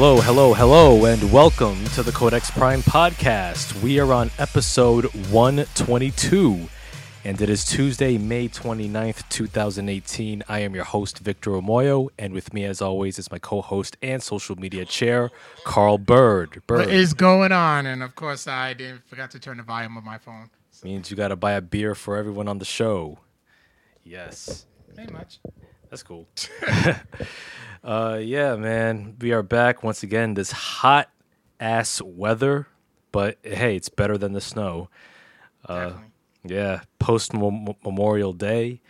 Hello, hello, hello, and welcome to the Codex Prime podcast. We are on episode 122, and it is Tuesday, May 29th, 2018. I am your host, Victor Omoyo, and with me, as always, is my co host and social media chair, Carl Bird. Bird What is going on? And of course, I didn't forgot to turn the volume of my phone. means you got to buy a beer for everyone on the show. Yes. Ain't much. That's cool. uh, yeah, man, we are back once again. This hot ass weather, but hey, it's better than the snow. Uh, Yeah, post Memorial Day,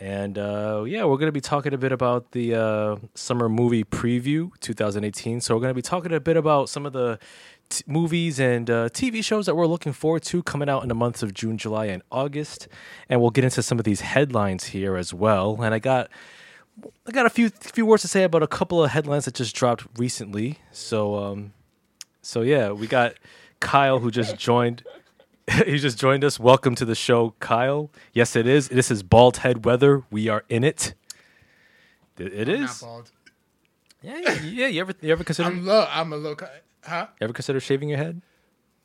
and uh, yeah, we're gonna be talking a bit about the uh, summer movie preview 2018. So we're gonna be talking a bit about some of the t- movies and uh, TV shows that we're looking forward to coming out in the months of June, July, and August, and we'll get into some of these headlines here as well. And I got I got a few few words to say about a couple of headlines that just dropped recently. So um so yeah, we got Kyle who just joined he just joined us. Welcome to the show, Kyle. Yes, it is. This is bald head weather. We are in it. It it I'm not bald. Yeah, yeah, yeah. You ever you ever consider I'm low. I'm a low. Huh? you ever consider shaving your head?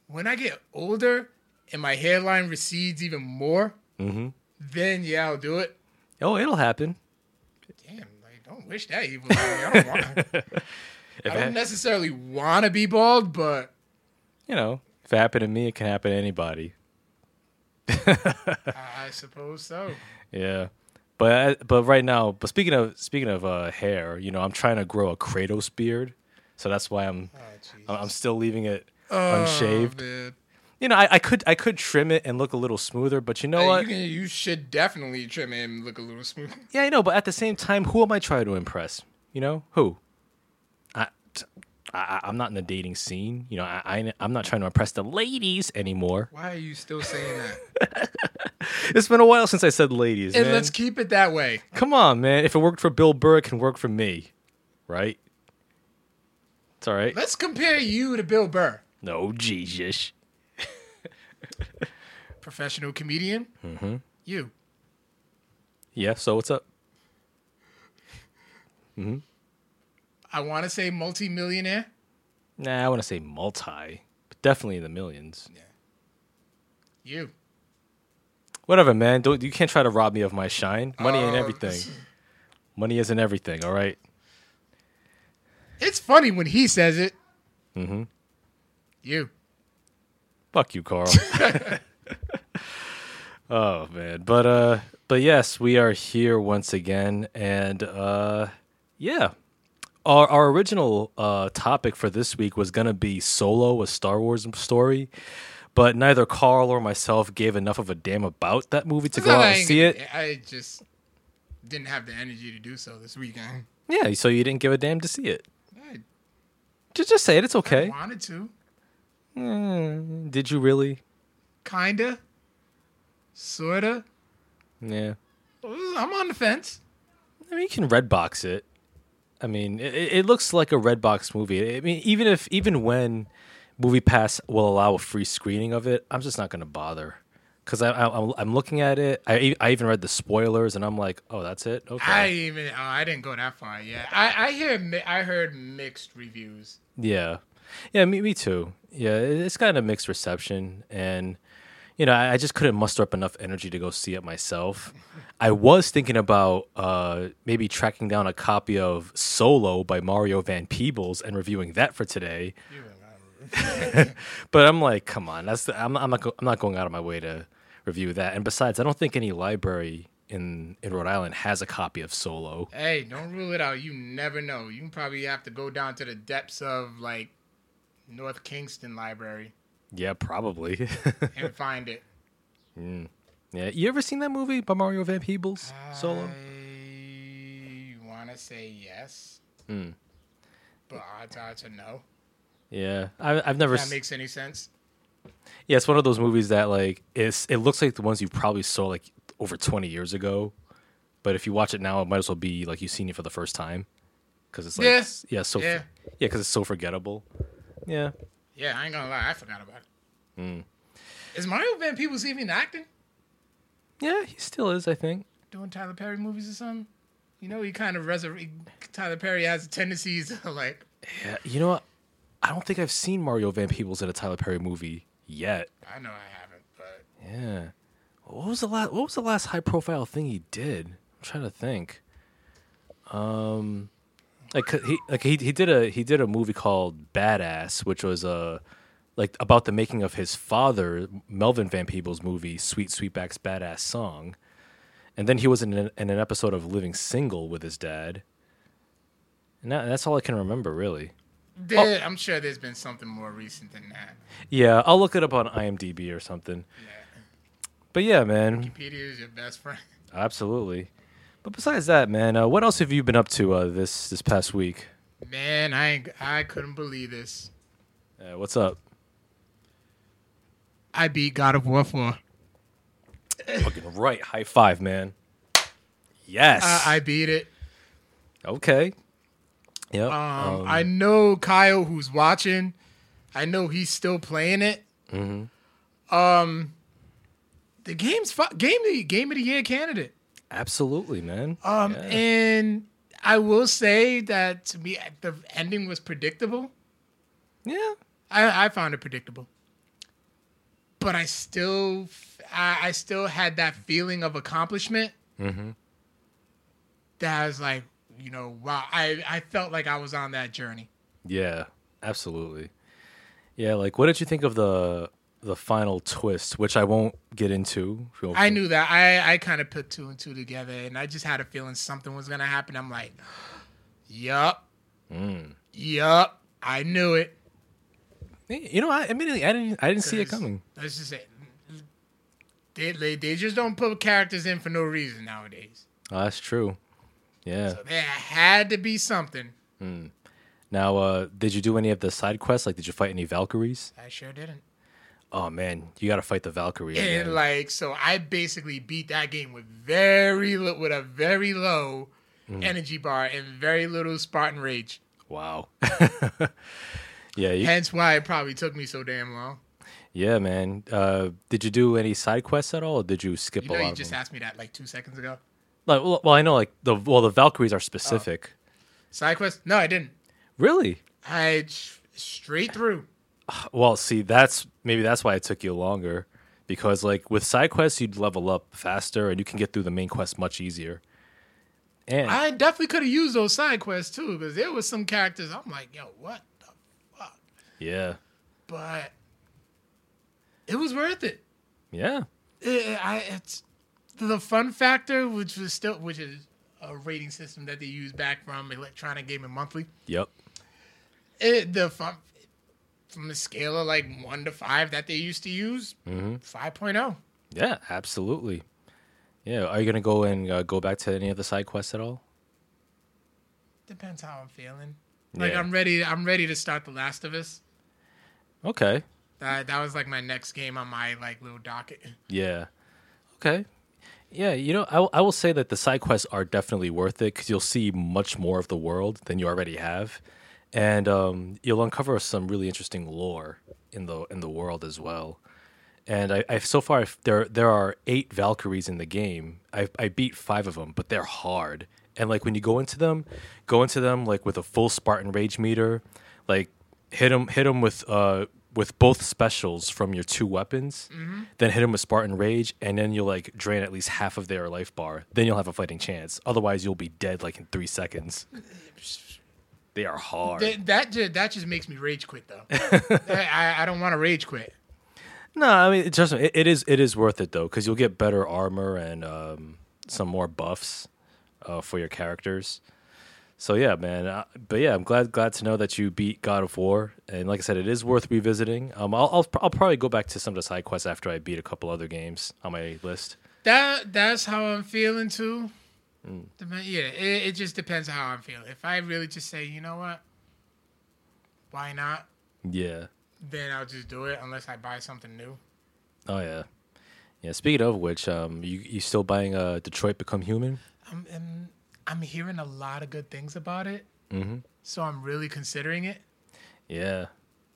When I get older and my hairline recedes even more, Mm-hmm. then yeah, I'll do it. Oh, it'll happen. Like don't wish that evil. I don't want. I don't it, necessarily want to be bald, but you know, if it happened to me, it can happen to anybody. I, I suppose so. Yeah. But but right now, but speaking of speaking of uh, hair, you know, I'm trying to grow a Kratos beard, so that's why I'm Oh. I'm I'm still leaving it Oh, unshaved. man. You know, I, I could I could trim it and look a little smoother, but you know Hey, what? you, can, you should definitely trim it and look a little smoother. Yeah, I know, but at the same time, who am I trying to impress? You know, who? I, I I'm not in the dating scene. You know, I, I I'm not trying to impress the ladies anymore. Why are you still saying that? It's been a while since I said ladies. and man. let's keep it that way. Come on, man. If it worked for Bill Burr, it can work for me, right? It's all right. Let's compare you to Bill Burr, No, Jesus. professional comedian. Mm-hmm. You. Yeah. So what's up? I want to say multimillionaire. Nah, I want to say multi, but definitely in the millions. Yeah. You. Whatever, man. Don't you can't try to rob me of my shine. Money ain't Oh, everything. Money isn't everything. All right. It's funny when he says it. Mm-hmm. You. Fuck you, Carl. oh man, but uh, but yes, we are here once again, and uh, yeah, our our original uh topic for this week was gonna be Solo, a Star Wars story, but neither Carl or myself gave enough of a damn about that movie to go out and see it. I just didn't have the energy to do so this weekend. Yeah, so you didn't give a damn to see it. I Just just say it. It's okay. wanted to. Mm, did you really? Kinda. Sorta. Yeah. I'm on the fence. I mean, you can red box it. I mean, it, it looks like a red box movie. I mean, even if even when Movie Pass will allow a free screening of it, I'm just not going to bother because I, I I'm- I'm looking at it. I even read the spoilers and I'm like, oh, that's it. Okay. I even oh, I didn't go that far yet. I I hear I heard mixed reviews. Yeah, yeah, me me too. Yeah, it- it's kind of mixed reception, and you know, I, I just couldn't muster up enough energy to go see it myself. I was thinking about uh, maybe tracking down a copy of Solo by Mario Van Peebles and reviewing that for today. but I'm like, come on, that's the, I'm I'm not go, I'm not going out of my way to review that. And besides, I don't think any library in in Rhode Island has a copy of Solo. Hey, don't rule it out. You never know. You probably have to go down to the depths of like North Kingstown Library Yeah, probably. and find it. yeah, you ever seen that movie by Mario Van Peebles? Solo. I want to say yes, Hmm. but odds are to no. Yeah, I, I've never. If s- that makes any sense. yeah, it's one of those movies that like it's. It looks like the ones you probably saw like over twenty years ago, but if you watch it now, it might as well be like you've seen it for the first time, because it's like Yeah. yeah, so Yeah. yeah, because it's so forgettable. Yeah, Yeah, I ain't gonna lie, I forgot about it. Hmm. Is Mario Van Peebles even acting? yeah, he still is. I think. Doing Tyler Perry movies or something? You know, he kind of resurrect. Tyler Perry has tendencies to like Yeah, you know what? I don't think I've seen Mario Van Peebles in a Tyler Perry movie yet. I know I haven't, but Yeah. What was the last? What was the last high profile thing he did? I'm trying to think. Um, like he like he he did a he did a movie called Badass, which was uh like about the making of his father Melvin Van Peebles movie Sweet Sweetback's Badass Song, and then he was in an, in an episode of Living Single with his dad. And that, that's all I can remember, really. there, I'm sure there's been something more recent than that. Yeah, I'll look it up on IMDb or something. Yeah. But yeah, man, Wikipedia is your best friend. Absolutely. But besides that, man, uh, what else have you been up to uh, this this past week? Man, I I couldn't believe this. Uh, what's up? I beat God of War 4. Fucking right. High five, man. Yes. Uh, I beat it. okay. Yep. Um, um, I know Kyle, who's watching. I know he's still playing it. mhm. Um, the game's fu- game the game of the year candidate. Absolutely, man. Um, Yeah. and I will say that to me, the ending was predictable. yeah. I, I found it predictable, but I still, I, I still had that feeling of accomplishment. Mm-hmm. That I was like, you know, wow. I, I felt like I was on that journey. Yeah. Absolutely. Yeah. Like, what did you think of the the final twist, which I won't get into? I knew that. I, I kind of put two and two together, and I just had a feeling something was gonna happen. I'm like, yup, Mm. yup. I knew it. You know, I admittedly, I didn't, I didn't see it coming. Let's just say, they, they they just don't put characters in for no reason nowadays. Oh, that's true. Yeah. So there had to be something. Now, uh, did you do any of the side quests? Like, did you fight any Valkyries? I sure didn't. Oh man, you got to fight the Valkyrie. And again. like, so I basically beat that game with very with a very low Mm. energy bar and very little Spartan rage. wow. yeah, you, Hence why it probably took me so damn long. yeah, man. Uh, did you do any side quests at all? Or did you skip You a know, lot you just asked me that like two seconds ago. Like, well, well, I know, like the well, the Valkyries are specific. Side quest? No, I didn't. Really? I sh- straight through. Well, see, that's maybe that's why it took you longer because like with side quests, you'd level up faster and you can get through the main quest much easier. And I definitely could have used those side quests too, because there was some characters I'm like, yo, what the fuck? yeah, But it was worth it. yeah, It, I, it's the fun factor, which was still, which is a rating system that they use back from Electronic Gaming Monthly. yep, It, the fun from the scale of like one to five that they used to use, hmm 5.0. yeah, absolutely. Yeah, are you gonna go and uh, go back to any of the side quests at all? Depends how I'm feeling. Like Yeah. I'm ready. I'm ready to start The Last of Us. Okay, That that was like my next game on my like little docket. Yeah. Okay. Yeah, you know, I, I will say that the side quests are definitely worth it because you'll see much more of the world than you already have, and um, you'll uncover some really interesting lore in the in the world as well. And I, I so far there there are eight Valkyries in the game. I I beat five of them, but they're hard. And like when you go into them, go into them like with a full Spartan Rage meter, like hit them hit them with uh with both specials from your two weapons, then hit them with Spartan Rage, and then you'll like drain at least half of their life bar. Then you'll have a fighting chance. Otherwise, you'll be dead like in three seconds. They are hard. That that just, that just makes me rage quit though. I I don't want to rage quit. No, I mean it just it, it is it is worth it though because you'll get better armor and um, some more buffs uh, for your characters. So yeah, man. Uh, but yeah, I'm glad glad to know that you beat God of War, and like I said, it is worth revisiting. Um, I'll I'll, I'll probably go back to some of the side quests after I beat a couple other games on my list. That that's how I'm feeling too. Mm. Yeah, it, it just depends on how I'm feeling. If I really just say, you know what, why not? Yeah. Then I'll just do it unless I buy something new. Oh yeah. Yeah. Speaking of which, um, you you still buying uh Detroit Become Human? I'm and I'm hearing a lot of good things about it, Mm-hmm. so I'm really considering it. Yeah.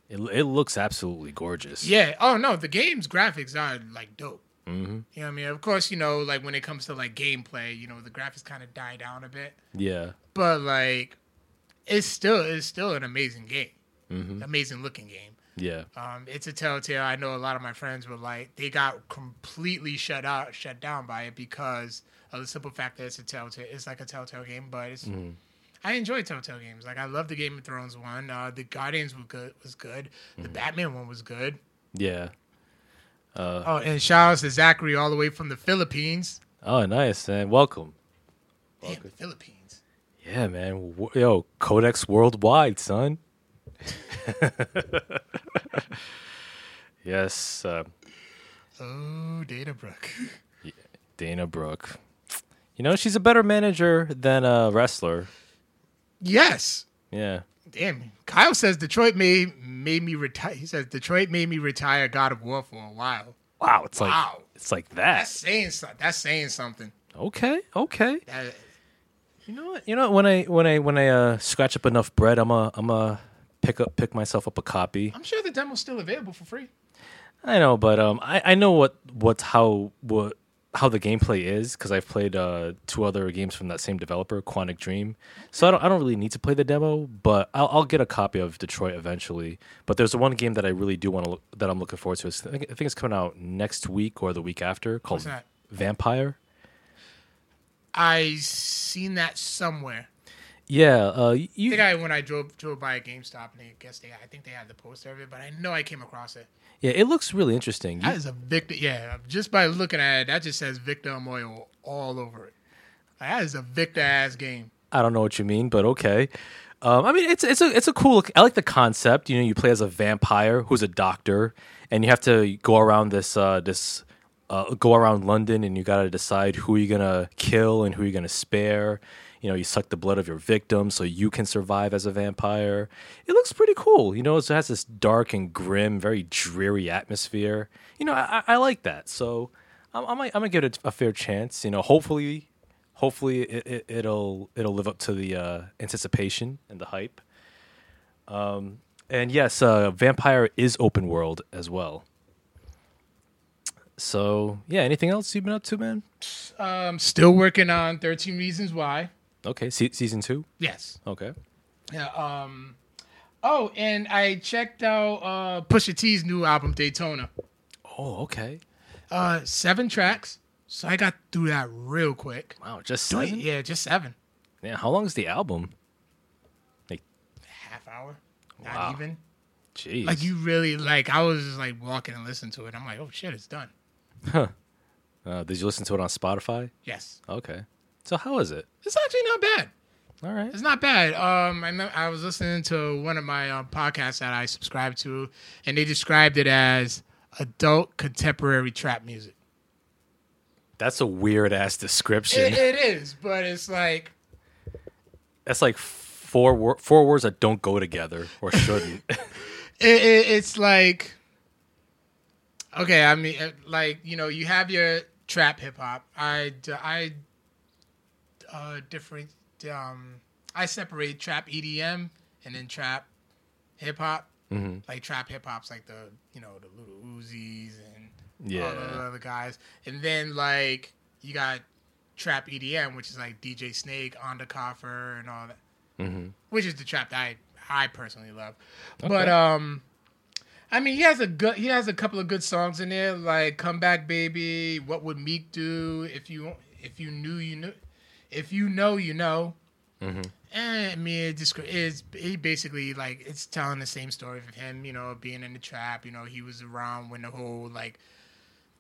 It it looks absolutely gorgeous. Yeah. Oh no, the game's graphics are like dope. Mm-hmm. You know what I mean? Of course, you know, like when it comes to like gameplay, you know, the graphics kind of die down a bit. Yeah. But like, it's still it's still an amazing game, Mm-hmm. amazing looking game. Yeah. Um, it's a telltale. I know a lot of my friends were like they got completely shut out, shut down by it because of the simple fact that it's a telltale. It's like a telltale game, but it's. Mm-hmm. I enjoy telltale games. Like I love the Game of Thrones one. Uh, the Guardians was good. Was good. Mm-hmm. The Batman one was good. Yeah. Oh, and shout out to Zachary all the way from the Philippines. Oh, nice, man. Welcome. Damn, the Philippines. Yeah, man. Yo, Codex Worldwide, son. yes, uh, Oh, Dana Brooke. Dana Brooke. You know, she's a better manager than a wrestler. yes. Yeah. Damn. Kyle says Detroit made made me retire. He says Detroit made me retire God of War for a while. Wow, it's like Wow. it's like That's that. saying something. That's saying something. Okay, okay. That, You know what? You know what? when I when I when I uh, scratch up enough bread, I'm a I'm a pick up pick myself up a copy. I'm sure the demo's still available for free. I know, but um, I, I know what what's how what how the gameplay is because I've played uh two other games from that same developer, Quantic Dream. So I don't I don't really need to play the demo, but I'll I'll get a copy of Detroit eventually. But there's one game that I really do want to look, that I'm looking forward to. I, think, I think it's coming out next week or the week after called Vampyr. I seen that somewhere. Yeah, uh, I you think I when I drove drove by a GameStop and I guess they I think they had the poster of it, but I know I came across it. yeah, it looks really interesting. You- That is a Victor. Yeah, just by looking at it, that just says Victor Amoyo all over it. That is a Victor ass game. I don't know what you mean, but okay. Um, I mean, it's it's a it's a cool. I like the concept. You know, you play as a vampire who's a doctor, and you have to go around this uh, this uh, go around London, and you got to decide who you're gonna kill and who you're gonna spare. You know, you suck the blood of your victim so you can survive as a vampire. It looks pretty cool. You know, it has this dark and grim, very dreary atmosphere. You know, I, I like that. So I'm, I might I'm gonna give it a, a fair chance. You know, hopefully hopefully it, it, it'll it'll live up to the uh, anticipation and the hype. Um, and yes, uh, Vampyr is open world as well. So yeah, anything else you've been up to, man? Um, still working on Thirteen Reasons Why. Okay, se- season two. Yes. Okay. Yeah. Um. Oh, and I checked out uh, Pusha T's new album Daytona. Oh, okay. Uh, seven tracks. So I got through that real quick. Wow, just seven. yeah, just seven. Yeah, how long is the album? Like half hour. Not Wow. even. Jeez. Like you really like. I was just like walking and listening to it. I'm like, oh shit, it's done. Huh. Uh, did you listen to it on Spotify? Yes. Okay. So how is it? It's actually not bad. All right. It's not bad. Um, I know, I was listening to one of my uh, podcasts that I subscribe to, and they described it as adult contemporary trap music. That's a weird ass description. It, it is, but it's like That's like four wor- four words that don't go together or shouldn't. it, it, it's like okay. I mean, uh, like you know, you have your trap hip hop. I I uh, different. Um, I separate trap EDM and then trap hip hop. Mhm. Like trap hip hop's like the you know the little Uzis and all the Yeah. other guys, and then like you got trap EDM, which is like DJ Snake, Undercoffer, and all that hmm which is the trap that I I personally love. Okay. But um, I mean, he has a good he has a couple of good songs in there, like "Come Back, Baby," "What Would Meek Do," if you if you knew you knew, if you know you know. hmm And I mean, it just is he basically like it's telling the same story of him, you know, being in the trap. You know, he was around when the whole like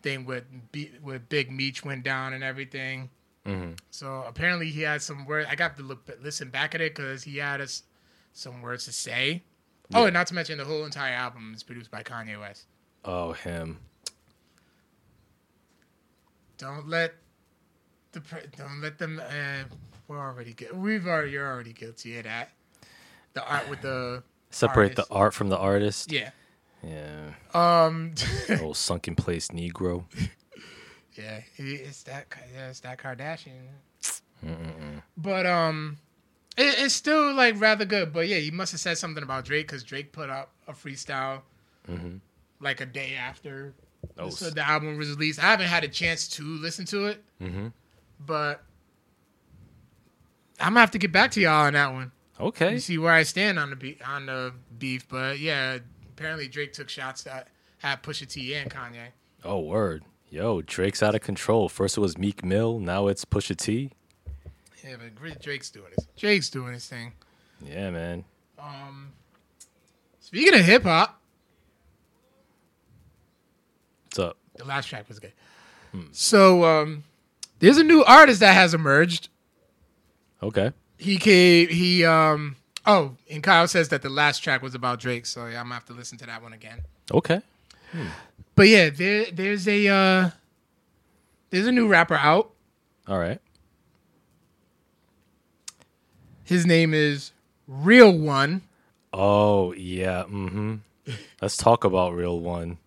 thing with B, with Big Meech went down and everything. hmm So apparently he had some words. I got to look listen back at it because he had us some words to say. Oh, and not to mention the whole entire album is produced by Kanye West. Oh, him. Don't let the don't let them. Uh, we're already gu- we've already you're already guilty of that. The art with the Separate the art from the artist. yeah. Yeah. Um. Old sunken place Negro. yeah. It's that. Yeah, it's that Kardashian. Mm-mm. But um, it, it's still like rather good. But yeah, you must have said something about Drake because Drake put up a freestyle Mhm. like a day after Oh, so the album was released. I haven't had a chance to listen to it, hmm but I'm gonna have to get back to y'all on that one. Okay. You see where I stand on the be- on the beef, but yeah, apparently Drake took shots at, at Pusha T and Kanye. Oh, word. Yo, Drake's out of control. First it was Meek Mill, now it's Pusha T. Yeah, but Drake's doing his Drake's doing his thing. Yeah, man. Um, speaking of hip hop, What's up? the last track was good. So um, there's a new artist that has emerged. Okay. He came. He um. Oh, and Kyle says that the last track was about Drake, so yeah, I'm gonna have to listen to that one again. Okay. But yeah, there there's a uh, there's a new rapper out. All right. His name is Real One. Oh, yeah. Mm-hmm. Let's talk about Real One.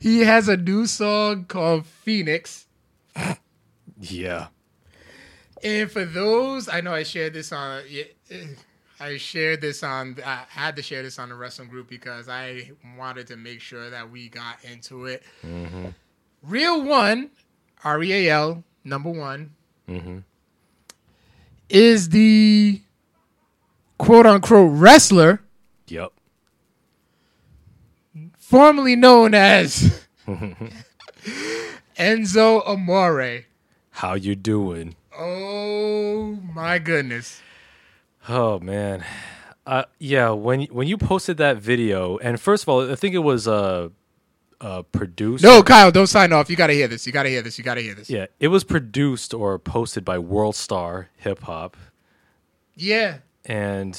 He has a new song called Phoenix. Yeah. And for those, I know I shared this on. I shared this on. I had to share this on the wrestling group because I wanted to make sure that we got into it. Real one, R E A L number one, Mm-hmm. is the quote unquote wrestler Yep. formerly known as Enzo Amore. How you doing? Oh my goodness. Oh man. Uh yeah, when when you posted that video, and first of all, I think it was uh uh produced No, Kyle, don't sign off. You got to hear this. You got to hear this. You got to hear this. Yeah, it was produced or posted by World Star Hip Hop. Yeah. and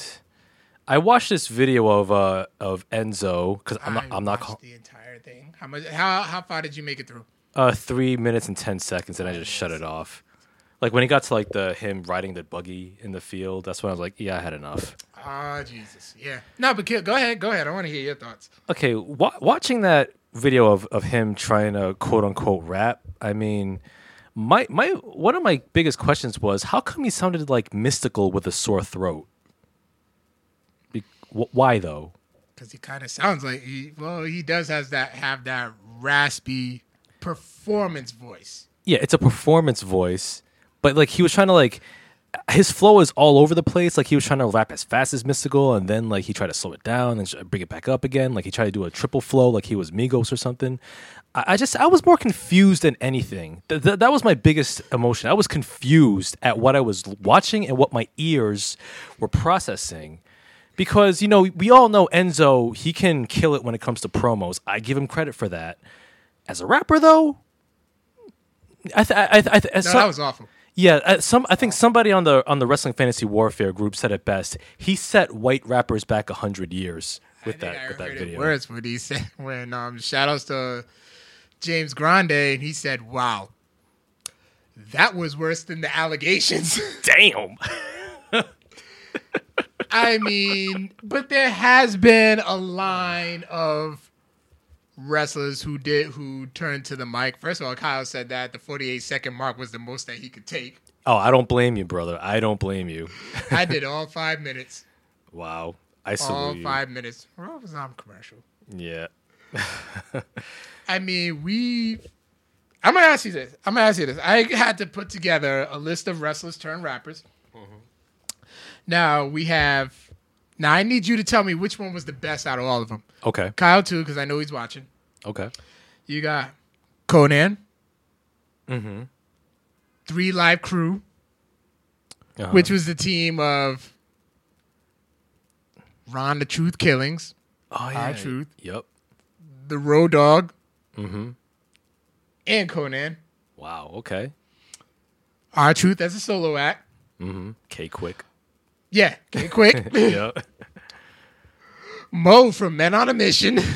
I watched this video of uh of Enzo because I'm not I I'm not call, the entire thing. How much? How how far did you make it through? Uh three minutes and ten seconds and I just shut it off. Like when he got to like the him riding the buggy in the field, that's when I was like, yeah, I had enough. Ah, Jesus. Yeah. No, but go ahead. Go ahead. I want to hear your thoughts. Okay, wa- watching that video of of him trying to quote unquote rap, I mean. My my one of my biggest questions was how come he sounded like Mystikal with a sore throat? Be- wh- why though? Because he kind of sounds like he. Well, he does has that have that raspy performance voice. yeah, it's a performance voice, but like he was trying to like his flow is all over the place. Like he was trying to rap as fast as Mystikal, and then like he tried to slow it down and bring it back up again. Like he tried to do a triple flow, like he was Migos or something. I, I just I was more confused than anything. Th- th- that was my biggest emotion. I was confused at what I was watching and what my ears were processing. Because you know we all know Enzo, he can kill it when it comes to promos. I give him credit for that. As a rapper, though, I th- I, th- I, th- No, some- that was awful. yeah, uh, some I think somebody on the on the Wrestling Fantasy Warfare group said it best. He set white rappers back a hundred years with that I with that video. worse when he said when um shout outs to James Grande and he said, "Wow, that was worse than the allegations." Damn. I mean, but there has been a line of wrestlers who did who turned to the mic. First of all, Kyle said that the 48 second mark was the most that he could take. Oh, I don't blame you, brother. I don't blame you. I did all five minutes. Wow. I All salute you. five minutes. It was on commercial. Yeah. I mean, we. I'm gonna ask you this. I'm gonna ask you this. I had to put together a list of wrestlers turned rappers. Mm-hmm. Now we have. Now I need you to tell me which one was the best out of all of them. Okay. Kyle too, because I know he's watching. Okay. You got Konnan, Mm-hmm. Three Live Crew, Uh-huh. which was the team of Ron the Truth Killings, oh, yeah. Truth. Yep. the Road Dog, Mm-hmm. and Konnan. Wow. Okay. R-Truth as a solo act. Mm-hmm. K-Kwik. Yeah, get quick. yep. Mo from Men on a Mission.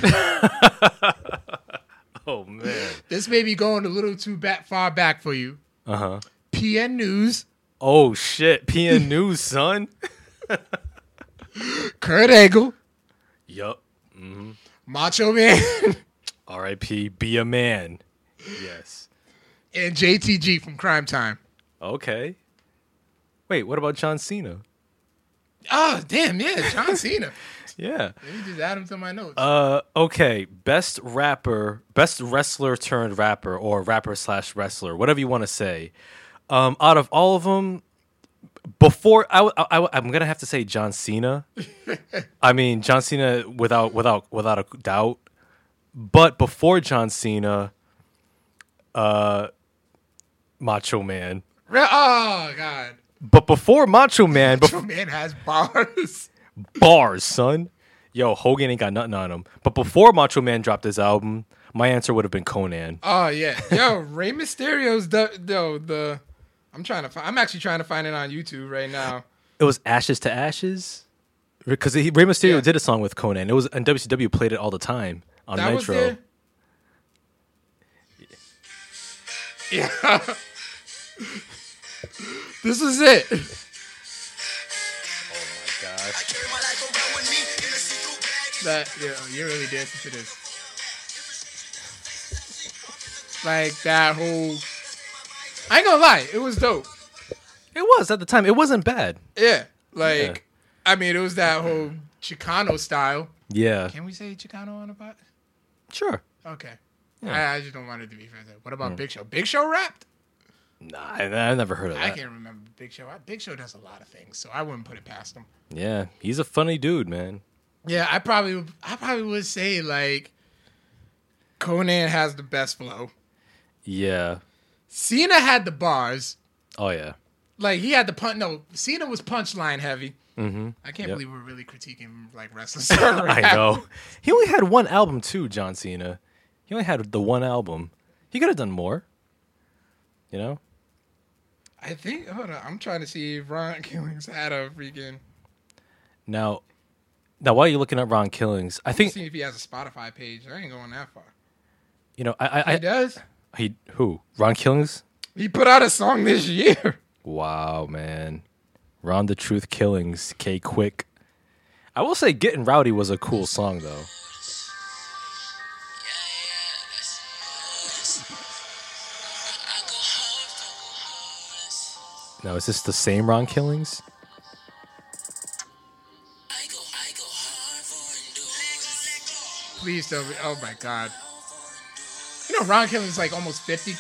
Oh man. this may be going a little too back, far back for you. Uh huh. PN News, Oh shit. PN News, son. Kurt Angle, Yup. Macho Man, R.I.P. Be a man. Yes. and JTG from Crime Time. Okay. Wait, what about John Cena? Oh, damn, yeah, John Cena. Yeah. Let me just add him to my notes. Uh, okay. Best rapper, best wrestler turned rapper, or rapper slash wrestler, whatever you want to say. Um, out of all of them, before I, I, am gonna have to say John Cena. I mean John Cena without without without a doubt. But before John Cena, uh, Macho Man. Oh God, But before Macho Man, bef- Your man has bars. bars, son. Yo, Hogan ain't got nothing on him. But before Macho Man dropped his album, my answer would have been Konnan. Oh yeah, yo, Rey Mysterio's the no the. I'm trying to. Find, I'm actually trying to find it on YouTube right now. It was Ashes to Ashes. Because Rey Mysterio Yeah. did a song with Konnan. It was and WCW played it all the time on That Nitro. Yeah. this is it. Oh my gosh. That yeah, oh, you're really dancing to this. Like that whole. I ain't gonna lie, it was dope. It was at the time. It wasn't bad. Yeah, like Yeah. I mean, it was that whole Chicano style. Yeah. Can we say Chicano on a pod? Sure. Okay. Yeah. I, I just don't want it to be offensive. What about mm. Big Show? Big Show rapped? Nah, I, I never heard of that. I can't remember Big Show. Big Show does a lot of things, so I wouldn't put it past him. Yeah, he's a funny dude, man. Yeah, I probably, would- I probably would say like Konnan has the best flow. Yeah. Cena had the bars. Oh yeah. Like he had the punch. No, Cena was punchline heavy. Mm-hmm. I can't Yep. believe we're really critiquing like wrestlers. I know. He only had one album too, John Cena. He only had the one album. He could have done more. You know? I think. Hold on, I'm trying to see if Ron Killings had a freaking. Now, now while you're looking at Ron Killings, I think See if he has a Spotify page. I ain't going that far. you know. I, I, He I does. he who Ron Killings? He put out a song this year. Wow, man. Ron the Truth Killings, K-Kwik. I will say Getting Rowdy was a cool song though. Now, is this the same Ron Killings? Please tell me. Oh my god. You know Ron Killings is like almost fifty.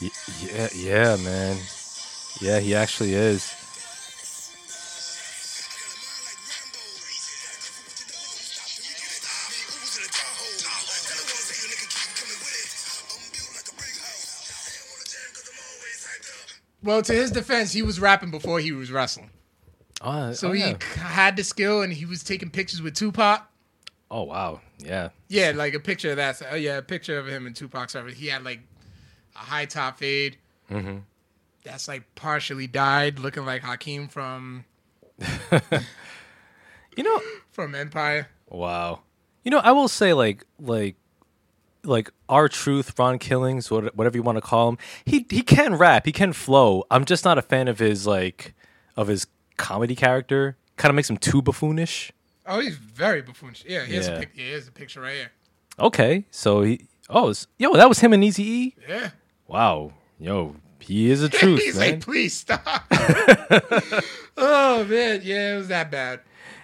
Yeah, yeah, man. Yeah, he actually is. Well, to his defense, he was rapping before he was wrestling. Oh, So oh, he yeah. had the skill, and he was taking pictures with Tupac. oh wow, yeah. Yeah, like a picture of that. Oh yeah, a picture of him and Tupac. Service. He had like a high top fade. Mm-hmm. That's like partially dyed, looking like Hakeem from You know, from Empire. Wow. You know, I will say like like like R-Truth, Ron Killings, whatever you want to call him. He he can rap, he can flow. I'm just not a fan of his like of his comedy character. Kind of makes him too buffoonish. Oh, he's very buffoonish. Yeah, here's Yeah. a pic- yeah, here's a picture right here. Okay, so he oh yo that was him and Easy E. Yeah. Wow, yo he is a truth he's man. like, please stop. oh man, yeah, it was that bad.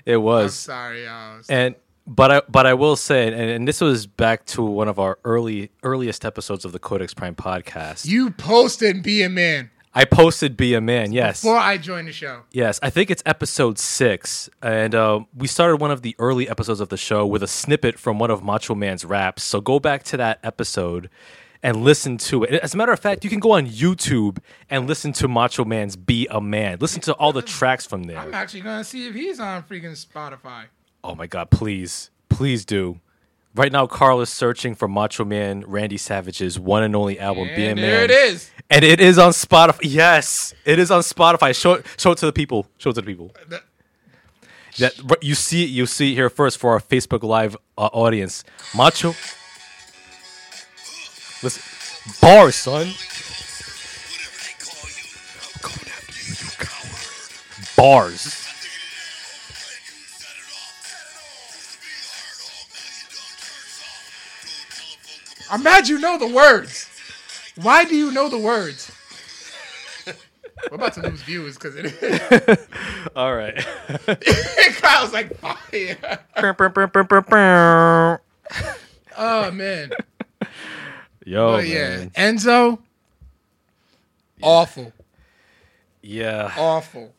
it was. I'm sorry, y'all. and but I but I will say and, and this was back to one of our early earliest episodes of the Codex Prime podcast. you posted "Be a Man" I posted "Be a Man." Yes. before I joined the show. Yes, I think it's episode six, and uh, we started one of the early episodes of the show with a snippet from one of Macho Man's raps. So go back to that episode and listen to it. As a matter of fact, you can go on YouTube and listen to Macho Man's "Be a Man." Listen to all the tracks from there. I'm actually gonna see if he's on freaking Spotify. Oh my god, please, please do. Right now, Carl is searching for Macho Man Randy Savage's one and only album, "Be a And Man." there it is. and it is on Spotify. Yes, it is on Spotify. Show it, show it to the people. Show it to the people. The- That you see you see it here first for our Facebook Live uh, audience. Macho. Listen, bars, son. Coming after you, you coward. Bars. I'm mad you know the words. Why do you know the words? We're about to lose viewers because it. All right. Kyle's like fire. Oh man. Yo, yeah. man. Enzo. Awful. Yeah. Awful.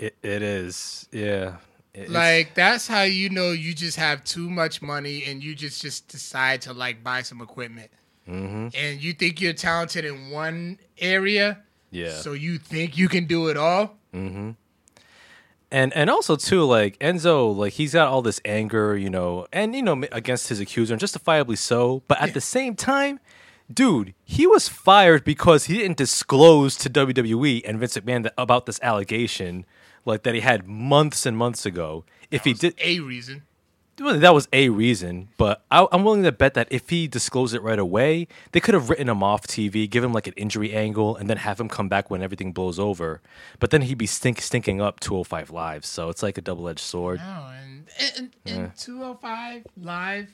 It, it is. Yeah. It- it's- Like that's how you know you just have too much money and you just just decide to like buy some equipment. Mm-hmm. And you think you're talented in one area, yeah. so you think you can do it all. Mm-hmm. And and also too, like Enzo, like he's got all this anger, you know, and you know against his accuser, and justifiably so. But at the same time, dude, he was fired because he didn't disclose to WWE and Vince McMahon about this allegation, like that he had months and months ago. If he did, A reason. well, that was a reason, but I, I'm willing to bet that if he disclosed it right away, they could have written him off TV, give him like an injury angle, and then have him come back when everything blows over. But then he'd be stink, stinking up 205 live, so it's like a double edged sword. No, and and, and 205 live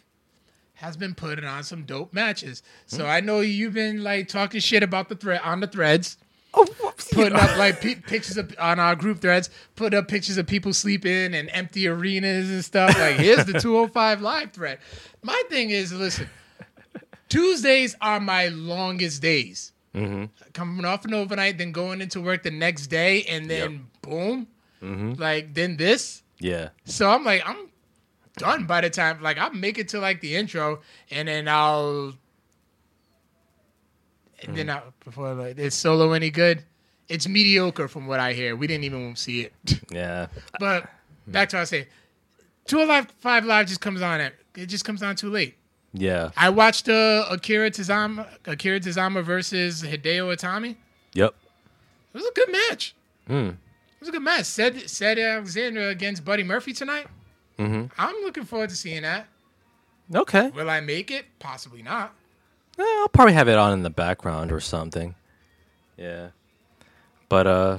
has been putting on some dope matches. So I know you've been like talking shit about the thread on the threads. Oh, putting up like pi pictures of on our group threads, put up pictures of people sleeping and empty arenas and stuff. Like, here's the 205 live thread. My thing is, listen, Tuesdays are my longest days. Mm-hmm. Coming off an overnight, then going into work the next day, and then boom, Mm-hmm. like then this. Yeah. So I'm like, I'm done by the time. Like I'll make it to like the intro, and then I'll. Then I, before like, is solo any good? It's mediocre from what I hear. We didn't even see it. Yeah. but back to what I say, two alive five live just comes on at it just comes on too late. Yeah. I watched uh, Akira Tozawa Akira Tozawa versus Hideo Itami. Yep. It was a good match. Mm. It was a good match. Said said Alexander against Buddy Murphy tonight. Mm-hmm. I'm looking forward to seeing that. Okay. Will I make it? Possibly not. Eh, I'll probably have it on in the background or something. Yeah. But uh.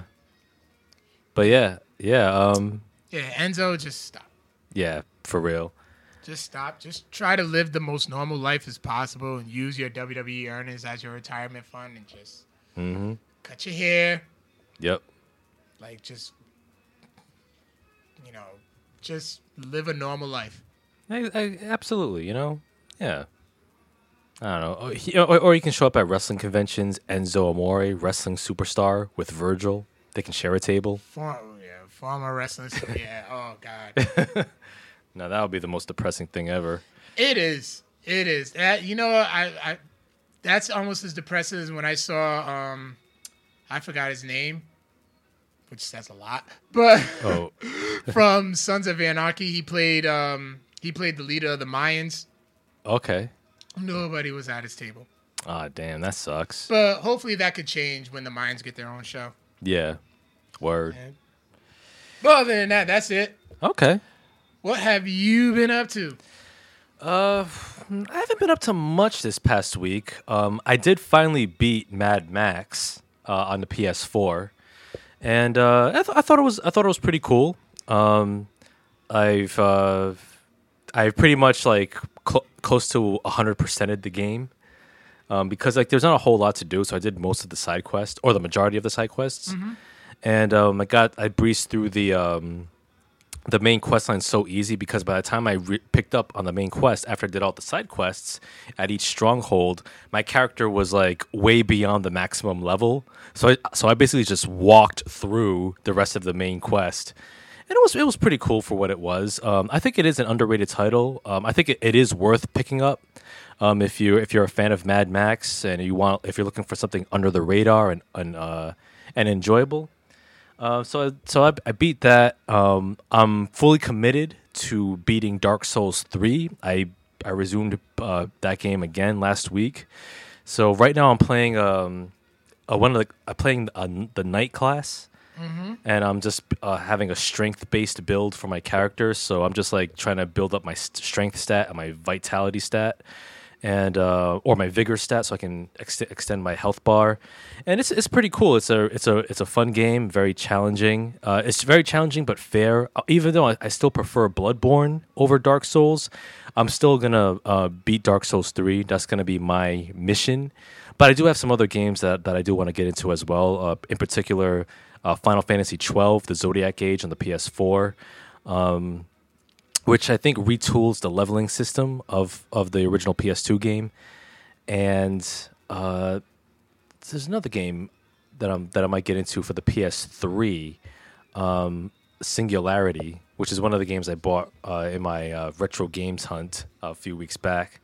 But yeah, yeah, um, Yeah, Enzo, just stop. yeah, for real. Just stop. Just try to live the most normal life as possible and use your WWE earnings as your retirement fund and just Mm-hmm. cut your hair. Yep. Like, just, you know, just live a normal life. I, I, absolutely, you know, yeah. I don't know, or, he- or, or you can show up at wrestling conventions. Enzo Amore, wrestling superstar, with Virgil. They can share a table. For, yeah, former wrestlers. yeah, oh, God. Now that would be the most depressing thing ever. It is. It is. That you know, I, I that's almost as depressing as when I saw um I forgot his name, which says a lot. But Oh, from Sons of Anarchy, he played um he played the leader of the Mayans. okay. Nobody was at his table. Ah, damn, that sucks. But hopefully that could change when the Mayans get their own show. Yeah. Word. But other than that, that's it. Okay. What have you been up to? Uh, I haven't been up to much this past week. Um, I did finally beat Mad Max uh, on the PS4, and uh, I, th- I thought it was I thought it was pretty cool. Um, I've uh, I've pretty much like cl- close to hundred percented the game. Um, because like there's not a whole lot to do, so I did most of the side quests or the majority of the side quests, and um, I got I breezed through the um, the main quest line so easy because by the time I re- picked up on the main quest after I did all the side quests at each stronghold, my character was like way beyond the maximum level. So I, so I basically just walked through the rest of the main quest. And it was it was pretty cool for what it was. Um, I think it is an underrated title. Um, I think it, it is worth picking up um, if you if you're a fan of Mad Max and you want if you're looking for something under the radar and and, uh, and enjoyable. Uh, so so I, I beat that. Um, I'm fully committed to beating Dark Souls three. I I resumed uh, that game again last week. So right now I'm playing um, one of the I'm playing the night class, and I'm just uh, having a strength based build for my character. So I'm just like trying to build up my strength stat and my vitality stat, and uh, or my vigor stat, so I can ex- extend my health bar. And it's it's pretty cool. It's a it's a it's a fun game, very challenging. Uh, it's very challenging but fair. Uh, Even though I, I still prefer Bloodborne over Dark Souls, I'm still gonna uh, beat Dark Souls three. That's gonna be my mission. But I do have some other games that, that I do want to get into as well. Uh, in particular, uh, Final Fantasy twelve, the Zodiac Age on the PS4 which I think retools the leveling system of of the original PS2 game. And uh, there's another game that I'm that I might get into for the PS3. um, Singularity, which is one of the games I bought uh, in my uh, retro games hunt a few weeks back.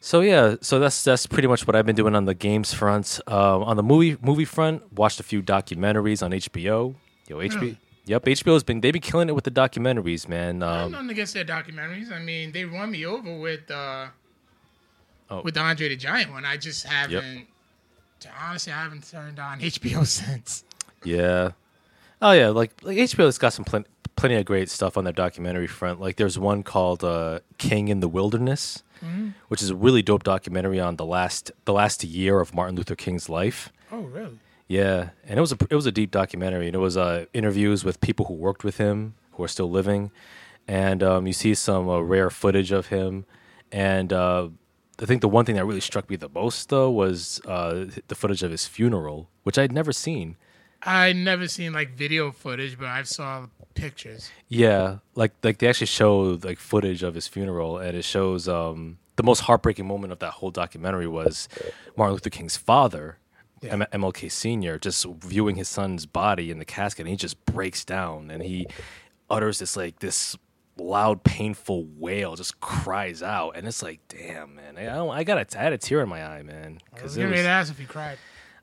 So yeah, so that's that's pretty much what I've been doing on the games front. Uh, on the movie movie front, watched a few documentaries on HBO. Yo, HBO. Really? Yep, HBO's been they've been killing it with the documentaries, man. Um, nothing against their documentaries. I mean, they won me over with uh, Oh. with the Andre the Giant one. I just haven't. Honestly, I haven't turned on HBO since. Yeah. Oh yeah, like like HBO's got some plen- plenty of great stuff on their documentary front. Like there's one called uh, King in the Wilderness, which is a really dope documentary on the last the last year of Martin Luther King's life. Oh, really? Yeah, and it was a it was a deep documentary, and it was uh, interviews with people who worked with him who are still living, and um, you see some uh, rare footage of him. And uh, I think the one thing that really struck me the most though was uh, the footage of his funeral, which I'd never seen. I never seen like video footage, but I saw pictures. Yeah, like like they actually show like footage of his funeral, and it shows um, the most heartbreaking moment of that whole documentary was Martin Luther King's father, Yeah. M- MLK Senior, just viewing his son's body in the casket, and he just breaks down and he utters this like this loud, painful wail, just cries out, and it's like, damn, man, I, I, don't- I got a, I had a tear in my eye, man, because was it was- to ask if he cried.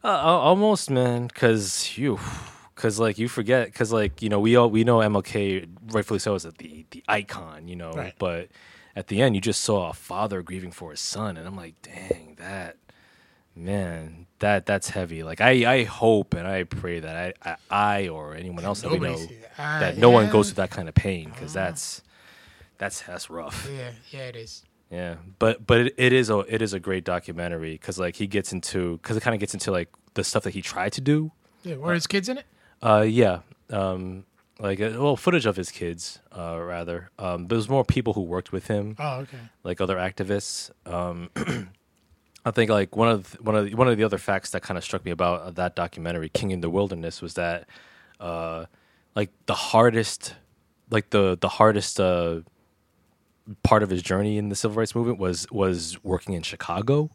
Uh, almost, man, because you, because like you forget, because like you know we all we know MLK rightfully so is the the icon, you know, Right. but at the end you just saw a father grieving for his son, and I'm like, dang, that man, that that's heavy. Like I I hope and I pray that I I, I or anyone else that we know Nobody. Uh, that no one goes through that kind of pain, because that's that's that's rough. Yeah, yeah, it is. Yeah, but but it, it is a it is a great documentary because like he gets into because it kind of gets into like the stuff that he tried to do. Yeah, were his kids in it? Uh, yeah, um, like uh, well, footage of his kids, uh, rather. Um, there was more people who worked with him, Oh, okay. like other activists. Um, I think like one of the, one of the, one of the other facts that kind of struck me about that documentary, King in the Wilderness, was that uh, like the hardest, like the the hardest uh, part of his journey in the civil rights movement was was working in Chicago,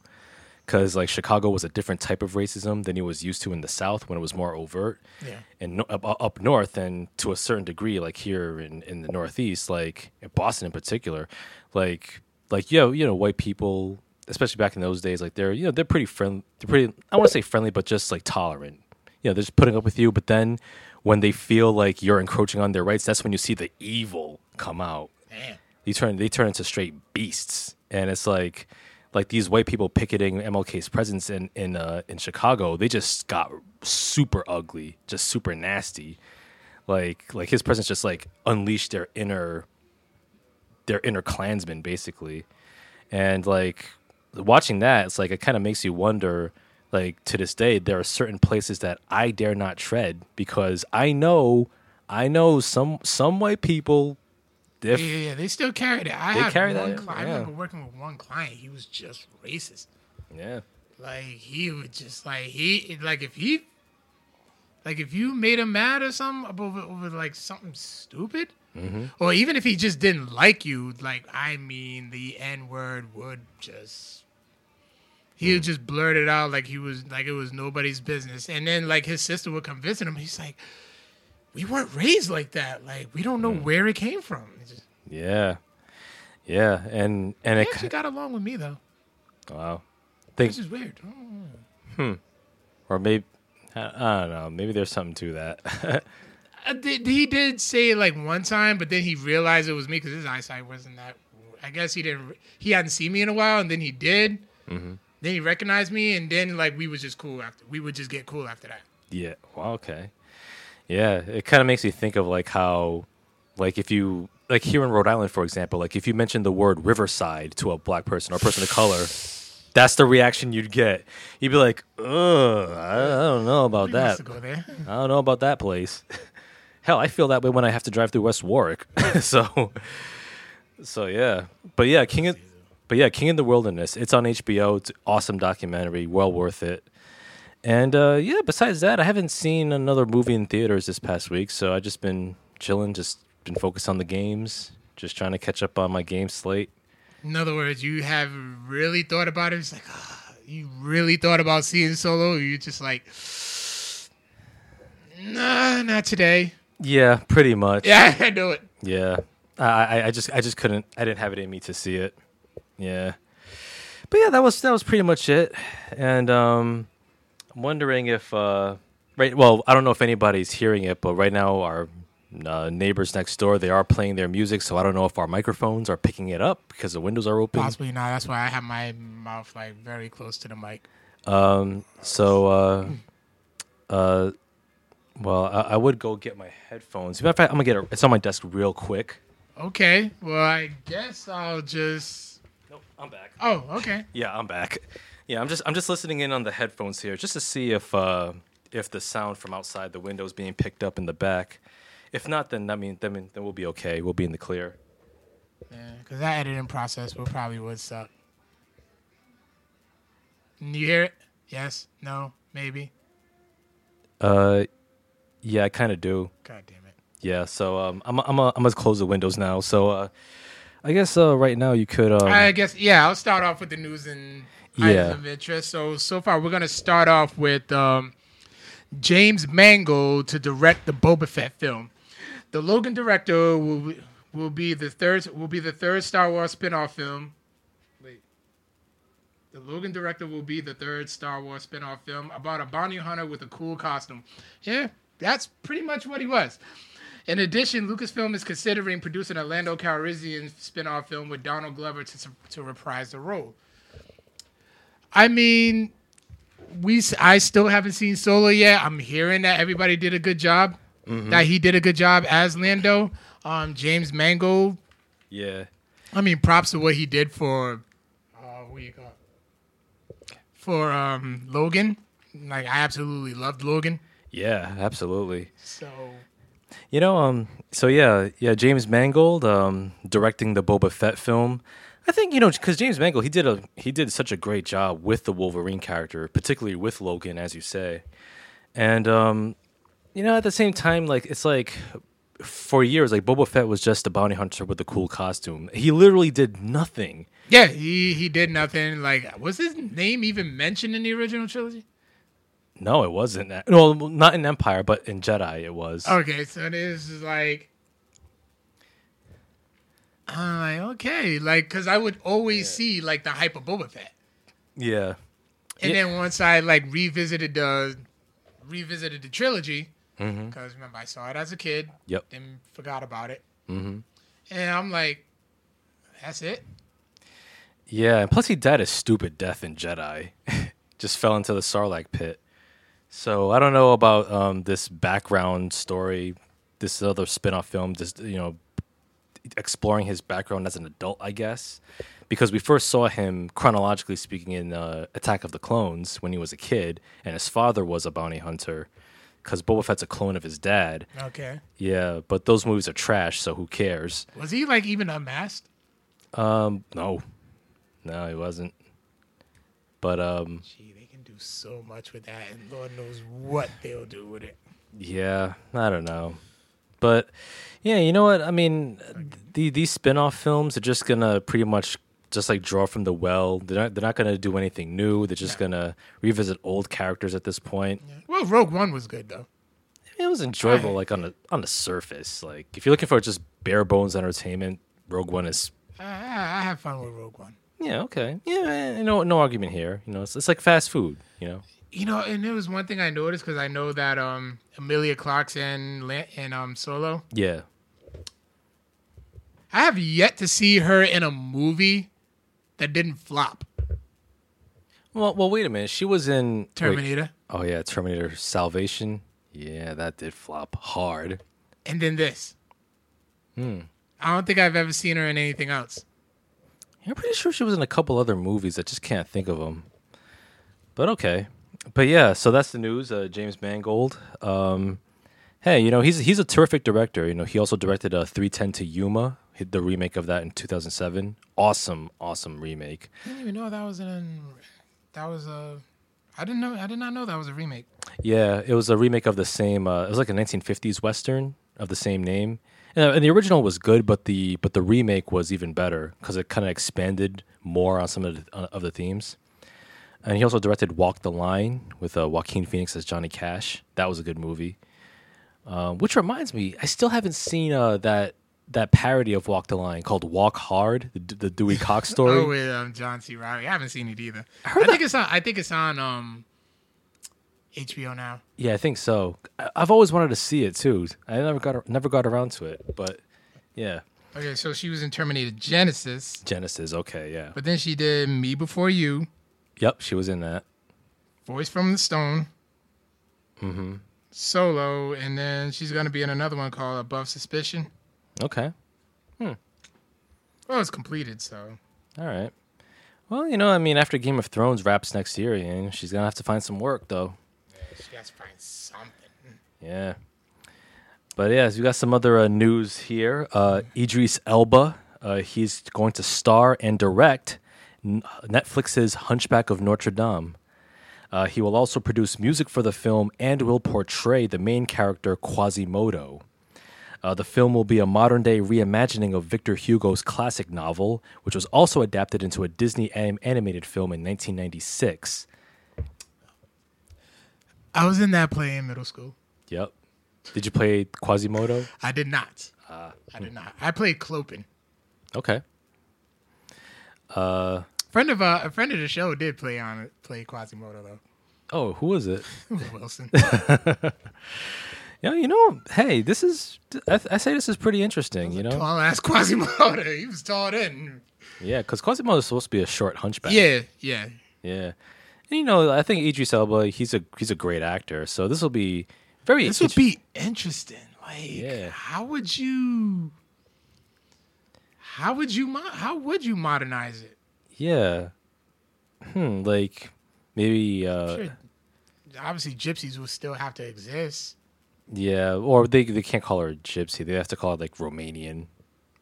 because like Chicago was a different type of racism than he was used to in the South when it was more overt Yeah. and no, up, up north and to a certain degree like here in, in the northeast like in boston in particular like like yo, know, you know white people especially back in those days like they're you know they're pretty friendly they're pretty i want to say friendly but just like tolerant you know they're just putting up with you but then when they feel like you're encroaching on their rights that's when you see the evil come out Damn. They turn they turn into straight beasts. And it's like like these white people picketing MLK's presence in in uh, in Chicago they just got super ugly just super nasty. Like like his presence just like unleashed their inner their inner clansmen basically. And like watching that it's like it kind of makes you wonder like to this day there are certain places that I dare not tread because I know I know some some white people Yeah, yeah, yeah, they still carried it. I They had carry one that, cli- I remember working with one client. He was just racist. yeah Like he would just like he like if he like if you made him mad or something over over like something stupid, Mm-hmm. or even if he just didn't like you, like I mean, the N word would just he Mm. would just blurt it out like he was like it was nobody's business, and then like his sister would come visit him. He's like, "We weren't raised like that. Like we don't Mm. know where it came from." Just- Yeah, yeah, and and it actually got along with me though, wow, think which is weird. I or maybe I, don't know, maybe there's something to that. Uh, he did say it like one time, but then he realized it was me because his eyesight wasn't that. I guess he didn't. He hadn't seen me in a while, and then he did. Mm-hmm. Then he recognized me, and then like we was just cool after. We would just get cool after that. yeah, well, okay, yeah, it kind of makes me think of like how, like if you like here in Rhode Island, for example, like if you mention the word Riverside to a black person or a person of color. That's the reaction you'd get. You'd be like, "Ugh, I I don't know about We that. to go there. I don't know about that place. Hell, I feel that way when I have to drive through West Warwick. so, so yeah, but yeah, King of, but yeah, King in the Wilderness. It's on HBO. It's an awesome documentary, well worth it. And uh, yeah, besides that, I haven't seen another movie in theaters this past week, so I just been chilling, just been focused on the games, just trying to catch up on my game slate. In other words, you have really thought about it. It's like ah, you really thought about seeing Solo. Or you just like, nah, not today. Yeah, pretty much. Yeah, I knew it. Yeah. I, I, I just I just couldn't I didn't have it in me to see it. Yeah. But yeah, that was that was pretty much it. And um I'm wondering if uh right well, I don't know if anybody's hearing it, but right now our uh, neighbors next door they are playing their music, so I don't know if our microphones are picking it up because the windows are open. Possibly not. That's why I have my mouth like very close to the mic. Um so uh uh well, I, I would go get my headphones. Matter of fact, I'm gonna get it. It's on my desk real quick. Okay. Well, I guess I'll just. Nope, I'm back. Oh, okay. Yeah, I'm back. Yeah, I'm just I'm just listening in on the headphones here just to see if uh if the sound from outside the window is being picked up in the back. If not, then I mean then then we'll be okay. We'll be in the clear. Yeah, because that editing process will probably would suck. You hear it? Yes. No. Maybe. Uh, yeah, I kind of do. God damn it. Yeah, so um, I'm I'm I'm gonna close the windows now. So uh, I guess uh right now you could um I guess yeah. I'll start off with the news and Yeah. of interest. So so far we're gonna start off with um, James Mangold to direct the Boba Fett film. The Logan director will be- will be the third will be the third Star Wars spin-off film. Wait. The Logan director will be the third Star Wars spin-off film about a bounty hunter with a cool costume. Yeah, that's pretty much what he was. In addition, Lucasfilm is considering producing a Lando Calrissian spin-off film with Donald Glover to, to reprise the role. I mean, we I still haven't seen Solo yet. I'm hearing that everybody did a good job. That he did a good job as Lando. Um, James Mangold. yeah I mean, props to what he did for. Uh, what you call? For um, Logan. Like I absolutely loved Logan. yeah absolutely. So You know, um, so yeah, yeah, James Mangold, um, directing the Boba Fett film. I think you know because James Mangold, he did a he did such a great job with the Wolverine character, particularly with Logan, as you say, and um, you know, at the same time, like it's like for years, like Boba Fett was just a bounty hunter with a cool costume. He literally did nothing. yeah, he he did nothing. Like was his name even mentioned in the original trilogy? No, it wasn't. No, not in Empire, but in Jedi, it was. Okay, so this is like. I'm like, okay, like, because I would always see like the hype of Boba Fett, Yeah, and Yeah. then once I like revisited the revisited the trilogy, because remember I saw it as a kid, Yep. then forgot about it, hmm and I'm like, that's it. Yeah, and plus he died a stupid death in Jedi. Just fell into the Sarlacc pit. So I don't know about um, this background story, this other spin-off film, just you know, exploring his background as an adult, I guess, because we first saw him chronologically speaking in uh, Attack of the Clones when he was a kid, and his father was a bounty hunter. Because Boba Fett's a clone of his dad. Okay, Yeah, but those movies are trash, so who cares? was he like even unmasked? Um, no, no, he wasn't. But um, Gee, they can do so much with that, and Lord knows what they'll do with it. yeah, I don't know. But yeah, you know what? I mean, the, these spin-off films are just gonna pretty much just like draw from the well. They're not they're not gonna do anything new. They're just gonna revisit old characters at this point. Well, Rogue One was good though. It was enjoyable, like on the on the surface. Like if you're looking for just bare bones entertainment, Rogue One is I, I, have fun with Rogue One. yeah okay. Yeah, you know, no argument here. You know, it's, it's like fast food. You know. You know, and it was one thing I noticed because I know that um Emilia Clarke's and um Solo. Yeah. I have yet to see her in a movie that didn't flop. Well, well, wait a minute. She was in wait. Terminator, Oh yeah, Terminator Salvation. Yeah, that did flop hard. and then this. Hmm. I don't think I've ever seen her in anything else. I'm pretty sure she was in a couple other movies. I just can't think of them. But okay. But yeah, so that's the news. Uh, James Mangold. Um, hey, you know he's he's a terrific director. You know he also directed uh, 310 to Yuma, the remake of that in 2007. Awesome, awesome remake. I didn't even know that was an that was a. I didn't know. I did not know that was a remake. Yeah, it was a remake of the same. Uh, it was like a 1950s western of the same name. And, and the original was good, but the but the remake was even better because it kind of expanded more on some of the, uh, of the themes. And he also directed Walk the Line with uh, Joaquin Phoenix as Johnny Cash. That was a good movie. Um, which reminds me, I still haven't seen uh, that that parody of Walk the Line called Walk Hard, the, the Dewey Cox story. Oh, with um, John C. Reilly. I haven't seen it either. I, heard think it's on. I think it's on um, HBO now. Yeah, I think so. I- I've always wanted to see it too. I never got never got around to it, but yeah, Okay, so she was in Terminator Genisys, Genisys. Okay, yeah. but then she did Me Before You, Yep, she was in that. Voice from the Stone, Mm-hmm. Solo, and then she's gonna be in another one called Above Suspicion. Okay, Hmm. Well, it's completed, so all right. Well, you know, I mean, after Game of Thrones wraps next year, you know, she's gonna have to find some work, though. Yeah, she has to find something. Yeah. But yeah, so we got some other uh, news here. Uh, Idris Elba, uh, he's going to star and direct N- Netflix's Hunchback of Notre Dame. Uh, he will also produce music for the film and will portray the main character Quasimodo. Uh, the film will be a modern day reimagining of Victor Hugo's classic novel, which was also adapted into a Disney anim- animated film in 1996. I was in that play in middle school. Yep. Did you play Quasimodo? I did not. I did not. I played Clopin. Okay. Uh, Friend of uh, a friend of the show did play on it. Play Quasimodo though. oh, who was it? Wilson. Yeah, you know, hey, this is I, th- I say this is pretty interesting, you know. Tall ass Quasimodo. He was tall then. Yeah, because Quasimodo is supposed to be a short hunchback. Yeah, yeah. yeah. And you know, I think Idris Elba, he's a he's a great actor, so this will be very. This would be interesting. Like, Yeah. how would you? How would you? How would you modernize it? yeah. Hmm, like maybe uh Sure. Obviously, gypsies would still have to exist. Yeah, or they they can't call her gypsy. They have to call it like Romanian,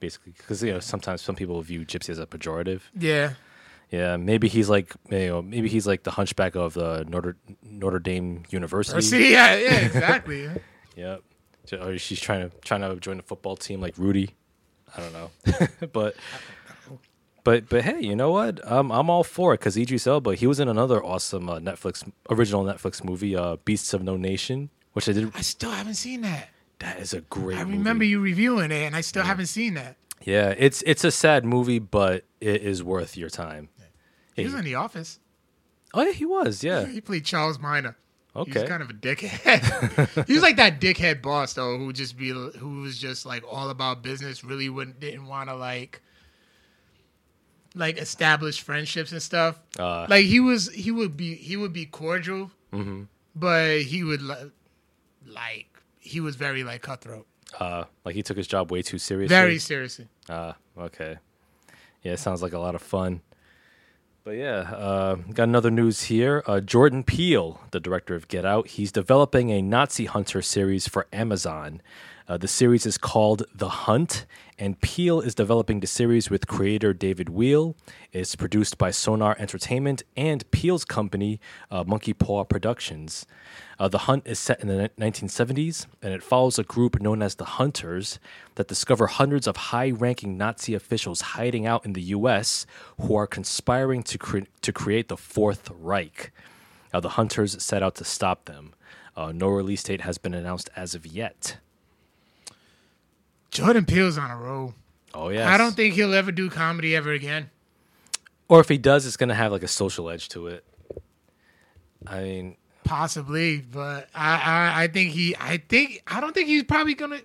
basically, because you know sometimes some people view gypsy as a pejorative. Yeah. Yeah, maybe he's like you know maybe he's like the hunchback of the Notre Notre Dame University. See, yeah, yeah, exactly. Yep. So- Or she's trying to trying to join the football team like Rudy. I don't know, but but but hey, you know what? Um, I'm all for it because Idris Elba he was in another awesome uh, Netflix original Netflix movie, uh, Beasts of No Nation, which I did. I still haven't seen that. That is a great. I movie. remember you reviewing it, and I still haven't seen that. Yeah, it's it's a sad movie, but it is worth your time. He was in The Office. Oh yeah, he was. Yeah. He played Charles Miner. He Okay. was kind of a dickhead. he was like that dickhead boss though, who just be who was just like all about business. Really wouldn't didn't want to like like establish friendships and stuff. Uh, like he was he would be he would be cordial, Mm-hmm. but he would like he was very like cutthroat, uh, like he took his job way too seriously. very seriously. Ah, okay. Yeah, it sounds like a lot of fun. But yeah, uh, got another news here. Uh, Jordan Peele, the director of Get Out, he's developing a Nazi Hunter series for Amazon. Uh, the series is called The Hunt, and Peele is developing the series with creator David Wheel. It's produced by Sonar Entertainment and Peele's company, uh, Monkey Paw Productions. Uh, the Hunt is set in the 1970s, and it follows a group known as the Hunters that discover hundreds of high ranking Nazi officials hiding out in the U.S. who are conspiring to, cre- to create the Fourth Reich. Now, the Hunters set out to stop them. Uh, no release date has been announced as of yet. Jordan Peele's on a roll. Oh, yeah. I don't think he'll ever do comedy ever again. Or if he does, it's going to have like a social edge to it. I mean, Possibly, but I, I, I think he, I think, I don't think he's probably gonna.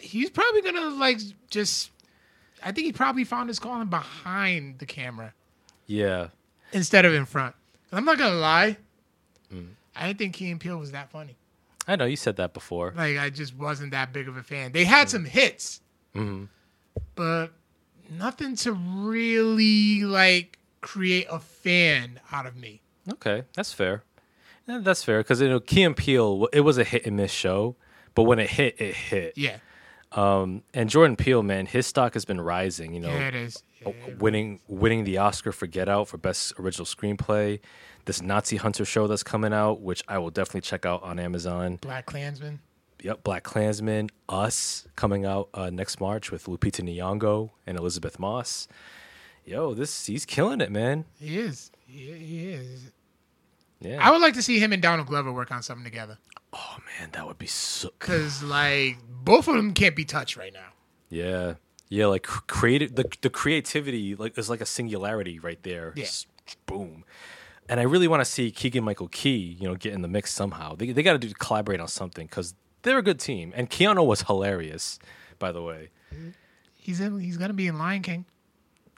He's probably gonna like just. I think he probably found his calling behind the camera yeah. instead of in front. I'm not gonna lie. Mm. I didn't think Key and Peele was that funny. I know you said that before. Like I just wasn't that big of a fan. They had some hits, Mhm. but nothing to really like create a fan out of me. Okay, that's fair. Yeah, that's fair because you know Key and Peele, it was a hit and miss show, but when it hit, it hit. Yeah, Um, and Jordan Peele, man, his stock has been rising. You know, yeah, it is. Winning winning the Oscar for Get Out for best original screenplay. This Nazi Hunter show that's coming out, which I will definitely check out on Amazon. Black Klansman. Yep, Black Klansman, Us coming out uh, next March with Lupita Nyong'o and Elisabeth Moss. Yo, this he's killing it, man. He is. He, he is. Yeah. I would like to see him and Donald Glover work on something together. Oh man, that would be so. because like both of them can't be touched right now. Yeah, yeah. Like creative, the the creativity like is like a singularity right there. Yeah. S- boom. And I really want to see Keegan Michael Key, you know, get in the mix somehow. They they got to do collaborate on something because they're a good team. And Keanu was hilarious, by the way. He's in. He's gonna be in Lion King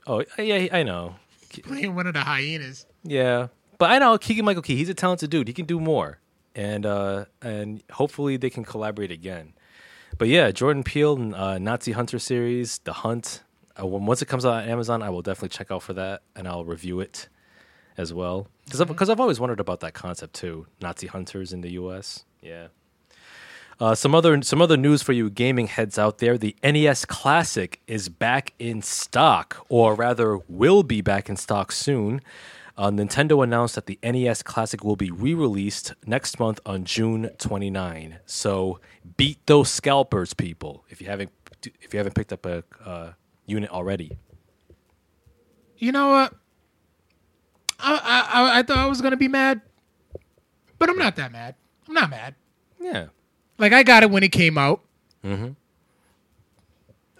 Oh yeah, I know. playing one of the hyenas. Yeah, but I know Keegan Michael Key. He's a talented dude. He can do more, and uh, and hopefully they can collaborate again. But yeah, Jordan Peele uh, Nazi Hunter series, The Hunt. Uh, when, once it comes out on Amazon, I will definitely check out for that, and I'll review it as well. Because I've, 'cause I've always wondered about that concept too. Nazi hunters in the U.S. Yeah. Uh, some other some other news for you gaming heads out there: the NES Classic is back in stock, or rather, will be back in stock soon. Uh, Nintendo announced that the NES Classic will be re-released next month on June 29. So beat those scalpers, people! If you haven't if you haven't picked up a uh, unit already. You know what? I, I I thought I was gonna be mad, but I'm not that mad. I'm not mad. Yeah, Like I got it when it came out. Mhm.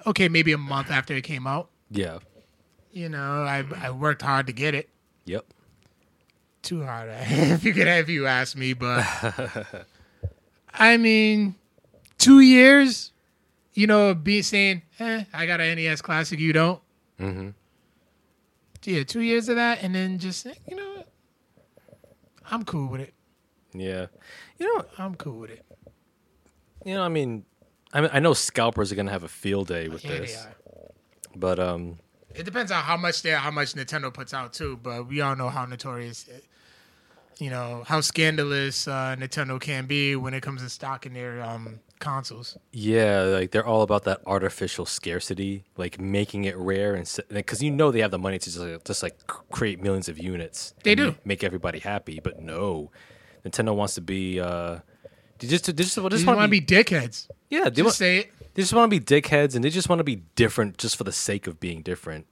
Okay, maybe a month after it came out. yeah, You know, I I worked hard to get it. Yep. Too hard, if you could, have you ask me. But I mean, two years. You know, be saying, "Eh, I got an NES Classic, you don't." hmm Yeah, two years of that, and then just you know. I'm cool with it. Yeah, you know, I'm cool with it. you know. I mean, I mean, I know scalpers are gonna have a field day with Yeah, they this, are. but um, It depends on how much they how much Nintendo puts out too, but we all know how notorious, you know, how scandalous uh, Nintendo can be when it comes to stocking their um, consoles. Yeah, like they're all about that artificial scarcity, like making it rare, and because you know they have the money to just like, just like create millions of units. They do. make everybody happy, but no, Nintendo wants to be. uh they just, they just, they just just want to to be dickheads. Yeah, they, Just want, say it. they just want to be dickheads, and they just want to be different just for the sake of being different.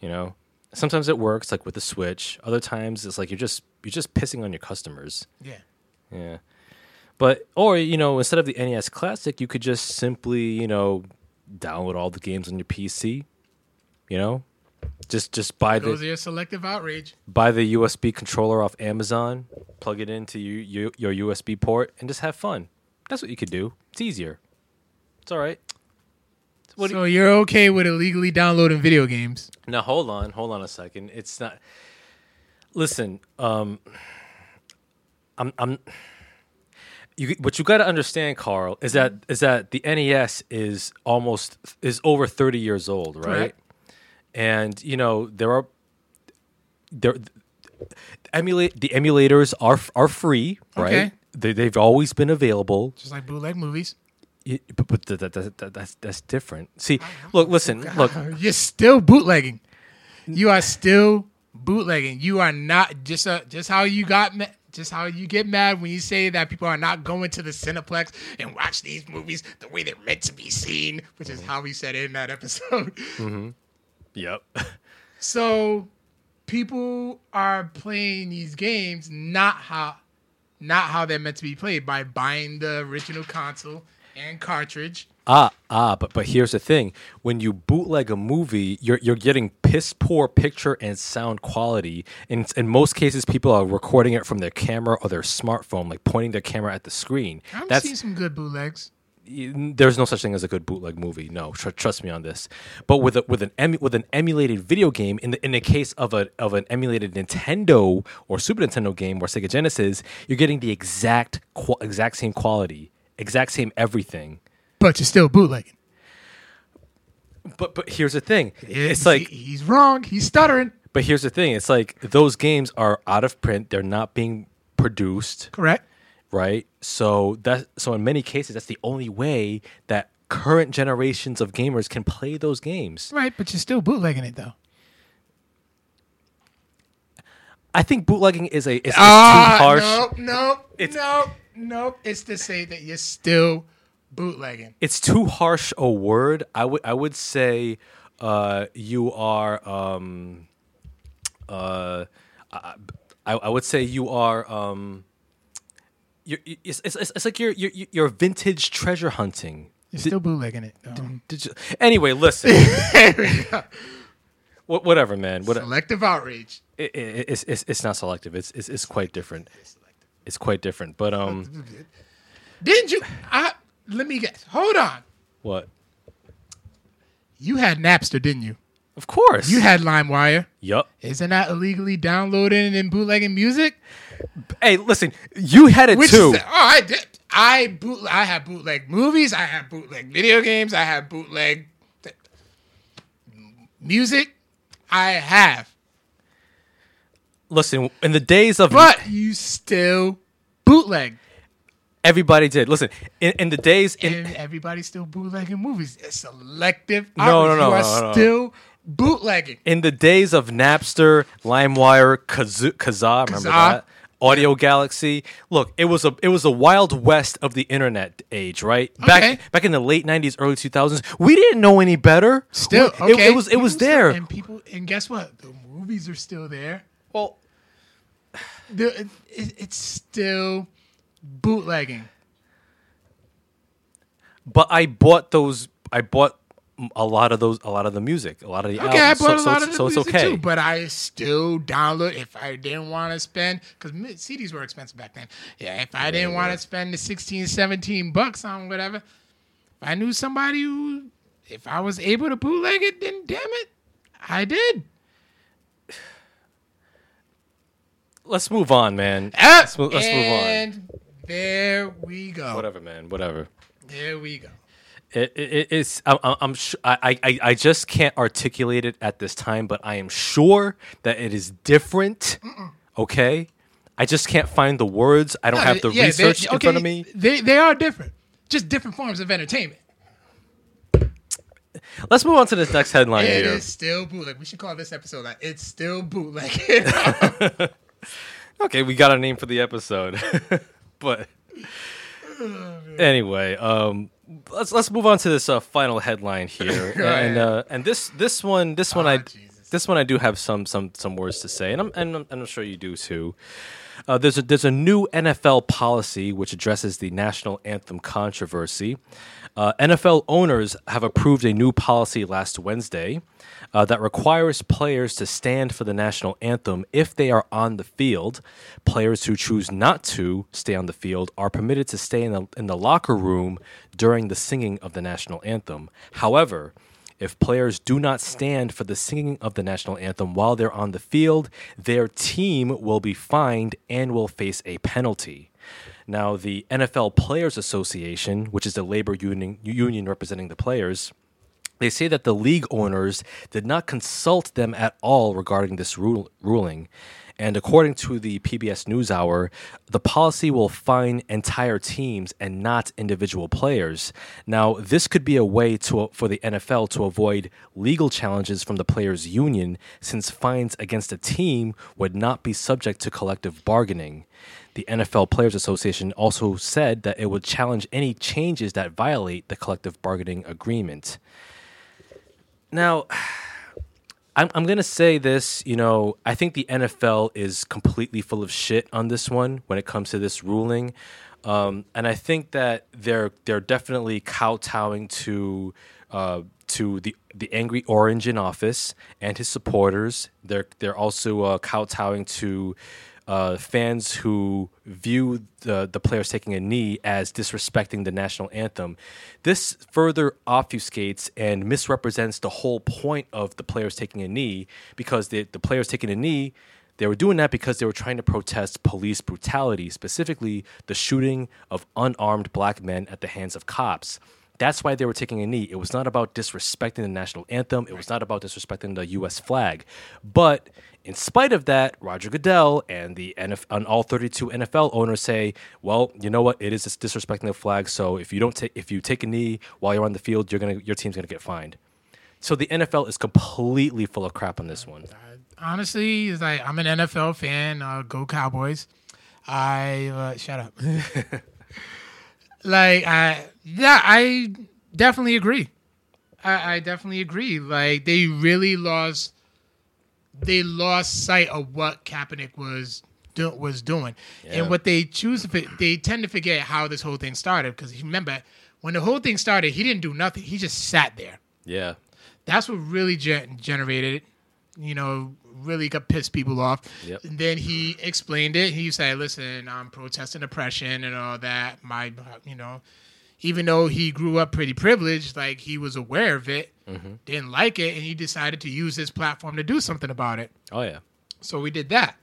You know, sometimes it works, like with the Switch. Other times it's like you're just you're just pissing on your customers. Yeah. Yeah. But or you know, instead of the NES Classic, you could just simply, you know, download all the games on your PC. You know? Just just buy Goes the your selective outrage. buy the USB controller off Amazon, plug it into your your, your USB port and just have fun. That's what you could do. It's easier. It's all right. What so you're okay with illegally downloading video games? Now hold on, hold on a second. It's not. Listen, um, I'm, I'm. You, what you got to understand, Carl, is that is that the NES is almost is over thirty years old, right? Correct. And you know there are there emulate the emulators are are free, right? Okay. They, they've always been available. Just like bootleg movies. It- but but that, that, that, that's that's different. See, look, listen, look. You're still bootlegging. You are still bootlegging. You are not just uh, just how you got ma- just how you get mad when you say that people are not going to the Cineplex and watch these movies the way they're meant to be seen, which is how we said it in that episode. Yep. So people are playing these games not how not how they're meant to be played by buying the original console and cartridge. Ah, ah, but but here's the thing: when you bootleg a movie, you're you're getting piss poor picture and sound quality. In in most cases, people are recording it from their camera or their smartphone, like pointing their camera at the screen. I've That's seen some good bootlegs. There's no such thing as a good bootleg movie. No, tr- trust me on this. But with a, with an emu- with an emulated video game, in the in the case of a of an emulated Nintendo or Super Nintendo game or Sega Genesis, you're getting the exact qu- exact same quality, exact same everything. But you're still bootlegging. But but here's the thing. It's like he's wrong. He's stuttering. but here's the thing. It's like those games are out of print. They're not being produced, Correct. Right? So that so in many cases that's the only way that current generations of gamers can play those games. Right, but you're still bootlegging it though. I think bootlegging is a is, Ah, too harsh. Nope, nope, It's- nope, nope. It's to say that you're still bootlegging. It's too harsh a word. I would I would say uh, you are um, uh, I, I I would say you are um, you're, it's, it's, it's like you're, you're you're vintage treasure hunting. You're still bootlegging it. Um, Did you, anyway, listen. Wha- whatever, man. What, selective outrage. it, it, it's, it's it's not selective. It's, it's it's quite different. It's quite different. But um, Didn't you? I let me guess. Hold on. what? You had Napster, didn't you? Of course. You had LimeWire. Yup. Isn't that illegally downloading and bootlegging music? Hey, listen. You had it Which too. is oh, I did. I boot. I have bootleg movies. I have bootleg video games. I have bootleg th- music. I have, listen. In the days of but you still bootleg, everybody did. Listen. In, in the days in and everybody's still bootlegging movies. It's selective. No, no, no, You are no, no. still bootlegging. in the days of Napster, LimeWire, Kazoo, Kazaa, remember Kazaa. that? Audio Galaxy. Look, it was a it was a wild west of the internet age, right? Back Okay. back in the late '90s, early 2000s, we didn't know any better. Still, We- it- okay. it, was it was People still- there. and people. And guess what? The movies are still there. well, The, it, it's still bootlegging. but I bought those. I bought a lot of those. A lot of the music. A lot of the Okay, I albums. bought so, a lot so, of the so it's music okay. too, but I still download if I didn't want to spend because CDs were expensive back then. Yeah, if I didn't want to spend the 16, 17 bucks on whatever, if I knew somebody who, if I was able to bootleg it, then damn it, I did. Let's move on, man. Ah, Let's, move- let's move on. there we go. Whatever, man. Whatever. There we go. It, it, it's I'm, I'm- I, I I just can't articulate it at this time, but I am sure that it is different. Okay, I just can't find the words. I don't have the Yeah, research in okay, front of me. They they are different, just different forms of entertainment. Let's move on to this next headline It here. is still bootleg. We should call this episode like "It's Still Bootleg." Okay, we got a name for the episode, but anyway, um, let's let's move on to this uh, final headline here, and uh, and this this one this one Oh, I Jesus. this one I do have some some some words to say, and I'm and I'm, and I'm sure you do too. Uh, there's a there's a new NFL policy which addresses the national anthem controversy. Uh, NFL owners have approved a new policy last Wednesday uh, that requires players to stand for the national anthem if they are on the field. Players who choose not to stay on the field are permitted to stay in the in the locker room during the singing of the national anthem. However, if players do not stand for the singing of the national anthem while they're on the field, their team will be fined and will face a penalty. Now, the NFL Players Association, which is the labor union, union representing the players, they say that the league owners did not consult them at all regarding this rule, ruling. And according to the PBS NewsHour, the policy will fine entire teams and not individual players. Now, this could be a way to, for the NFL to avoid legal challenges from the players' union, since fines against a team would not be subject to collective bargaining. The NFL Players Association also said that it would challenge any changes that violate the collective bargaining agreement. Now, I'm, I'm going to say this, you know, I think the NFL is completely full of shit on this one when it comes to this ruling. Um, and I think that they're they're definitely kowtowing to uh, to the the angry orange in office and his supporters. They're they're also uh, kowtowing to uh, fans who view the, the players taking a knee as disrespecting the national anthem. This further obfuscates and misrepresents the whole point of the players taking a knee because the, the players taking a knee, they were doing that because they were trying to protest police brutality, specifically the shooting of unarmed black men at the hands of cops. That's why they were taking a knee. It was not about disrespecting the national anthem. It was not about disrespecting the U.S. flag. But in spite of that, Roger Goodell and the and all 32 NFL owners say, "Well, you know what? It is disrespecting the flag. So if you don't take if you take a knee while you're on the field, you're gonna your team's gonna get fined." So the NFL is completely full of crap on this one. Honestly, like I'm an NFL fan. Uh, go Cowboys! I uh, shut up. like I yeah, I definitely agree. I, I definitely agree. Like they really lost they lost sight of what Kaepernick was do, was doing. Yeah. And what they choose to they tend to forget how this whole thing started because remember when the whole thing started, he didn't do nothing. He just sat there. Yeah. That's what really gen- generated it. You know, really got pissed people off. Yep. And then he explained it. He said, "Listen, I'm protesting oppression and all that. My, you know, even though he grew up pretty privileged, like he was aware of it, mm-hmm. didn't like it, and he decided to use his platform to do something about it. Oh yeah. So we did that.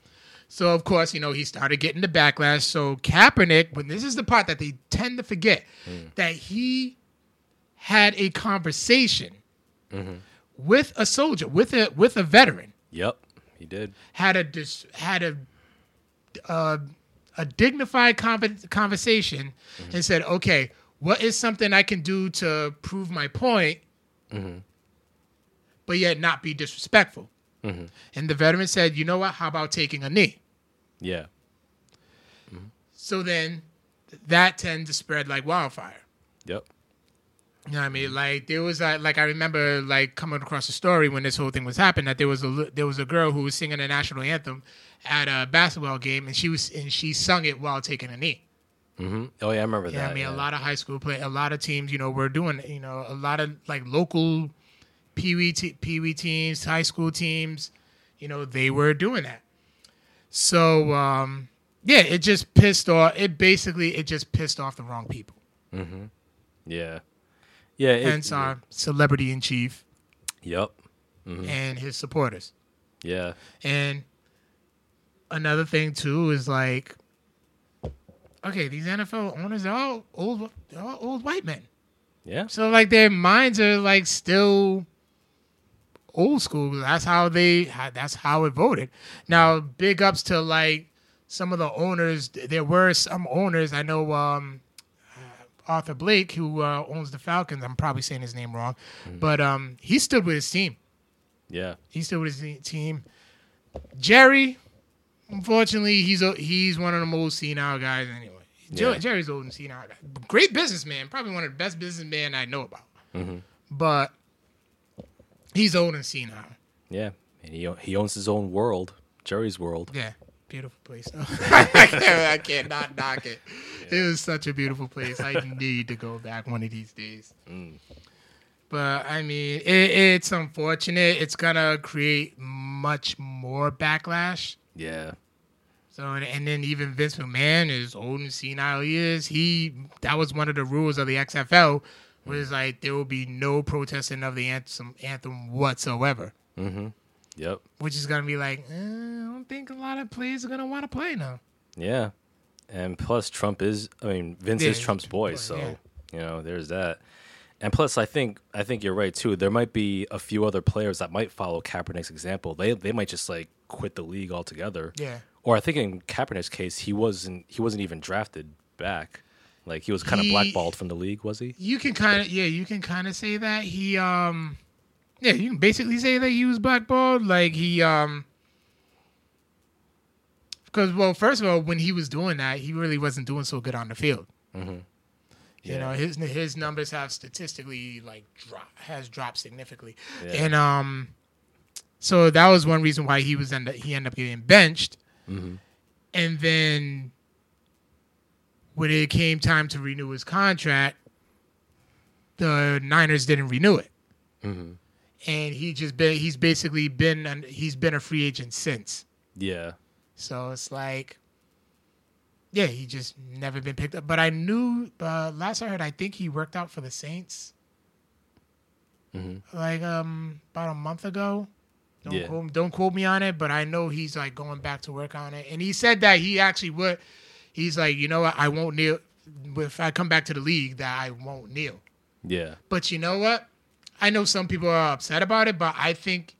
So of course, you know, he started getting the backlash. So Kaepernick, when this is the part that they tend to forget, mm. that he had a conversation mm-hmm. with a soldier, with a with a veteran, Yep. He did. had a dis, had a uh, a dignified conver- conversation, mm-hmm. and said, "Okay, what is something I can do to prove my point, mm-hmm. but yet not be disrespectful?" Mm-hmm. And the veteran said, "You know what? How about taking a knee?" Yeah. Mm-hmm. So then that tends to spread like wildfire. Yep. You know what I mean? Like there was a, like I remember like coming across a story when this whole thing was happening that there was a there was a girl who was singing the national anthem at a basketball game and she was and she sung it while taking a knee. Hmm Oh yeah, I remember that. Yeah, that. I mean yeah. a lot of high school play, a lot of teams, you know, were doing you know a lot of like local pee wee te- pee wee teams, high school teams, you know, they were doing that. So um, yeah, it just pissed off. It basically it just pissed off the wrong people. Mm-hmm. Yeah. Yeah. It, Hence our celebrity in chief Yep. and his supporters. Yeah. And another thing too is like, okay, these NFL owners are all old, they're all old white men. Yeah. So like their minds are like still old school. That's how they. That's how it voted. Now, big ups to like some of the owners. There were some owners. I know um, Arthur Blake, who uh, owns the Falcons. I'm probably saying his name wrong, but um, he stood with his team. Yeah. He stood with his team. Jerry, unfortunately, he's a, he's one of the most senile guys anyway. Yeah. Jerry's old and senile. guy. Great businessman, probably one of the best businessmen I know about. Mm-hmm. But he's old and senile. Yeah. And he he owns his own world, Jerry's world. Yeah, beautiful place. I, can't, I can't not knock it. It was such a beautiful place. I need to go back one of these days. Mm. But I mean, it, it's unfortunate. It's gonna create much more backlash. Yeah. So and, and then even Vince McMahon, as old and senile he is, he that was one of the rules of the XFL was like there will be no protesting of the anthem anthem whatsoever. Yep. Which is gonna be like, eh, I don't think a lot of players are gonna want to play now. Yeah. And plus, Trump is. I mean, Vince Yeah, is Trump's boy, boy, so yeah. you know, there's that. And plus, I think I think you're right too. There might be a few other players that might follow Kaepernick's example. They they might just like quit the league altogether. Yeah. Or I think in Kaepernick's case, he wasn't he wasn't even drafted back. Like he was kind of He- blackballed from the league, was he? You can kind of yeah, you can kind of say that he um yeah, you can basically say that he was blackballed. Like he um because well, first of all, when he was doing that, he really wasn't doing so good on the field. You Yeah. know, his his numbers have statistically like drop has dropped significantly, Yeah. and um, so that was one reason why he was end up, he ended up getting benched, and then when it came time to renew his contract, the Niners didn't renew it, and he just been he's basically been he's been a free agent since. Yeah. So it's like, yeah, he just never been picked up. But I knew uh, last I heard, I think he worked out for the Saints, like um about a month ago. Don't Yeah. quote, don't quote me on it, but I know he's like going back to work on it. And he said that he actually would. He's like, you know what, I won't kneel if I come back to the league. That I won't kneel. Yeah. But you know what? I know some people are upset about it, but I think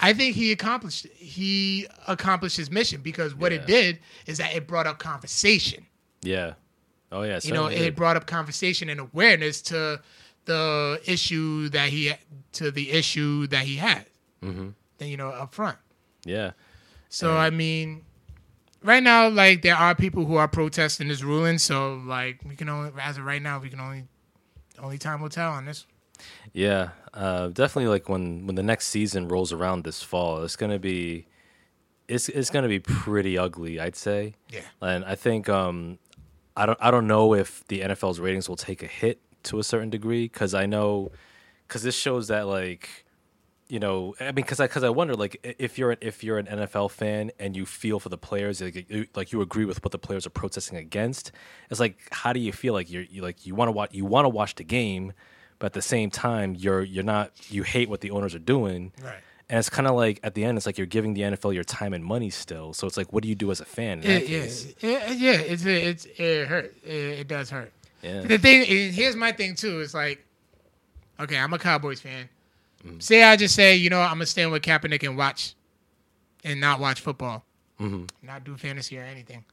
I think he accomplished he accomplished his mission because what Yeah. it did is that it brought up conversation. Yeah. Oh yeah. You know, it did. brought up conversation and awareness to the issue that he to the issue that he had. Mm-hmm. Then you know up front. yeah. So I mean, right now, like there are people who are protesting this ruling. So like we can only as of right now we can only only time will tell on this. Yeah, uh, definitely. Like when when the next season rolls around this fall, it's gonna be it's it's gonna be pretty ugly, I'd say. Yeah. And I think um, I don't I don't know if the NFL's ratings will take a hit to a certain degree because I know because this shows that like you know I mean because I because I wonder like if you're an, if you're an NFL fan and you feel for the players like you, like you agree with what the players are protesting against it's like how do you feel like you're you like you want to watch you want to watch the game but at the same time you're you're not you hate what the owners are doing Right. and it's kind of like at the end it's like you're giving the NFL your time and money still so it's like what do you do as a fan in Yeah, yeah, case? yeah, yeah. It's it's it hurt. It, it does hurt. yeah The thing, here's my thing too. It's like, okay, I'm a Cowboys fan. Mm-hmm. Say I just say, you know, I'm gonna stand with Kaepernick and watch, and not watch football, mm-hmm. not do fantasy or anything.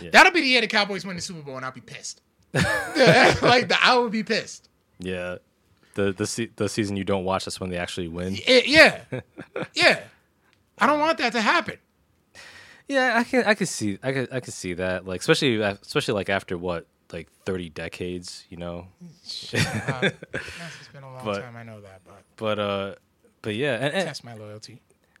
Yeah. That'll be the year the Cowboys win the Super Bowl, and I'll be pissed. like the, I would be pissed. yeah the the se- the season you don't watch that's when they actually win It- yeah, yeah. I don't want that to happen. Yeah, I can I can see I can I can see that like especially uh, especially like after what like 30 decades, you know. Up. It's been a long But- time. I know that, but But uh but yeah, and, and test my loyalty.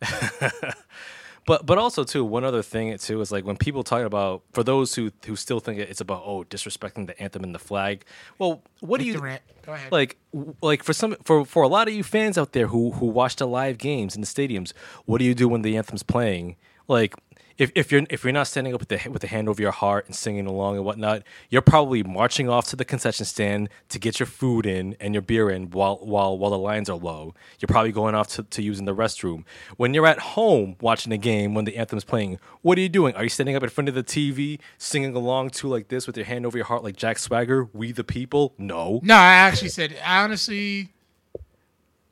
but but also too one other thing too is like when people talk about for those who who still think it's about oh disrespecting the anthem and the flag. Well, what do you Durant, go ahead. like like for some for for a lot of you fans out there who who watch the live games in the stadiums what do you do when the anthem's playing like if, if you're if you're not standing up with the with the hand over your heart and singing along and whatnot, you're probably marching off to the concession stand to get your food in and your beer in while while while the lines are low. You're probably going off to, to using the restroom. When you're at home watching the game when the anthem's playing, what are you doing? Are you standing up in front of the TV singing along to like this with your hand over your heart like Jack Swagger, "We the People"? No. No, I actually said honestly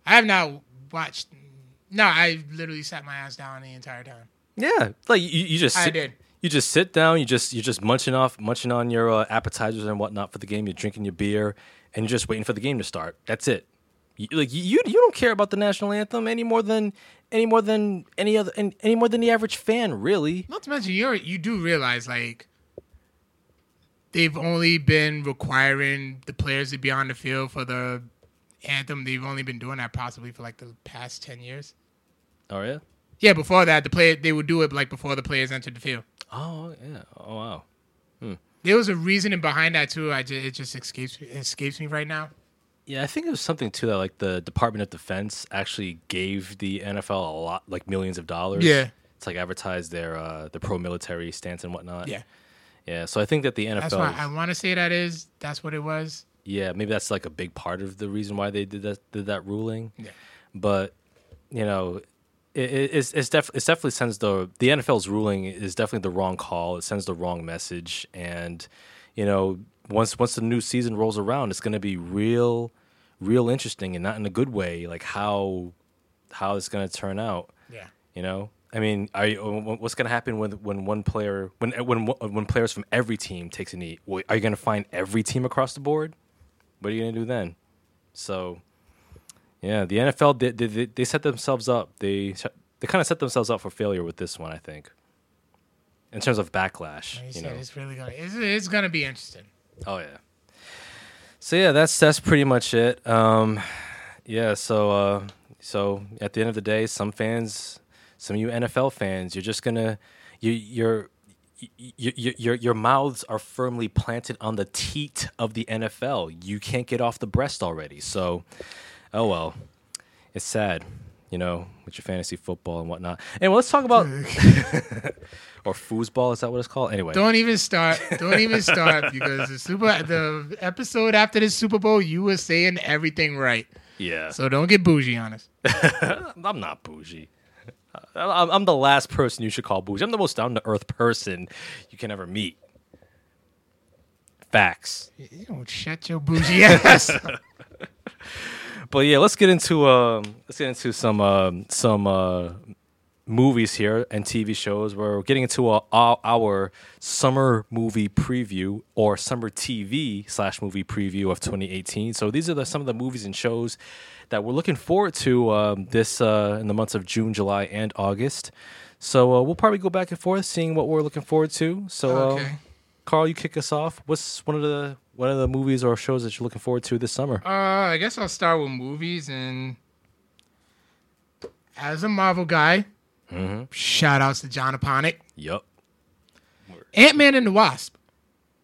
I have not watched no, I literally sat my ass down the entire time. Yeah, like you, you just I sit, did. You just sit down. You just you're just munching off, munching on your uh, appetizers and whatnot for the game. You're drinking your beer, and you're just waiting for the game to start. That's it. You, like you, you don't care about the national anthem any more than any more than any other any, any more than the average fan, really. Not to mention you you do realize like they've only been requiring the players to be on the field for the anthem. They've only been doing that possibly for like the past ten years. Oh yeah. Yeah, before that, the play they would do it like before the players entered the field. Oh yeah. Oh wow. There was a reasoning behind that too. I just, it just escapes escapes me right now. Yeah, I think it was something too that like the Department of Defense actually gave the NFL a lot, like millions of dollars. Yeah. To like advertise their uh, the pro military stance and whatnot. Yeah, Yeah. So I think that the NFL. that's why I want to say that is that's what it was. Yeah, maybe that's like a big part of the reason why they did that did that ruling. Yeah. But you know, it, it, it's it's, def- it's definitely sends the the NFL's ruling is definitely the wrong call. It sends the wrong message, and you know, once once the new season rolls around, it's going to be real, real interesting, and not in a good way. Like how how it's going to turn out. Yeah. You know, I mean, are you, what's going to happen when when one player when when when players from every team takes a knee? Are you going to find every team across the board? What are you going to do then? So, yeah, the NFL they, they, they set themselves up. They they kind of set themselves up for failure with this one, I think. In terms of backlash, Like you know. it's really gonna it's, it's gonna be interesting. Oh yeah. So yeah, that's that's pretty much it. Um, yeah. So uh, so at the end of the day, some fans, some of you NFL fans, you're just gonna you you're. Your, your your mouths are firmly planted on the teat of the NFL. You can't get off the breast already. So, oh well, it's sad, you know, with your fantasy football and whatnot. Anyway, let's talk about or foosball. Is that what it's called? Anyway, Don't even start. Don't even start because the super the episode after the Super Bowl, you were saying everything right. yeah. So don't get bougie on us. I'm not bougie. I'm, I'm the last person you should call bougie. I'm the most down to earth person you can ever meet. Facts. You don't shut your bougie ass. But yeah, let's get into um, let's get into some um, some uh, movies here and TV shows. We're getting into a, our, our summer movie preview or summer TV slash movie preview of 2018. So these are the, some of the movies and shows that we're looking forward to um, this uh, in the months of June, July, and August. So uh, we'll probably go back and forth, seeing what we're looking forward to. So, Okay. Carl, you kick us off. What's one of the one of the movies or shows that you're looking forward to this summer? Uh, I guess I'll start with movies and as a Marvel guy, Mm-hmm. Shout outs to John Aponic. Yup. Ant Man and the Wasp.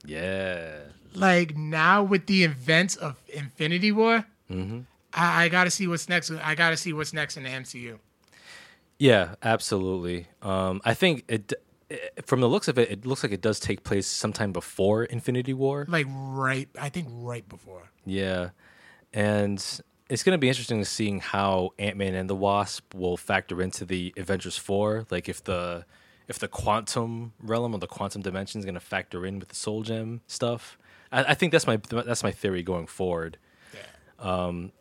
Yeah. Like now with the events of Infinity War, Mm-hmm. I, I got to see what's next. I got to see what's next in the MCU. Yeah, absolutely. Um, I think it, from the looks of it, it looks like it does take place sometime before Infinity War. Like right, I think right before. Yeah, and it's going to be interesting to seeing how Ant Man and the Wasp will factor into the Avengers Four. Like if the if the quantum realm or the quantum dimension is going to factor in with the Soul Gem stuff. I, I think that's my that's my theory going forward. Yeah. Um,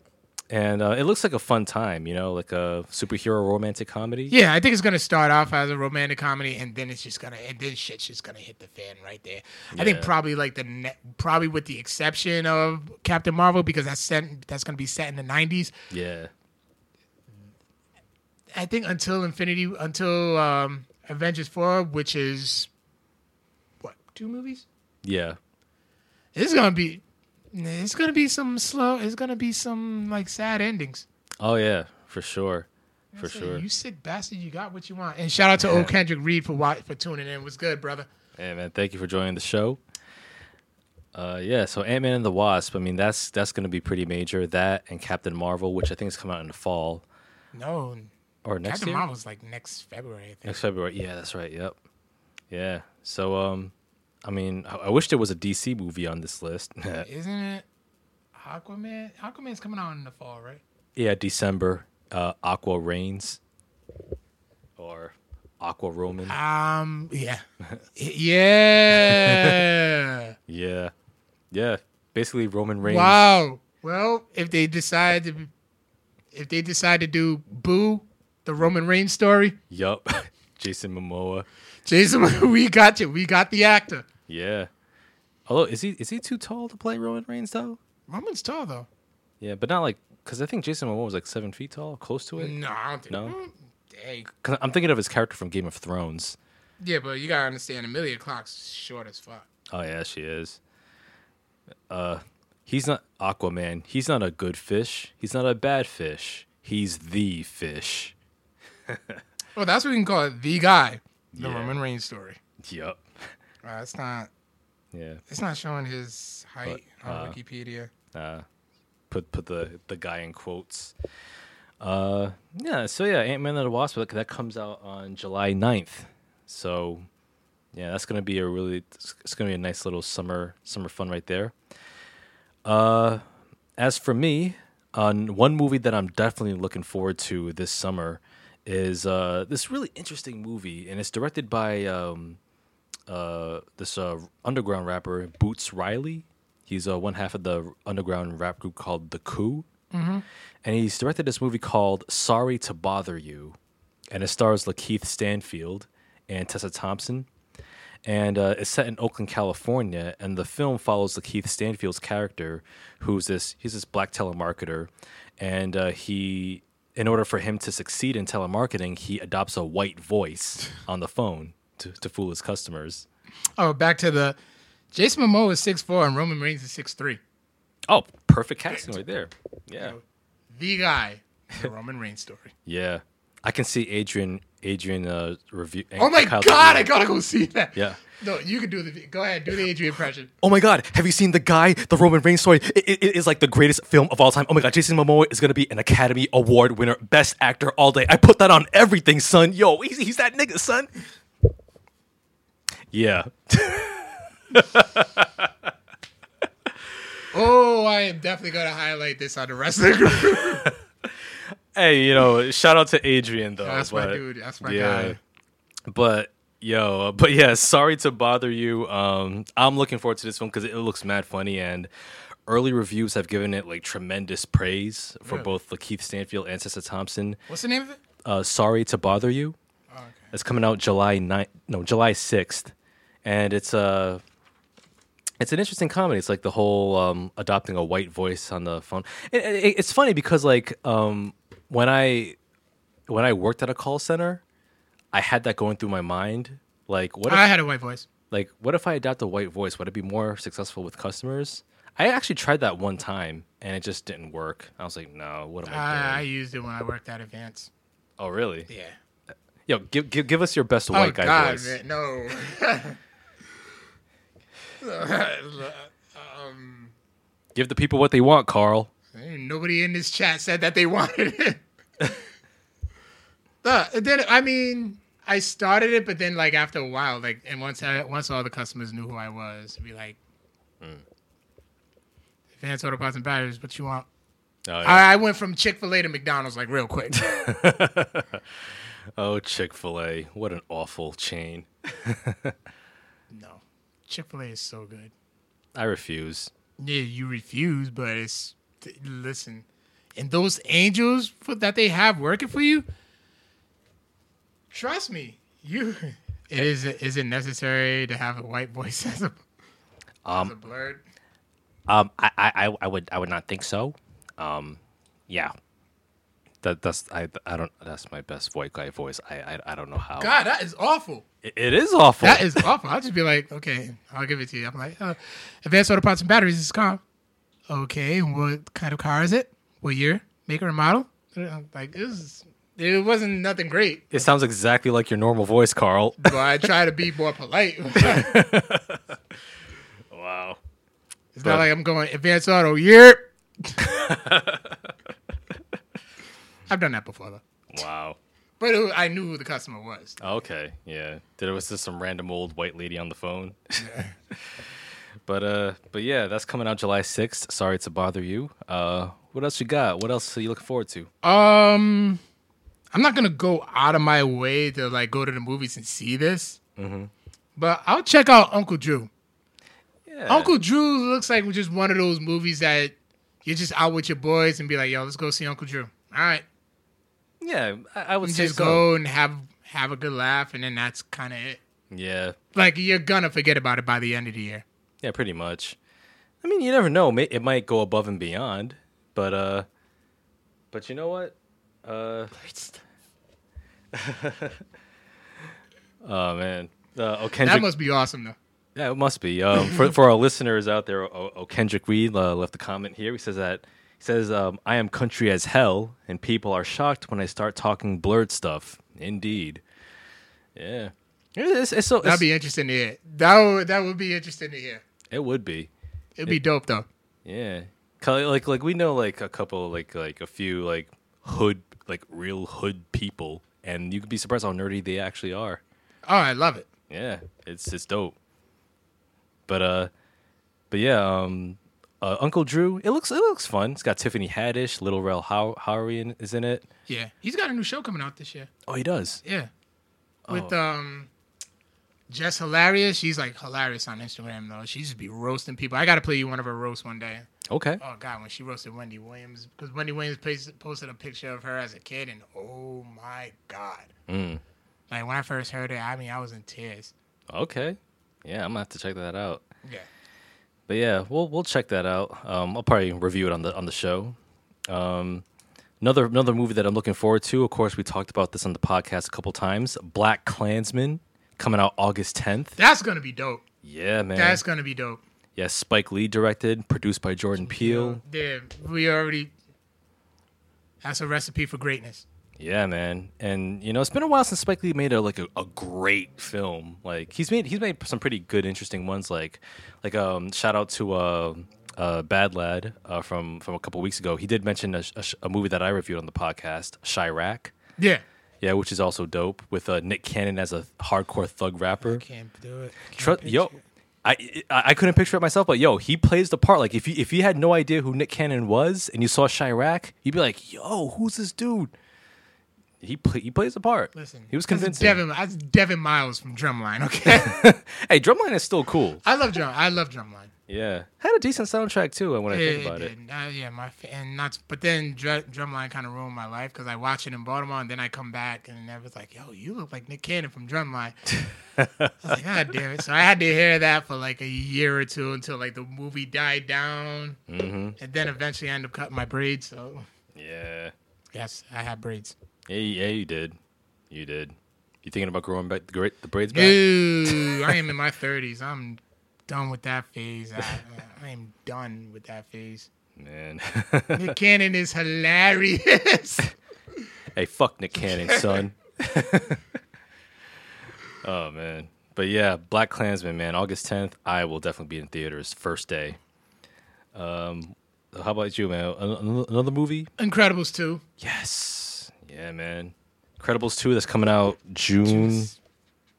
And uh, it looks like a fun time, you know, like a superhero romantic comedy. Yeah, I think it's gonna start off as a romantic comedy, and then it's just gonna, and then shit's just gonna hit the fan right there. I think probably like the ne- probably with the exception of Captain Marvel because that's set, that's gonna be set in the '90s. Yeah. I think until Infinity, until um, Avengers Four, which is what two movies? Yeah. It's gonna be, it's gonna be some slow. It's gonna be some like sad endings. Oh yeah, for sure. For So sure. You sick bastard, you got what you want. And shout out to old Kendrick Reed for for tuning in. It was good, brother. Hey man, thank you for joining the show. Uh, yeah, so Ant Man and the Wasp. I mean, that's that's going to be pretty major. That and Captain Marvel, which I think is coming out in the fall No, or next Captain year, Marvel's like next February. I think. next February. Yeah, that's right. Yep. Yeah. So, um, I mean, I, I wish there was a DC movie on this list. Isn't it Aquaman? Aquaman's coming out in the fall, right? yeah, December. Uh, Aqua Reigns or Aqua Roman. Um, yeah, yeah. Yeah. Yeah. Basically, Roman Reigns. wow. Well, if they decide to, if they decide to do Boo, the Roman Reigns story, Yup. Jason Momoa. Jason, we got you. We got the actor. Yeah. Although is he is he too tall to play Roman Reigns though? Roman's tall though. Yeah, but not like because I think Jason Momoa was like seven feet tall, close to it. No, I don't think. No? Hey, I'm thinking of his character from Game of Thrones. yeah, but you gotta understand, Emilia Clarke's short as fuck. Oh yeah, she is. Uh, he's not Aquaman. He's not a good fish. He's not a bad fish. He's the fish. Well, that's what we can call it. The guy, the Yeah. Roman Reigns story. Yup. Uh, it's not. Yeah. It's not showing his height But, on uh, Wikipedia. Uh, put put the the guy in quotes. Uh, yeah. So yeah, Ant Man and the Wasp. That, that comes out on July 9th. So yeah, that's gonna be a really it's, gonna be a nice little summer summer fun right there. Uh, as for me, on one movie that I'm definitely looking forward to this summer is uh this really interesting movie, and it's directed by um uh this uh underground rapper Boots Riley. He's uh, one half of the underground rap group called The Coup. And he's directed this movie called Sorry to Bother You. And it stars Lakeith Stanfield and Tessa Thompson. And uh, it's set in Oakland, California. And the film follows Lakeith Stanfield's character, who's this, he's this black telemarketer. And uh, he, in order for him to succeed in telemarketing, he adopts a white voice on the phone to, to fool his customers. Oh, back to the Jason Momoa is six four and Roman Reigns is six three. Oh, perfect casting right there. Yeah. The guy, the Roman Reigns story. Yeah, I can see Adrian. Adrian uh, review. Oh my Kyle god, I gotta go see that. Yeah. No, you can do the. Go ahead, do the Adrian impression. Oh my god, have you seen the guy? The Roman Reigns story. It, it- it is like the greatest film of all time. Oh my god, Jason Momoa is gonna be an Academy Award winner, Best Actor all day. I put that on everything, son. Yo, he's, he's that nigga, son. Yeah. Oh, I am definitely gonna highlight this on the rest of the group. Hey, you know, shout out to Adrian though. That's my but- dude. That's my yeah. guy. But yo, but yeah, sorry to bother you. Um, I'm looking forward to this one because it looks mad funny, and early reviews have given it like tremendous praise for Really? both Lakeith Stanfield and Tessa Thompson. What's the name of it? Uh, sorry to bother you. Oh, okay. It's coming out July 9th, no, July 6th. And it's a it's an interesting comedy. It's like the whole um, adopting a white voice on the phone. It, it, it's funny because like um, when I when I worked at a call center, I had that going through my mind. Like what if, I had a white voice. like what if I adopt a white voice? Would it be more successful with customers? I actually tried that one time and it just didn't work. I was like, no, what am I doing? I, I used it when I worked at Advance. oh, really? Yeah. Yo, give give, give us your best Oh white guy God, voice. man, no. um, Give the people what they want, Carl. nobody in this chat said that they wanted it. Uh, then I mean, I started it, but then like after a while, like, and once I, once all the customers knew who I was, be like, Advanced Auto Parts and Batteries, what you want? Oh, yeah. I, I went from Chick Fil A to McDonald's like real quick. oh Chick Fil A, what an awful chain. Chick Fil A is so good. I refuse. Yeah, you refuse, but it's listen, and those angels for, that they have working for you. Trust me, you. It is. Is it necessary to have a white voice as a, as a Um, blurred? um, I, I, I- I would, I would not think so. Um, yeah. That, that's, I, I don't. That's my best white guy voice. I, I, I don't know how. God, that is awful. It, is awful. That is awful. I'll just be like, okay, I'll give it to you. I'm like, uh, advanced auto parts and batteries is car. Okay, and what kind of car is it? What year, maker, and model? Like, it was, it wasn't nothing great. It sounds exactly like your normal voice, Carl. But I try to be more polite. wow. It's not like I'm going advanced auto. Year. I've done that before though, Wow. But it, I knew who the customer was. Okay, yeah. Did it was just some random old white lady on the phone. but uh but yeah, that's coming out July 6th. Sorry to bother you. Uh what else you got? What else are you looking forward to? Um, I'm not gonna go out of my way to like go to the movies and see this, but I'll check out Uncle Drew. Yeah. Uncle Drew looks like just one of those movies that you're just out with your boys and be like, "Yo, let's go see Uncle Drew." All right, Yeah, I, I would you say just so. go and have have a good laugh, and then that's kind of it. Yeah. Like you're gonna forget about it by the end of the year. Yeah, pretty much. I mean, you never know. It might go above and beyond, but uh but you know what? Uh Oh man. Uh, oh, That must be awesome though. Yeah, it must be. Um, for for our listeners out there, oh, oh, Kendrick Reed uh, left a comment here. He says that says, um, "I am country as hell, and people are shocked when I start talking blurred stuff." Indeed, yeah, it's, it's so That'd be interesting to hear. That would that would be interesting to hear. it would be, It'd be dope though. Yeah. Like like we know like a couple like like a few like hood like real hood people, and you could be surprised how nerdy they actually are. Oh, I love it. Yeah, it's it's dope. But uh, but yeah, um, uh, Uncle Drew, it looks it looks fun. It's got Tiffany Haddish, Little Rel How- Howery in, is in it. Yeah, he's got a new show coming out this year. Oh, he does. Yeah, with Oh. um, Jess Hilarious. She's like hilarious on Instagram though. She just be roasting people. I got to play you one of her roasts one day. Okay. Oh God, when she roasted Wendy Williams, because Wendy Williams posted, posted a picture of her as a kid, and oh my God, Mm. like when I first heard it, I mean, I was in tears. Okay. Yeah, I'm gonna have to check that out. Yeah. But yeah, we'll we'll check that out. Um, I'll probably review it on the on the show. Um, another another movie that I'm looking forward to. Of course, we talked about this on the podcast a couple times. Black Klansman coming out August 10th. That's gonna be dope. Yeah, man. That's gonna be dope. yeah, Spike Lee directed, produced by Jordan Peele. Yeah, we already. That's a recipe for greatness. Yeah, man. And you know, it's been a while since Spike Lee made a like a, a great film. Like he's made he's made some pretty good, interesting ones. Like like um shout out to uh uh Bad Lad uh, from from a couple weeks ago. He did mention a, a, a movie that I reviewed on the podcast, Chi-Raq. Yeah. Yeah, which is also dope with uh, Nick Cannon as a hardcore thug rapper. Can't do it. Can't Tru- yo, it. I, I I couldn't picture it myself, but yo, he plays the part. Like if you if you had no idea who Nick Cannon was and you saw Chi-Raq, you'd be like, yo, who's this dude? He play, he plays the part. Listen, he was that's convincing. Devon, that's Devon Miles from Drumline. Okay, hey, Drumline is still cool. I love drum. I love Drumline. Yeah, had a decent soundtrack too. When I think about it, did. Uh, yeah, my and not. But then Dr- Drumline kind of ruined my life because I watched it in Baltimore and then I come back and it was like, yo, you look like Nick Cannon from Drumline. I was like, God damn it! So I had to hear that for like a year or two until like the movie died down, hmm and then eventually I ended up cutting my braids. So yeah, yes, I have braids. Yeah, yeah. You did, you did. You thinking about growing back the, great, the braids back? Ooh, I am in my thirties. I'm done with that phase. I, I am done with that phase. Man, Nick Cannon is hilarious. hey, fuck Nick Cannon, son. oh man, but yeah, Black Klansman, man, August tenth. I will definitely be in theaters first day. Um, how about you, man? Another movie? Incredibles 2. Yes. Yeah, man. Incredibles two that's coming out June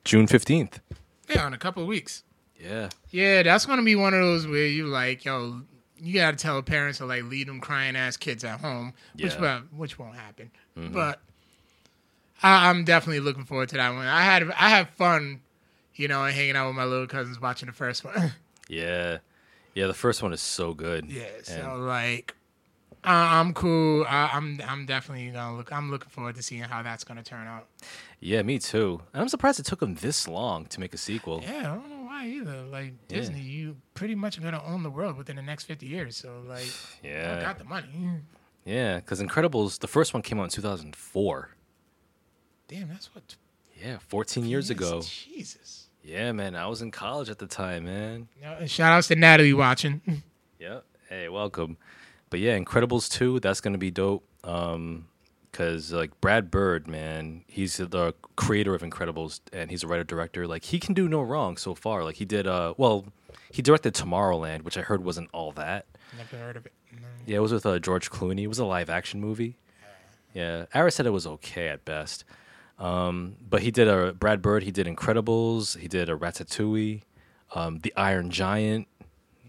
June fifteenth. Yeah, in a couple of weeks. Yeah. Yeah, that's gonna be one of those where you like, yo, you gotta tell parents to like leave them crying ass kids at home, which Yeah. well, which won't happen. Mm-hmm. But I, I'm definitely looking forward to that one. I had I had fun, you know, hanging out with my little cousins watching the first one. Yeah. Yeah, the first one is so good. yeah, so And- like, I'm cool. I, I'm I'm definitely gonna look. I'm looking forward to seeing how that's gonna turn out. yeah, me too. And I'm surprised it took them this long to make a sequel. Yeah, I don't know why either. Like Yeah. Disney, you pretty much gonna own the world within the next 50 years. So like, yeah I got the money. Yeah, because Incredibles, the first one came out in 2004. Damn, that's what Yeah, 14 years ago. Jesus. Yeah, man, I was in college at the time, man. Yeah, uh, and shout outs to Natalie watching. Yeah. Hey, welcome. But yeah, Incredibles 2, that's going to be dope. Um, cuz like Brad Bird, man, he's the creator of Incredibles and he's a writer director. Like he can do no wrong so far. Like he did uh well, he directed Tomorrowland, which I heard wasn't all that. Never heard of it. No. Yeah, it was with uh, George Clooney. It was a live action movie. Yeah, Ara said it was okay at best. Um, but he did a Brad Bird. He did Incredibles. He did a Ratatouille, um, The Iron Giant,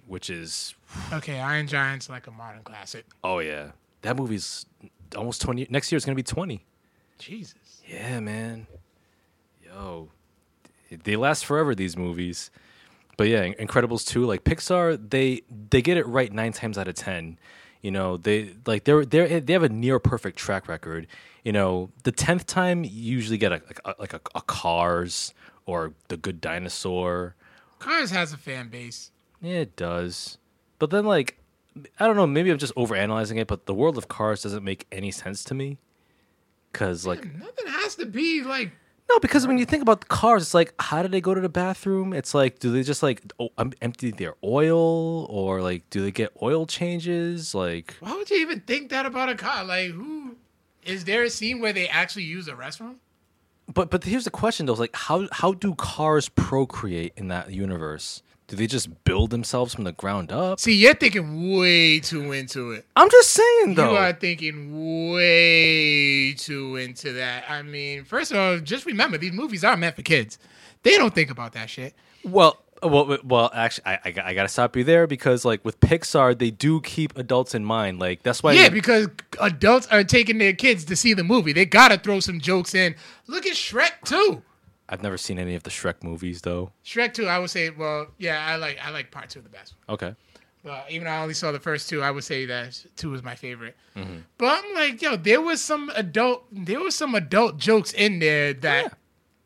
which is Okay, Iron Giant's like a modern classic. oh yeah, that movie's almost twenty. Next year it's gonna be twenty. Jesus. Yeah, man. Yo, they last forever. These movies. But yeah, Incredibles two, like Pixar, they they get it right nine times out of ten. You know, they like they're they they have a near perfect track record. You know, the tenth time you usually get a like a, like a, a Cars or The Good Dinosaur. Cars has a fan base. Yeah, it does. But then like I don't know, maybe I'm just overanalyzing it, but the world of Cars doesn't make any sense to me. Cause like Nothing has to be like. No, because when you think about the cars, it's like, how do they go to the bathroom? It's like, do they just like o- um, empty their oil, or like, do they get oil changes? Like, Why would you even think that about a car? Like, who is there a scene where they actually use a restroom? but but here's the question though: like, how how do cars procreate in that universe? Do they just build themselves from the ground up? See, you're thinking way too into it. I'm just saying though. You are thinking way too into that. I mean, first of all, just remember these movies are meant for kids. They don't think about that shit. Well, well, well. Actually, I, I, got- I gotta stop you there because, like, with Pixar, they do keep adults in mind. Like, that's why. Yeah, because adults are taking their kids to see the movie. They gotta throw some jokes in. Look at Shrek 2. I've never seen any of the Shrek movies, though. Shrek 2, I would say, well, yeah, I like I like part two the best. Okay. But even though I only saw the first two, I would say that two was my favorite. Mm-hmm. But I'm like, yo, there was some adult, there was some adult jokes in there that Yeah.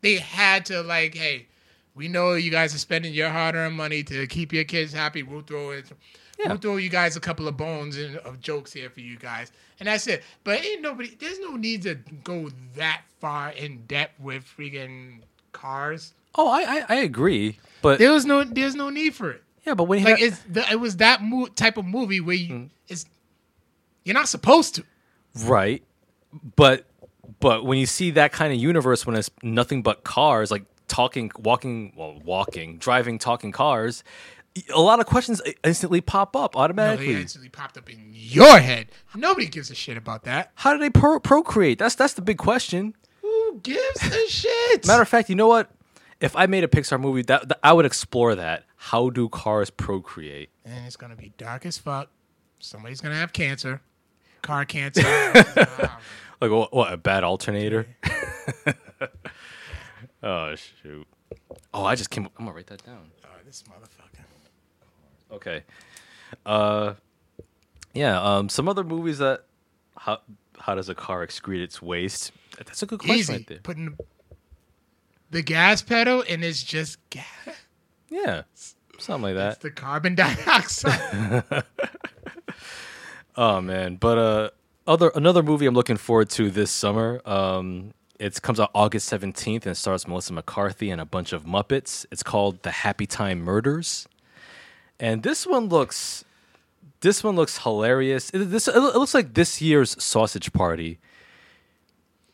they had to like, hey, we know you guys are spending your hard-earned money to keep your kids happy. We'll throw it. Yeah. We'll throw you guys a couple of bones and of jokes here for you guys, and that's it. But ain't nobody. There's no need to go that far in depth with freaking cars. Oh, I, I, I agree, but There was no. There's no need for it. yeah, but when Like it's the, it was that mo- type of movie where you mm. it's you're not supposed to. Right. But but when you see that kind of universe when it's nothing but cars, like talking, walking, well, walking, driving, talking cars, a lot of questions instantly pop up No, automatically. they actually popped up in your head. Nobody gives a shit about that. How do they pro- procreate? That's that's the big question. Who gives a shit? Matter of fact, you know what? If I made a Pixar movie, that, that I would explore that. How do cars procreate? and it's gonna be dark as fuck. Somebody's gonna have cancer, car cancer. Like what? what a bad alternator. oh shoot! Oh, I just came. I'm gonna write that down. oh, this motherfucker. Okay. Uh, yeah. Um, some other movies that how how does a car excrete its waste? That's a good question Easy. right there. Putting the, the gas pedal and it's just gas. Yeah, something like that. It's the carbon dioxide. Oh man, but uh, other another movie I'm looking forward to this summer. Um, it comes out August 17th and it stars Melissa McCarthy and a bunch of Muppets. It's called The Happy Time Murders, and this one looks this one looks hilarious. It, this it looks like this year's Sausage Party.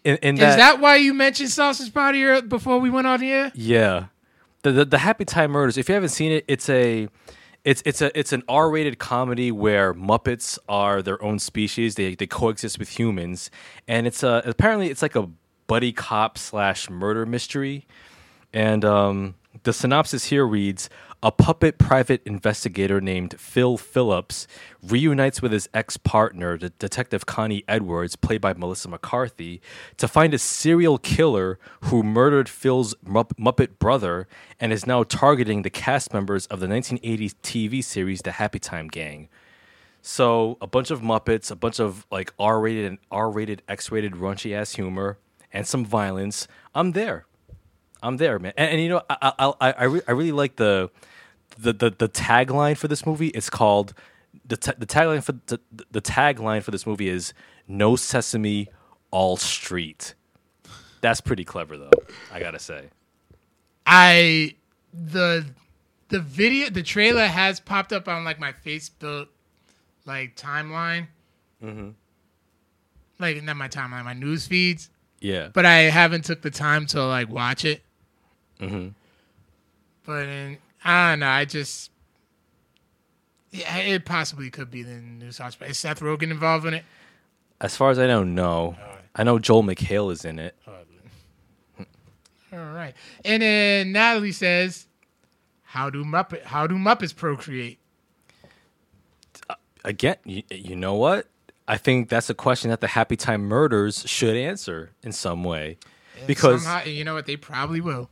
In, in Is that, that why you mentioned Sausage Party before we went on here? yeah, the, the the Happy Time Murders. If you haven't seen it, it's a it's it's a it's an R-rated comedy where Muppets are their own species. They they coexist with humans, and it's a apparently it's like a buddy cop slash murder mystery. And um, the synopsis here reads A puppet private investigator named Phil Phillips reunites with his ex partner, the Detective Connie Edwards, played by Melissa McCarthy, to find a serial killer who murdered Phil's Mupp- Muppet brother and is now targeting the cast members of the 1980s TV series The Happy Time Gang. So a bunch of Muppets, a bunch of like R-rated and R-rated, X-rated, raunchy ass humor, and some violence. I'm there. I'm there, man. And, and you know, I I I, I, re- I really like the, the the the tagline for this movie. is called the ta- the tagline for the, the tagline for this movie is "No Sesame, All Street." That's pretty clever, though. I gotta say. I the the video the trailer has popped up on like my Facebook like timeline. Mm-hmm. Like not my timeline, my news feeds. Yeah. But I haven't took the time to like watch it. Mm-hmm. But in, I don't know. I just yeah, it possibly could be the new Party. Is Seth Rogen involved in it? As far as I know, no. I know Joel McHale is in it. All right. And then Natalie says, "How do Muppet? How do Muppets procreate?" Uh, again, you, you know what? I think that's a question that the Happy Time Murders should answer in some way, because Somehow, you know what? They probably will.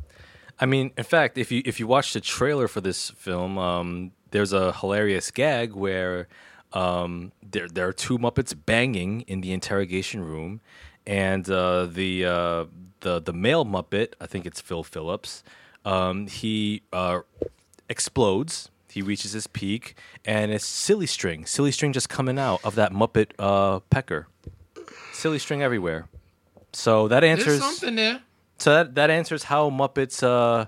I mean, in fact, if you if you watch the trailer for this film, um, there's a hilarious gag where um, there there are two Muppets banging in the interrogation room, and uh, the uh, the the male Muppet, I think it's Phil Phillips, um, he uh, explodes. He reaches his peak, and it's silly string, silly string just coming out of that Muppet uh, pecker, silly string everywhere. So that There's answers. something there. So that, that answers how Muppets uh,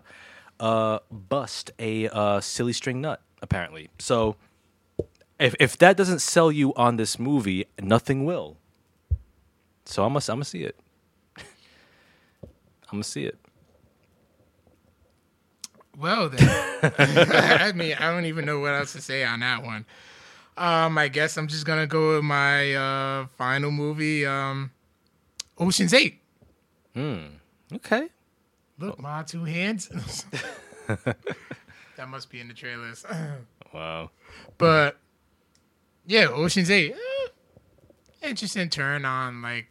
uh, bust a uh, silly string nut, apparently. So if if that doesn't sell you on this movie, nothing will. So I'm gonna I'm gonna see it. I'm gonna see it. Well then, I mean, I don't even know what else to say on that one. Um, I guess I'm just gonna go with my uh, final movie, um, Ocean's Eight. Okay. Look, my two hands. that must be in the trailers. Wow. but yeah, Ocean's Eight. Eh, interesting turn on like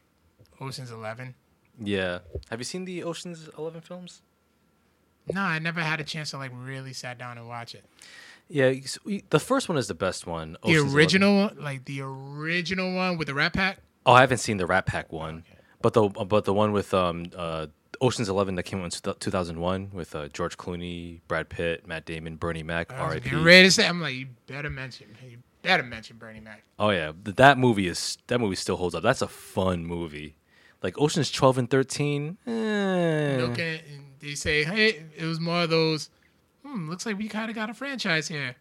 Ocean's Eleven. Yeah. Have you seen the Ocean's Eleven films? No, I never had a chance to like really sat down and watch it. Yeah. you s- we- The first one is the best one. The Ocean's 11. original, one, like the original one with the Rat Pack. Oh, I haven't seen the Rat Pack one, but the but the one with um uh Ocean's Eleven that came out in two thousand one with uh, George Clooney, Brad Pitt, Matt Damon, Bernie Mac, R.I.P. getting ready to say, I'm like, you better mention, you better mention Bernie Mac. Oh yeah, that movie is that movie still holds up. That's a fun movie. Like Ocean's Twelve and Thirteen. Eh. And they say, hey, it was more of those. Hmm, looks like we kind of got a franchise here.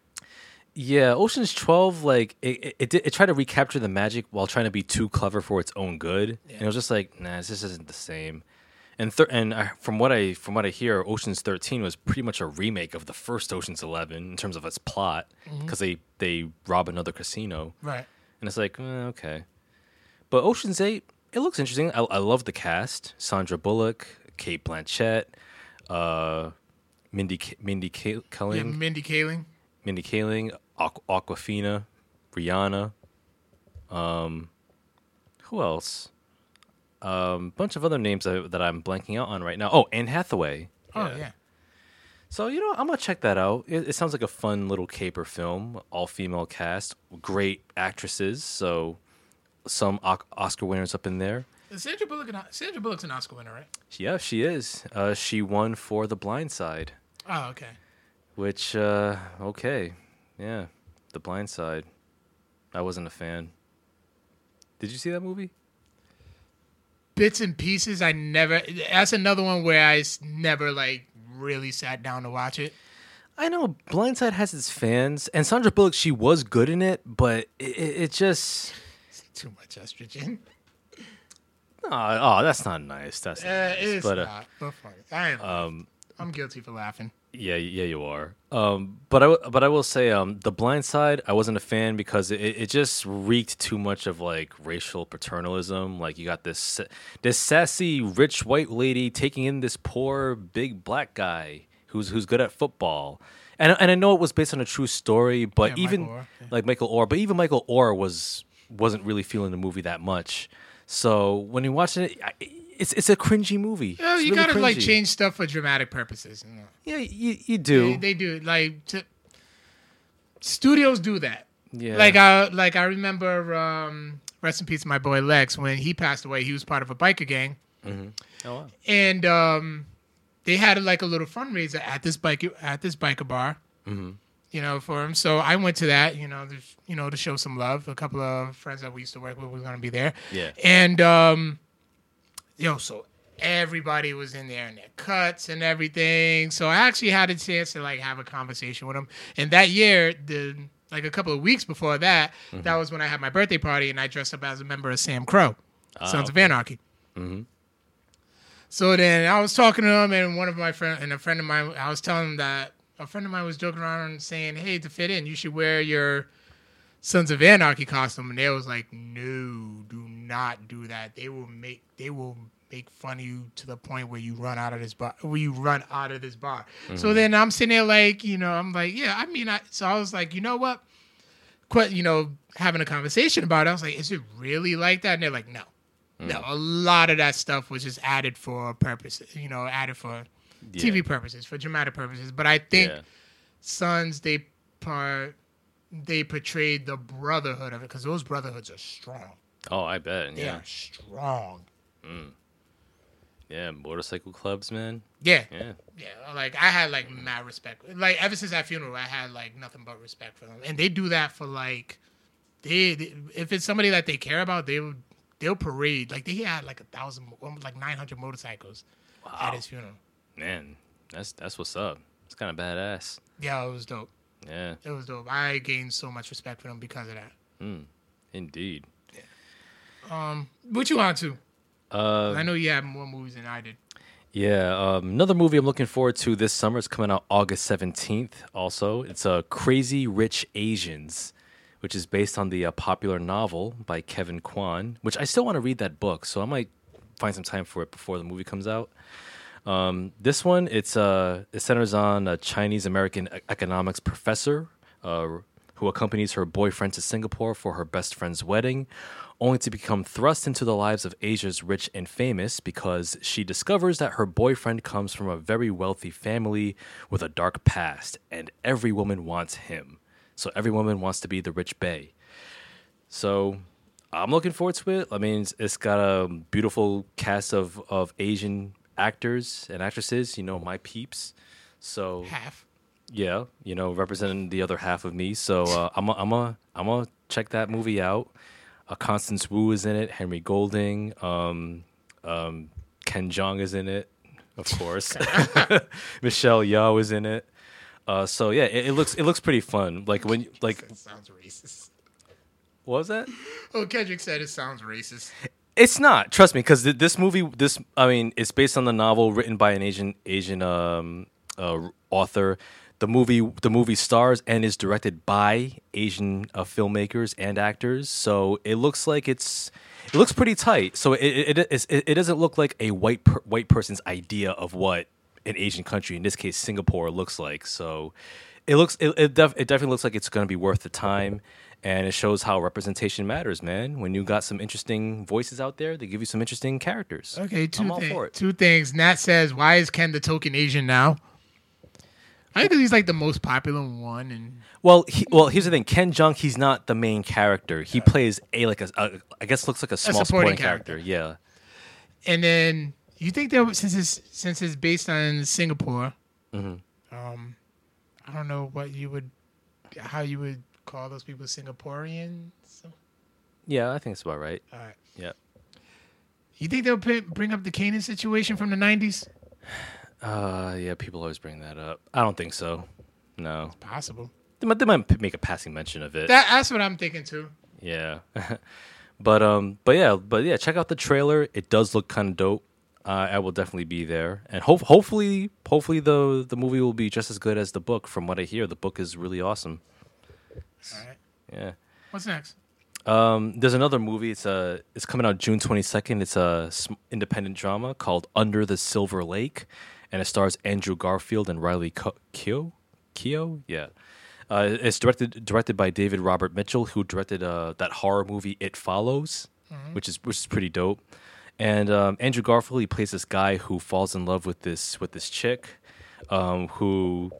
Yeah, Ocean's Twelve, like it, it, it, did, it tried to recapture the magic while trying to be too clever for its own good, and it was just like, nah, this just isn't the same. And thir- and I, from what I from what I hear, Ocean's Thirteen was pretty much a remake of the first Ocean's Eleven in terms of its plot, because they they rob another casino, Right. and it's like, eh, okay. But Ocean's Eight, it looks interesting. I, I love the cast: Sandra Bullock, Cate Blanchett, uh, Mindy Mindy K- Yeah, Kaling, Mindy Kaling. Mindy Kaling, Aqu- Awkwafina, Rihanna. Um, who else? Um, bunch of other names that, that I'm blanking out on right now. Oh, Anne Hathaway. Oh yeah. So you know, I'm gonna check that out. It, it sounds like a fun little caper film, all female cast, great actresses. So some o- Oscar winners up in there. Sandra Bullock. An, Sandra Bullock's an Oscar winner, right? Yeah, she is. Uh, she won for The Blind Side, Oh, okay. which uh, okay, yeah, The Blind Side. I wasn't a fan. Did you see that movie? Bits and pieces. I never. That's another one where I never like really sat down to watch it. I know Blindside has its fans, and Sandra Bullock, she was good in it, but it, it, just Too much estrogen. Oh, oh, that's not nice. That's not Uh, nice. it's but, uh, not. But funny. I am. um, I'm guilty for laughing. Yeah, yeah, you are. Um, but I, but I will say, um, the Blind Side, I wasn't a fan because it, it just reeked too much of like racial paternalism. Like you got this this sassy rich white lady taking in this poor big black guy who's who's good at football, and and I know it was based on a true story, but Yeah, even Michael Oher, yeah. like Michael Oher, but even Michael Oher was wasn't really feeling the movie that much. So when you watch it, I, it's it's a cringy movie. It's you really gotta like change stuff for dramatic purposes. You know. Yeah, you, you do. They, they do like to, studios do that. yeah, Like I like I remember um, rest in peace my boy Lex when he passed away. He was part of a biker gang, oh, wow. and um, they had like a little fundraiser at this bike at this biker bar. Mm-hmm. You know, for him. So I went to that. You know, you know, to show some love. A couple of friends that we used to work with were gonna be there. Yeah. And um, yo, so everybody was in there in their cuts and everything. So I actually had a chance to like have a conversation with them. And that year, the like a couple of weeks before that, Mm-hmm. that was when I had my birthday party and I dressed up as a member of SAMCRO, Ah, Sons of Anarchy. Mm-hmm. So then I was talking to him, and one of my friend and a friend of mine, I was telling him that a friend of mine was joking around and saying, "Hey, to fit in, you should wear your Sons of Anarchy costume." And they was like, "No, do not do that. They will make they will make fun of you to the point where you run out of this bar. Where you run out of this bar." So mm-hmm. then I'm sitting there like, you know, I'm like, yeah, I mean, I, so I was like, you know what? Quite, you know, having a conversation about it. I was like, is it really like that? And they're like, no. Mm. No, a lot of that stuff was just added for purpose, you know, added for TV purposes, for dramatic purposes. But I think Yeah. Sons they part they portrayed the brotherhood of it because those brotherhoods are strong. Oh, I bet. They Yeah. are strong. Mm. Yeah. Motorcycle clubs, man. Yeah, Yeah. yeah. Like I had like mad respect. Like ever since that funeral, I had like nothing but respect for them. And they do that for like they, they- if it's somebody that they care about, they would they'll parade. Like they had like a thousand, almost like nine hundred motorcycles at his funeral. Man, that's that's what's up. It's kind of badass. Yeah, it was dope. Yeah. It was dope. I gained so much respect for them because of that. Hmm. Indeed. Um, what you on to? Uh, I know you have more movies than I did. yeah. Um, another movie I'm looking forward to this summer. It's coming out August 17th. Also, it's uh, Crazy Rich Asians, which is based on the uh, popular novel by Kevin Kwan. Which I still want to read that book, so I might find some time for it before the movie comes out. Um, this one, it's uh, it centers on a Chinese American economics professor uh, who accompanies her boyfriend to Singapore for her best friend's wedding, only to become thrust into the lives of Asia's rich and famous because she discovers that her boyfriend comes from a very wealthy family with a dark past, and every woman wants him. So every woman wants to be the rich bay. So I'm looking forward to it. I mean, it's, it's got a beautiful cast of, of Asian actors and actresses, you know, my peeps. So Half. yeah, you know, representing the other half of me. So uh, I'm a, I'm a, I'm gonna check that movie out. Uh, Constance Wu is in it. Henry Golding. Um, um, Ken Jeong is in it, of course. Michelle Yeoh is in it. Uh, so yeah, it, it looks it looks pretty fun. Like when you- like It sounds racist. what was that? Oh, Kendrick said it sounds racist. It's not. Trust me, because th- this movie, this I mean, it's based on the novel written by an Asian Asian um, uh, author. The movie, the movie stars and is directed by Asian uh, filmmakers and actors. So it looks like it's it looks pretty tight. So it it, it, it, it doesn't look like a white per, white person's idea of what an Asian country, in this case Singapore, looks like. So it looks it it, def, it definitely looks like it's going to be worth the time. And it shows how representation matters, man. When you got some interesting voices out there, they give you some interesting characters. Okay, 2 I'm all for it. Two things. Nat says, "Why is Ken the token Asian now?" I think 'cause he's like the most popular one, and Well, he, well, here's the thing. Ken Jeong, he's not the main character. He plays a like a, a I guess looks like a small supporting supporting, character. Yeah. and then you think that since it's since it's based on Singapore, Mm-hmm. um, I don't know what you would, how you would call those people Singaporeans. Yeah, I think it's about right. All right. Yeah. You think they'll p- bring up the Canaan situation from the '90s? Uh, yeah, people always bring that up. I don't think so. No. Possible. They might, they might make a passing mention of it. That, that's what I'm thinking too. yeah. But um, but yeah, but yeah, check out the trailer. It does look kind of dope. Uh, I will definitely be there, and hope hopefully, hopefully the the movie will be just as good as the book. From what I hear, the book is really awesome. All right. Yeah. What's next? Um, there's another movie. It's uh, it's coming out June 22nd. It's a sm- independent drama called Under the Silver Lake, and it stars Andrew Garfield and Riley Co- Keough. Keough, yeah. Uh, it's directed directed by David Robert Mitchell, who directed uh, that horror movie It Follows, which is which is pretty dope. And um, Andrew Garfield he plays this guy who falls in love with this with this chick, um, who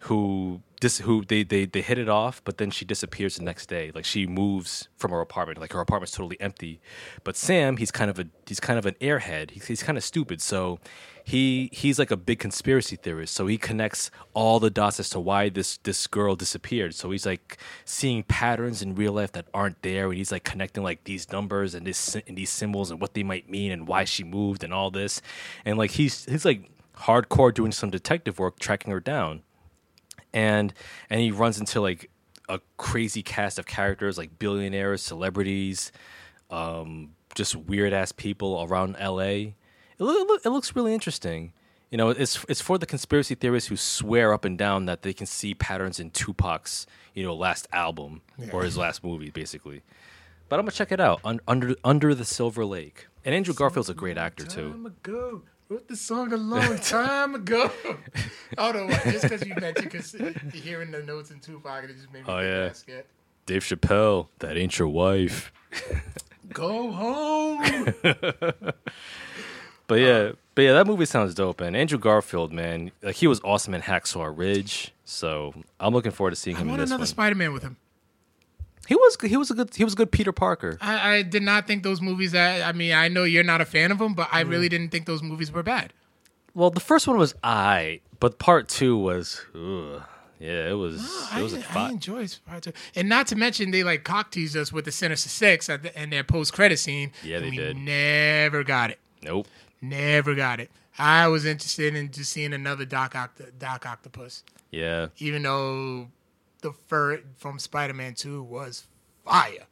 who dis- who they, they they hit it off, but then she disappears the next day. Like she moves from her apartment. Like her apartment's totally empty. But Sam, he's kind of a he's kind of an airhead. He's, he's kind of stupid. So he he's like a big conspiracy theorist. So he connects all the dots as to why this this girl disappeared. So he's like seeing patterns in real life that aren't there, and he's like connecting like these numbers and this and these symbols and what they might mean and why she moved and all this. And like he's he's like hardcore doing some detective work tracking her down and and he runs into like a crazy cast of characters like billionaires, celebrities, um, just weird ass people around L.A. It, loo- it, looks really interesting. You know, it's it's for the conspiracy theorists who swear up and down that they can see patterns in Tupac's you know last album or his last movie, basically. But I'm gonna check it out. Un- under Under the Silver Lake, and Andrew Garfield's a great actor too. Ago. Wrote the song a long time ago. oh no, what? just because you mentioned because hearing the notes in Tupac, it just made me Oh, yeah. that. Dave Chappelle, that ain't your wife. Go home. But yeah, but yeah, that movie sounds dope. And Andrew Garfield, man, like he was awesome in Hacksaw Ridge. So I'm looking forward to seeing I him in want another. Spider-Man with him. He was he was a good he was a good Peter Parker. I, I did not think those movies. That I mean, I know you're not a fan of them, but I really mm. didn't think those movies were bad. Well, the first one was I, but part two was, ugh. yeah, it was I, it was a I five. enjoyed Part Two, and not to mention they like cock teased us with the Sinister Six at the, in their post credit scene. Yeah, and they we did. Never got it. Nope. Never got it. I was interested in just seeing another Doc, Oct- Doc Octopus, Yeah, even though the fur from Spider Man Two was fire.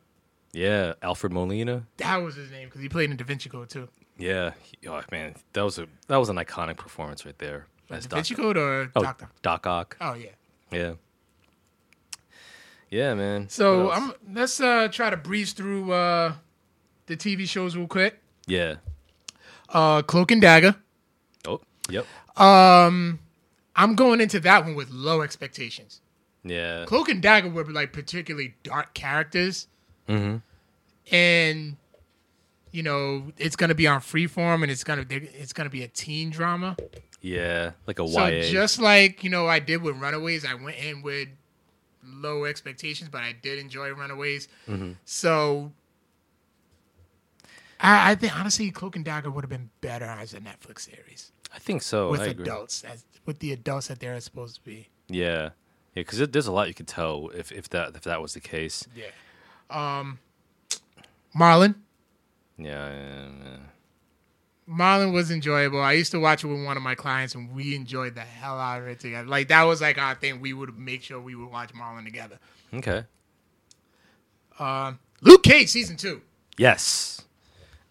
yeah. Alfred Molina. That was his name because he played in Da Vinci Code too. Yeah. Oh man, that was a that was an iconic performance right there. As Da Doc. Vinci Code or Oh, Doctor? Doc Ock. Oh yeah. Yeah. Yeah, man. So I'm let's uh try to breeze through uh the TV shows real quick. yeah. Uh Cloak and Dagger. Oh, yep. Um I'm going into that one with low expectations. Yeah. Cloak and Dagger were like particularly dark characters. Mhm. And you know, it's gonna be on freeform and it's gonna it's gonna be a teen drama. Yeah, like a So YA. just like, you know, I did with Runaways, I went in with low expectations, but I did enjoy Runaways. Mm-hmm. So I, I think honestly Cloak and Dagger would have been better as a Netflix series. I think so. with I agree. adults, as with the adults that they're supposed to be. Yeah, yeah, because there's a lot you could tell if if that if that was the case. Yeah. Um Marlon. Yeah, yeah, yeah. Marlon was enjoyable. I used to watch it with one of my clients, and we enjoyed the hell out of it together. Like that was like our thing. We would make sure we would watch Marlon together. Okay. Um, Luke Cage season two, Yes,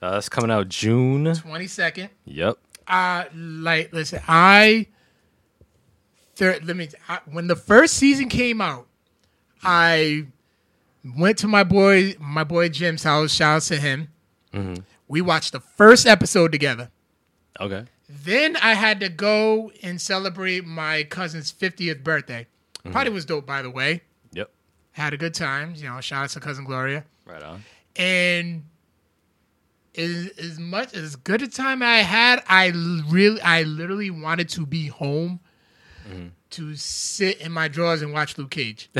uh, that's coming out June. twenty second. Yep. Uh, like listen, I. Let me. I, when the first season came out, I went to my boy, my boy Jim's house. Shout out to him. Mm-hmm. We watched the first episode together. Okay. Then I had to go and celebrate my cousin's 50th birthday. Mm-hmm. Party was dope, by the way. Yep. Had a good time. You know, shout out to cousin Gloria. Right on. And as, as much as good a time I had, I really, I literally wanted to be home Mm-hmm. to sit in my drawers and watch Luke Cage.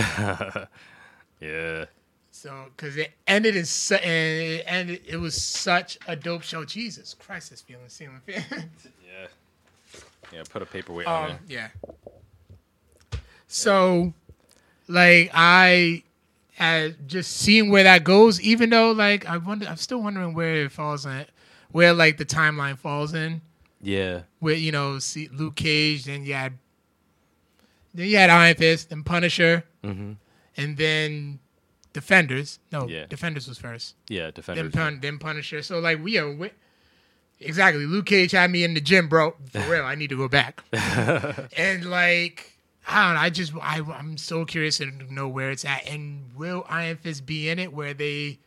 Yeah. So, because it ended in su- and it ended, it was such a dope show. Jesus Christ, this feeling, ceiling fan. Yeah. Yeah. Put a paperweight on um, it. yeah. So, like, I had just seeing where that goes, even though, like, I wonder, I'm still wondering where it falls in, where like the timeline falls in. Yeah. Where you know, see Luke Cage, then you had, then you had Iron Fist and Punisher, Mm-hmm. and then Defenders. No, Yeah. Defenders was first. Yeah, Then, Defenders. pun, then Punisher. So like we are. Exactly. Luke Cage had me in the gym, bro. For real, I need to go back. and like. I don't know. I just I, I'm so curious to know where it's at, and will Iron Fist be in it? Where they,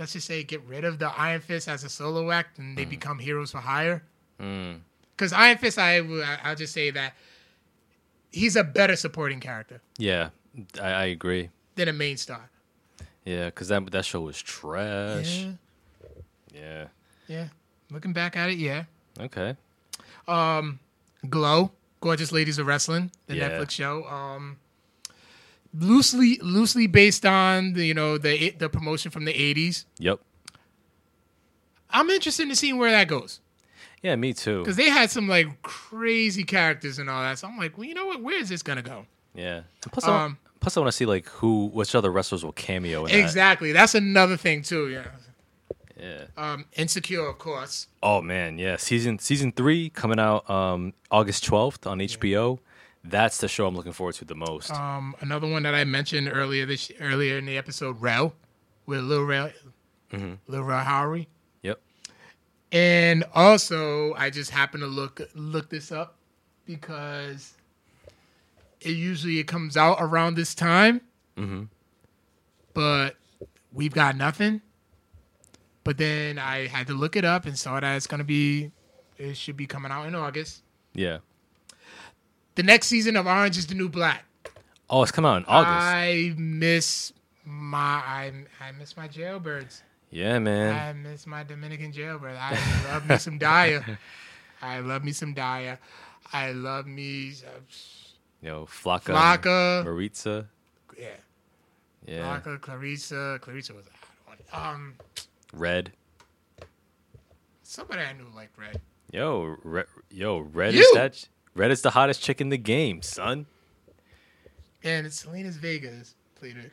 let's just say, get rid of the Iron Fist as a solo act, and they become heroes for hire. Mm. Because Iron Fist, I I'll just say that he's a better supporting character Yeah, I, I agree. than a main star. Yeah, because that that show was trash. Yeah, Yeah. yeah. Looking back at it, yeah. Okay. Glow, Gorgeous Ladies of Wrestling, the Yeah. Netflix show. Um, loosely, loosely based on the you know the the promotion from the '80s. Yep. I'm interested in seeing where that goes Yeah, me too. because they had some like crazy characters and all that. So I'm like, well, you know what? Where is this gonna go? Yeah. And plus, I want, Um, plus, I want to see like who, which other wrestlers will cameo in that. Exactly. That's another thing too. Yeah. Yeah. Um, Insecure, of course. Oh man, yeah. Season season three coming out um August twelfth on HBO. That's the show I'm looking forward to the most. Um, another one that I mentioned earlier this earlier in the episode, Rel, with Lil Rel, Lil Rel Howery. And also, I just happened to look look this up because it usually it comes out around this time, Mm-hmm. but we've got nothing. But then I had to look it up and saw that it's gonna be, it should be coming out in August. Yeah. The next season of Orange is the New Black. Oh, it's coming out in August. I miss my I I miss my jailbirds. Yeah, man. I miss my Dominican jailbird. I love me some Daya. I love me some Daya. I love me uh, Yo, Flocka, Flocka. Maritza. yeah. Yeah. Flocka, Clarissa. Clarissa was a hot one. Um, Red. somebody I knew liked Red. Yo, Red, yo, Red You! is that. Red is the hottest chick in the game, son. And it's Selena's Vegas played her.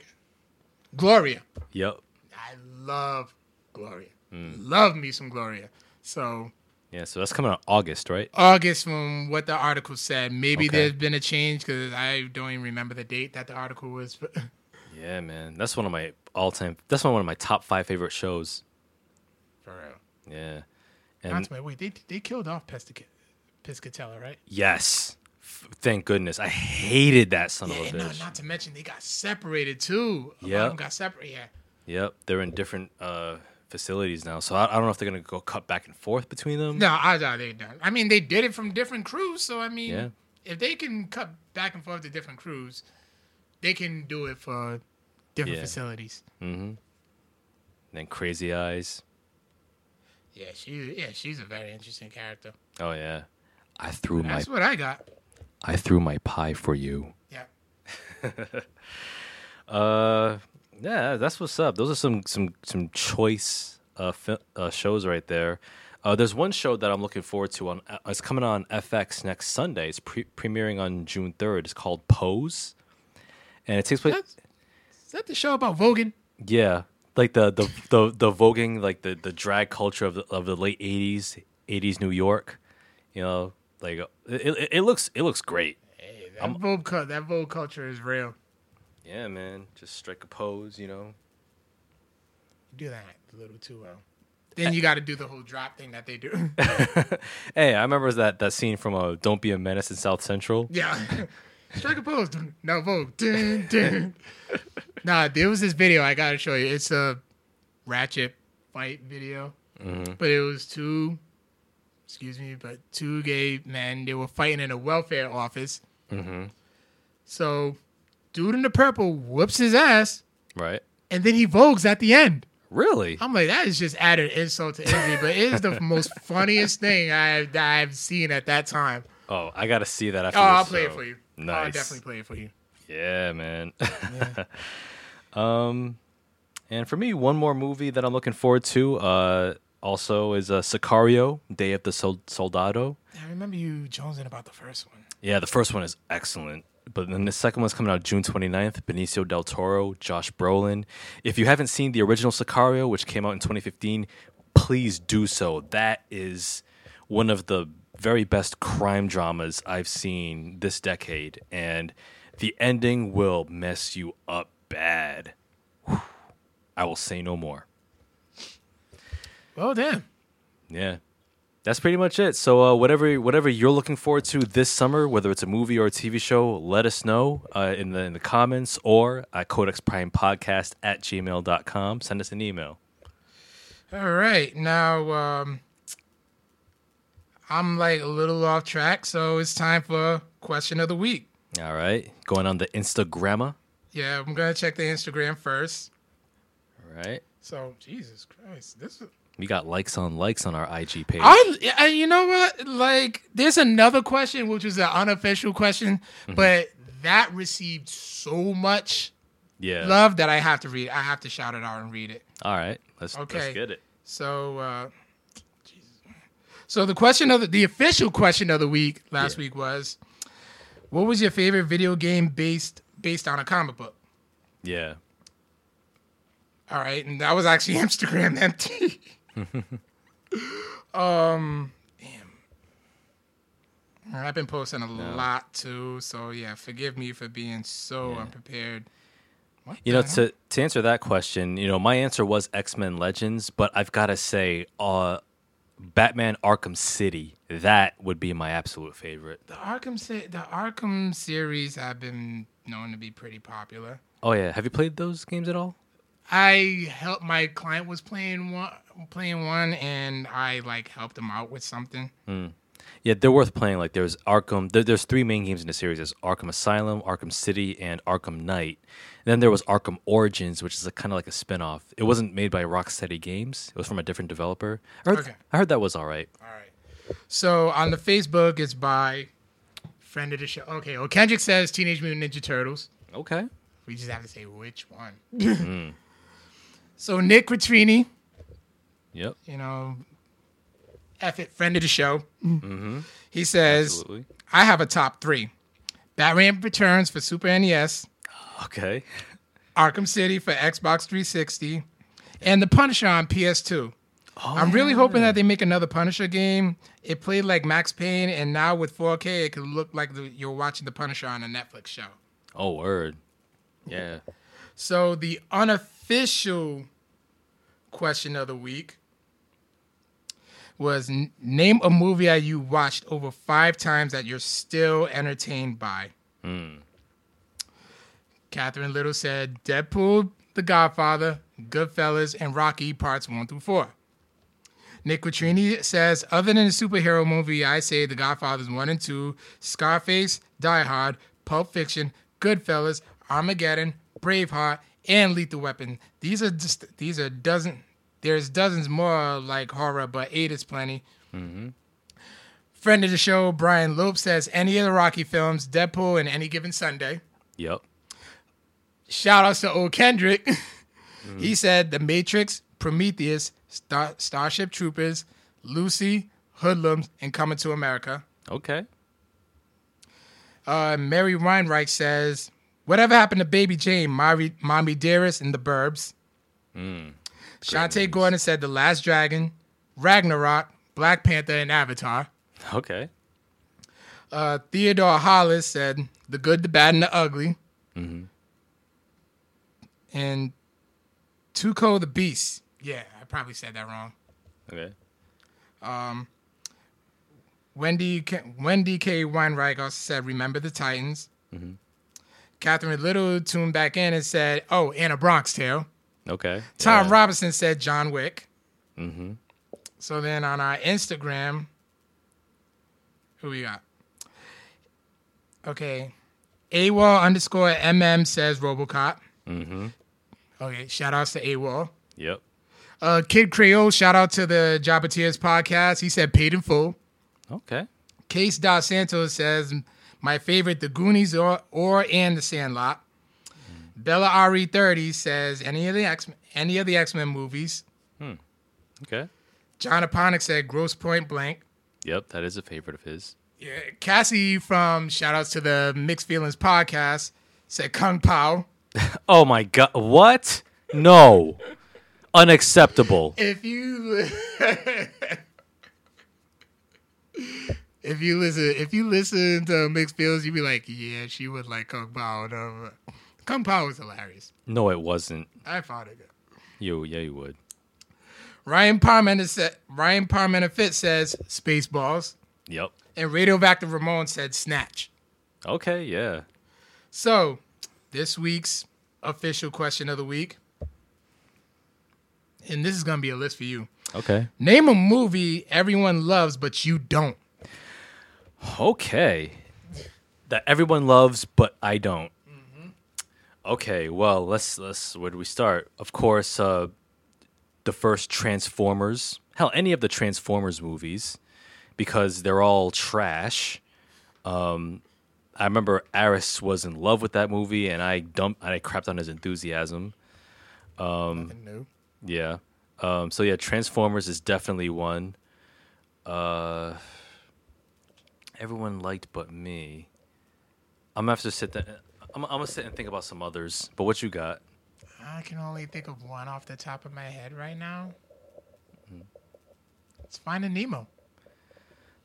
Gloria. Yep. I love Gloria. Mm. Love me some Gloria. So Yeah, so that's coming out August, right? August from what the article said. Maybe Okay. there's been a change because I don't even remember the date that the article was. Yeah, man. That's one of my all-time. That's one of my top five favorite shows. For real. Yeah. And my wait, they they killed off Piscatella, right? yes, F- thank goodness. I hated that son Yeah, of a bitch. not to mention they got separated too. Yeah. got separated. Yeah. Yep, they're in different uh, facilities now, so I, I don't know if they're gonna go cut back and forth between them. No, I doubt they done. I mean, they did it from different crews, so I mean, Yeah. if they can cut back and forth to different crews, they can do it for different Yeah. facilities. Mm-hmm. Then Crazy Eyes. Yeah, she yeah she's a very interesting character. Oh yeah, I threw my That's what I got. I threw my pie for you. Yeah. Uh, yeah, that's what's up. Those are some some some choice uh, fi- uh shows right there. Uh, there's one show that I'm looking forward to on. Uh, it's coming on FX next Sunday. It's pre- premiering on June 3rd. It's called Pose, and it takes place. That's, is that the show about voguing? Yeah, like the the the, the voguing, like the, the drag culture of the of the late '80s, '80s New York. You know, like it, it, looks it looks great. Hey, that Vogue cul- that Vogue culture is real. Yeah, man, just strike a pose. You know. You do that a little too well. Then you got to do the whole drop thing that they do. Hey, I remember that that scene from uh, "Don't Be a Menace" in South Central. yeah. Strike a pose. No vote. Dun, dun. nah, there was this video I got to show you. It's a ratchet fight video, but it was two, excuse me, but two gay men. They were fighting in a welfare office. Mm-hmm. So, dude in the purple whoops his ass, Right. and then he vogues at the end. Really? I'm like, that is just added insult to injury, but it is the most funniest thing I've that I've seen at that time. Oh, I gotta see that after. Oh, I'll play it for you. Nice. I'll definitely play it for you. Yeah, man. um, and for me, one more movie that I'm looking forward to. Uh, also is uh, Sicario: Day of the Sol- Soldado. I remember you jonesing about the first one. Yeah, the first one is excellent. But then the second one's coming out June 29th. Benicio del Toro, Josh Brolin. If you haven't seen the original Sicario, which came out in 2015, please do so. That is one of the very best crime dramas I've seen this decade. And the ending will mess you up bad. Whew. I will say no more. Well, damn. Yeah. That's pretty much it. So uh, whatever whatever you're looking forward to this summer, whether it's a movie or a TV show, let us know uh, in the in the comments or at Codex Prime Podcast at gmail.com. Send us an email. All right. Now, um, I'm like a little off track, so it's time for question of the week. All right. Going on the Instagramma. Yeah, I'm gonna check the Instagram first. All right. So, Jesus Christ, this is. We got likes on likes on our IG page. I, I, you know what? Like, there's another question, which is an unofficial question, but that received so much yeah. love that I have to read. I have to shout it out and read it. All right. Let's Okay. let's get it. So, uh, so the question of the, the official question of the week last Yeah. week was, what was your favorite video game based based on a comic book? Yeah. All right, and that was actually Instagram empty. um, damn. I've been posting a lot too, so yeah, forgive me for being so unprepared. What You know, hell? to to answer that question, you know, my answer was X Men Legends, but I've got to say, uh, Batman Arkham City. That would be my absolute favorite. the Arkham the Arkham series have been known to be pretty popular. Oh yeah, have you played those games at all? I helped my client was playing one, playing one, and I like helped him out with something. Hmm. Yeah, they're worth playing. Like there's Arkham. There, there's three main games in the series. There's Arkham Asylum, Arkham City, and Arkham Knight. And then there was Arkham Origins, which is a, kind of like a spin-off. It hmm. wasn't made by Rocksteady Games. It was from a different developer. I heard, Okay. I heard that was all right. All right. So on the Facebook, it's by friend of the show. Okay. Well, Kendrick says Teenage Mutant Ninja Turtles. Okay. We just have to say which one. Hmm. So Nick Quattrini, Yep. you know, F it, friend of the show. Mm-hmm. He says, Absolutely. I have a top three. Batman Returns for Super NES, Okay. Arkham City for Xbox 360, and The Punisher on PS2. I'm really hoping that they make another Punisher game. It played like Max Payne, and now with 4K, it could look like the, you're watching The Punisher on a Netflix show. Oh, word. Yeah. So the unofficial question of the week was name a movie that you watched over five times that you're still entertained by. Hmm. Catherine Little said Deadpool, The Godfather, Goodfellas, and Rocky Parts 1 through 4. Nick Quattrini says, other than a superhero movie, I say The Godfathers 1 and 2, Scarface, Die Hard, Pulp Fiction, Goodfellas, Armageddon, Braveheart, and Lethal Weapon. These are just these are dozen. There's dozens more like horror, but eight is plenty. Friend of the show, Brian Lope says any of the Rocky films, Deadpool, and any given Sunday. Yep. Shout outs to old Kendrick. he said The Matrix, Prometheus, Star- Starship Troopers, Lucy, Hoodlums, and Coming to America. Okay. Uh, Mary Weinreich says, Whatever happened to Baby Jane, Mommy, Mommy Dearest, and the Burbs? Hmm. Shantae Gordon said The Last Dragon, Ragnarok, Black Panther, and Avatar. Okay. Uh, Theodore Hollis said The Good, the Bad, and the Ugly. Mm-hmm. And Tuco the Beast. Yeah, I probably said that wrong. Okay. Um, Wendy K, Wendy K. Weinreich also said, "Remember the Titans." Mm-hmm. Catherine Little tuned back in and said, "Oh, Anna Bronx Tale." Okay. Tom Yeah. Robinson said, "John Wick." Mm-hmm. So then on our Instagram, who we got? Okay, AWOL underscore MM says RoboCop. Mm-hmm. Okay, shout outs to AWOL. Yep. Uh, Kid Creole, shout out to the Jabatiers podcast. He said paid in full. Okay. Case Dos Santos says, my favorite, The Goonies or, or and The Sandlot. Bella RE30 says, any of the X any of the X Men movies. Hmm. Okay. John Aponic said, Grosse Pointe Blank. Yep. That is a favorite of his. Yeah, Cassie from shout outs to the Mixed Feelings podcast said Kung Pao. Oh my god! What? No. Unacceptable. If you if you listen if you listen to Mixed Feelings, you'd be like, yeah, she would like Kung Pao. No, uh, Kung Pao was hilarious. No, it wasn't. I found it good. You yeah, you would. Ryan Parmenter said Ryan Parmenter Fit says Spaceballs, Yep. and Radioactive Ramon said Snatch. Okay, yeah. So, this week's official question of the week, and this is gonna be a list for you. Okay. Name a movie everyone loves but you don't. Okay. That everyone loves, but I don't. Okay, well, let's let's where do we start? Of course, uh the first Transformers. Hell, any of the Transformers movies because they're all trash. Um I remember Aris was in love with that movie and I dumped and I crapped on his enthusiasm. no. Yeah. Um, so yeah, Transformers is definitely one. Uh, everyone liked but me. I'm gonna have to sit there. I'm, I'm gonna sit and think about some others. But what you got? I can only think of one off the top of my head right now. It's Finding Nemo.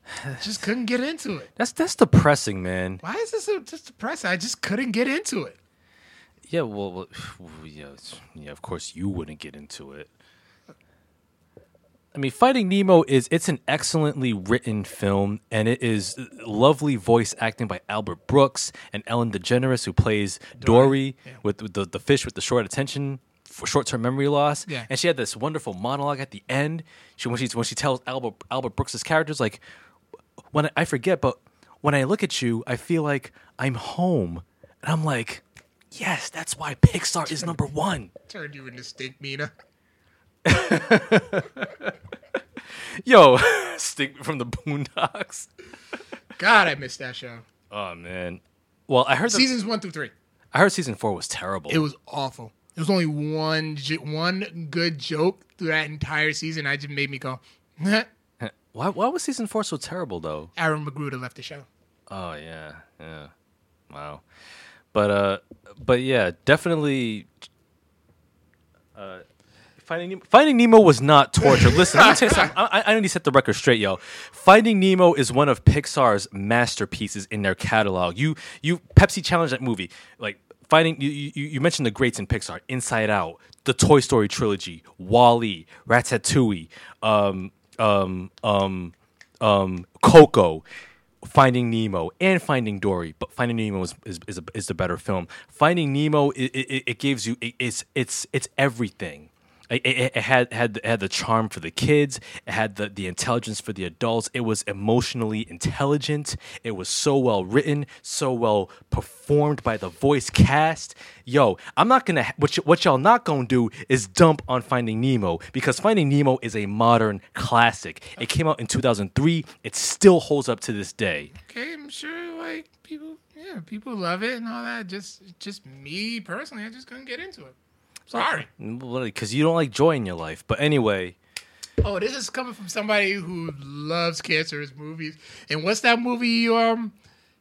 just couldn't get into it. That's that's depressing, man. Why is this so just depressing? I just couldn't get into it. Yeah, well, well yeah, yeah. Of course, you wouldn't get into it. I mean, Finding Nemo is it's an excellently written film, and it is lovely voice acting by Albert Brooks and Ellen DeGeneres, who plays Dory, yeah. with, with the the fish with the short attention, for short term memory loss. Yeah. And she had this wonderful monologue at the end. She when she when she tells Albert Albert Brooks's characters like, when I, I forget, but when I look at you, I feel like I'm home, and I'm like, yes, that's why Pixar is number one. Turned you into Stinkmeaner. Yo, stick from the Boondocks. God, I missed that show. Oh man. Well, I heard the, Seasons one through three. I heard season four was terrible. It was awful. There was only one one good joke through that entire season. I just made me go. why? Why was season four so terrible though? Aaron McGruder left the show. Oh yeah, yeah. Wow. But uh, but yeah, definitely. Uh, Finding Nemo, Finding Nemo was not torture. Listen, let me tell you something. I, I need to set the record straight, yo. Finding Nemo is one of Pixar's masterpieces in their catalog. You you Pepsi challenged that movie. Like Finding you you, you mentioned the greats in Pixar: Inside Out, the Toy Story trilogy, Wall-E, Ratatouille, um um um um Coco. Finding Nemo and Finding Dory, but Finding Nemo is is, is, a, is the better film. Finding Nemo it, it, it gives you it, it's it's it's everything. It, it, had had had the charm for the kids. It had the the intelligence for the adults. It was emotionally intelligent. It was so well written, so well performed by the voice cast. Yo, I'm not gonna what y- what y'all not gonna do is dump on Finding Nemo because Finding Nemo is a modern classic. It came out in 2003. It still holds up to this day. Okay, I'm sure like people, yeah, people love it and all that. Just, just me personally, I just couldn't get into it. Sorry. Because you don't like joy in your life. But anyway, Oh, this is coming from somebody who loves cancerous movies. And what's that movie you um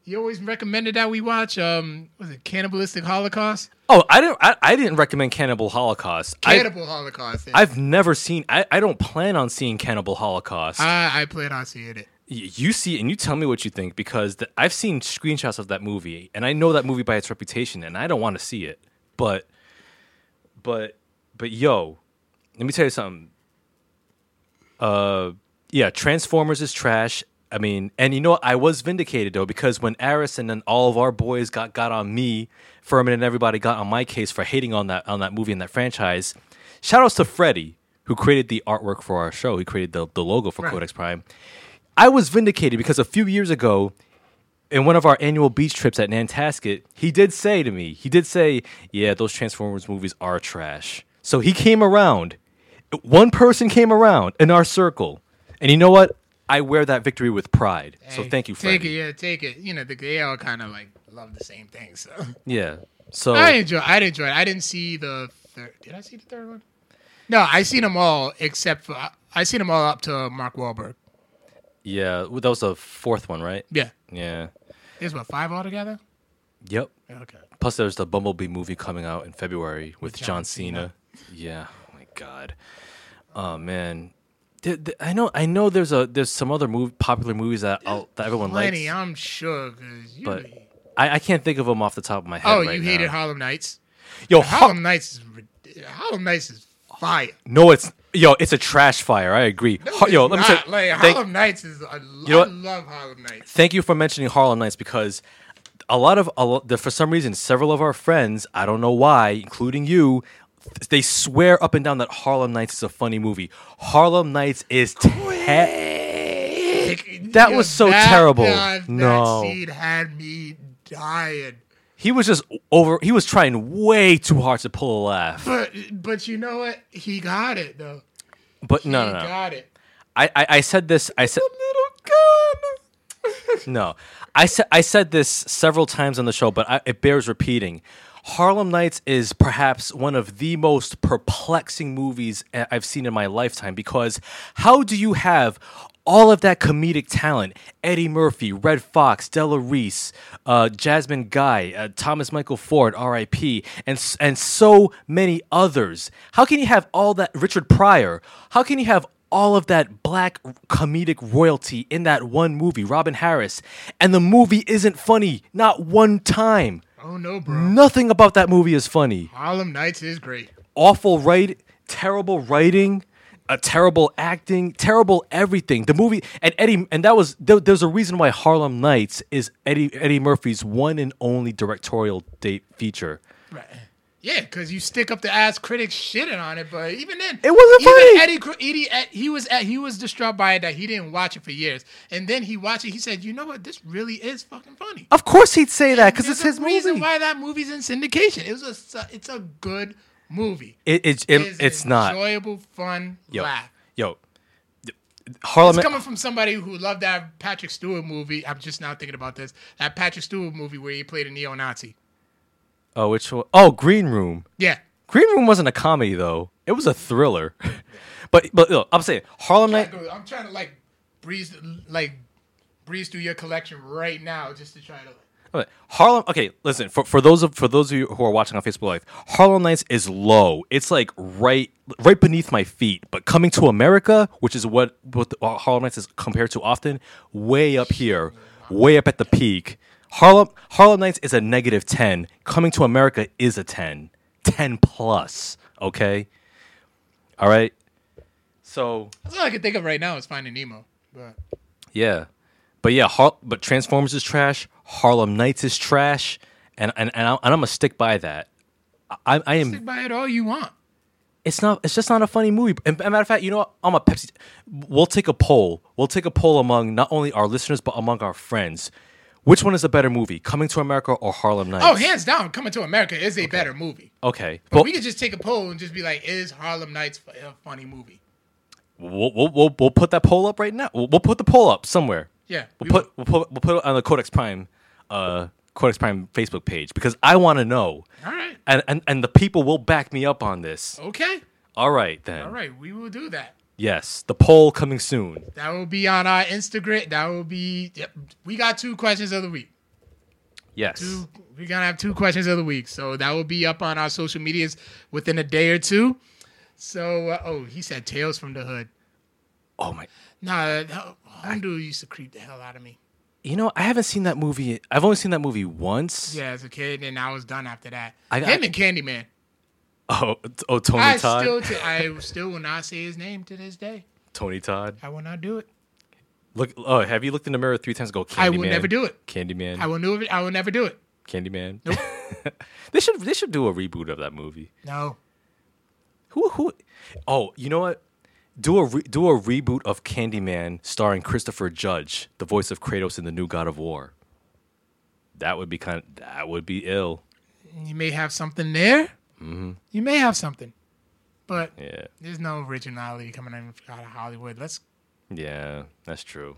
you always recommended that we watch? Um, was it Cannibalistic Holocaust? oh, I didn't I, I didn't recommend Cannibal Holocaust. I, Cannibal Holocaust. I've never seen. I, I don't plan on seeing Cannibal Holocaust. I, I plan on seeing it. Y- you see it and you tell me what you think because the, I've seen screenshots of that movie and I know that movie by its reputation and I don't want to see it. But, but, but yo, let me tell you something. Uh, yeah, Transformers is trash. I mean, and you know what? I was vindicated though because when Aris and then all of our boys got got on me, Furman and everybody got on my case for hating on that on that movie and that franchise. Shout outs to Freddie who created the artwork for our show. He created the the logo for Right. Codex Prime. I was vindicated because a few years ago, in one of our annual beach trips at Nantasket, he did say to me, he did say, "Yeah, those Transformers movies are trash." So he came around. One person came around in our circle, and you know what? I wear that victory with pride. so thank you, Take it, yeah, take it. You know, the, they all kind of like love the same thing. So Yeah. So I enjoy. I enjoy it. I didn't see the third. Did I see the third one? No, I seen them all except for I seen them all up to Mark Wahlberg. yeah, that was the fourth one, right? Yeah, Yeah. There's what five altogether. Yep. Okay. Plus, there's the Bumblebee movie coming out in February with, John John, Cena. Yeah. Oh my God. Oh man. I know. I know. There's a there's some other movie, popular movies that that everyone Plenty, likes, I'm sure. But I, I can't think of them off the top of my head. oh, right you hated now. Harlem Nights. Yo, Har- Harlem Nights is Harlem Nights is fire. No, it's yo, it's a trash fire. I agree. Har- yo, let me say, like thank, Harlem Nights is. I, know I what? love Harlem Nights. thank you for mentioning Harlem Nights because a lot of a lot, the, for some reason several of our friends, I don't know why, including you, they swear up and down that Harlem Nights is a funny movie. Harlem Nights is te- That was so terrible. That, No. that scene had me dying. He was just over. He was trying way too hard to pull a laugh. But but you know what? He got it though. But no, he no, no. got it. I, I, I said this. I said Little gun. no. I said I said this several times on the show, but I, it bears repeating. Harlem Nights is perhaps one of the most perplexing movies I've seen in my lifetime because how do you have all of that comedic talent? Eddie Murphy, Redd Foxx, Della Reese, uh, Jasmine Guy, uh, Thomas Mikal Ford, R.I.P., and and so many others. How can you have all that? Richard Pryor. How can you have all of that black comedic royalty in that one movie, Robin Harris, and the movie isn't funny, not one time. Oh no, bro. Nothing about that movie is funny. Harlem Nights is great. Awful write, terrible writing, a terrible acting, terrible everything. The movie and Eddie and that was there, there's a reason why Harlem Nights is Eddie Eddie Murphy's one and only directorial date feature. Right. Yeah, because you stick up the ass critics shitting on it, but even then, It wasn't even funny. Eddie, Eddie, he was he was distraught by it that he didn't watch it for years, and then he watched it. He said, "You know what? This really is fucking funny." Of course he'd say that because it's his reason movie. why that movie's in syndication. It was a it's a good movie. It, it, it, It's, it's not. enjoyable, fun Yo, laugh. yo, Harlem. It's coming from somebody who loved that Patrick Stewart movie. I'm just now thinking about this. That Patrick Stewart movie where he played a neo-Nazi. oh, which one? Oh, Green Room. Yeah. Green Room wasn't a comedy though. It was a thriller. but but look, I'm saying Harlem Night. I'm trying to like breeze like breeze through your collection right now just to try to. Okay, Harlem. Okay, listen. For for those of for those of you who are watching on Facebook Live, Harlem Nights is low. It's like right right beneath my feet. But Coming to America, which is what what the, uh, Harlem Nights is compared to often, way up here, way up at the peak. Harlem Harlem Nights is a negative ten. Coming to America is a 10. 10 plus. Okay. All right. So That's all I can think of right now is Finding Nemo. But Yeah, but yeah, Har- but Transformers is trash. Harlem Nights is trash, and and and, I, I'm gonna stick by that. I, I am. stick by it all you want. It's not. It's just not a funny movie. And, matter of fact, you know what? I'm a Pepsi. We'll take a poll. We'll take a poll among not only our listeners but among our friends. Which one is a better movie, Coming to America or Harlem Nights? Oh, hands down, Coming to America is a better movie. Okay, But but we could just take a poll and just be like, is Harlem Nights a funny movie? we'll, we'll, we'll, we'll put that poll up right now. We'll, we'll put the poll up somewhere. Yeah. We'll we put we'll put we'll put it on the Codex Prime, uh, Codex Prime Facebook page because I want to know. All right. and, and and the people will back me up on this. Okay. All right then. All right. We will do that. Yes, the poll coming soon. That will be on our Instagram. That will be. Yep. We got two questions of the week. Yes. Two, we're gonna have two questions of the week, so that will be up on our social medias within a day or two. So, uh, oh, he said "Tales from the Hood." Oh my. Nah, that- Home Dude used to creep the hell out of me. You know, I haven't seen that movie. I've only seen that movie once. Yeah, as a kid, and I was done after that. I- Him I- and Candyman. Oh, oh, Tony I Todd. still, t- I still will not say his name to this day. Tony Todd. I will not do it. Look. Oh, have you looked in the mirror three times? and Go. Candyman. I will never do it. Candyman. I will it. I will never do it. Candyman. Nope. they should. They should do a reboot of that movie. No. Who? Who? Oh, you know what? Do a re- do a reboot of Candyman starring Christopher Judge, the voice of Kratos in the new God of War. That would be kind. Of, that would be ill. You may have something there. Mm-hmm. You may have something, but Yeah. there's no originality coming out of Hollywood. Let's Yeah, that's true.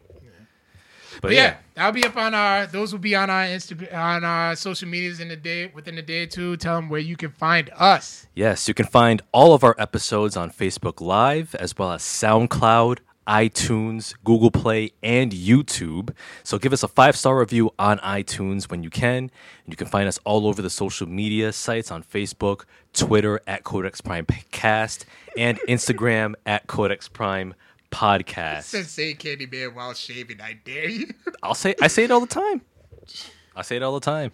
But, But yeah, yeah. that'll be up on our. Those will be on our Instagram, on our social medias in the day within a day or two. Tell them where you can find us. Yes, you can find all of our episodes on Facebook Live as well as SoundCloud, iTunes, Google Play, and YouTube. So give us a five star review on iTunes when you can. And you can find us all over the social media sites on Facebook, Twitter at Codex Prime Cast, and Instagram at Codex Prime Podcast. Says say Candy Man while shaving. I dare you. I'll say I say it all the time. I say it all the time.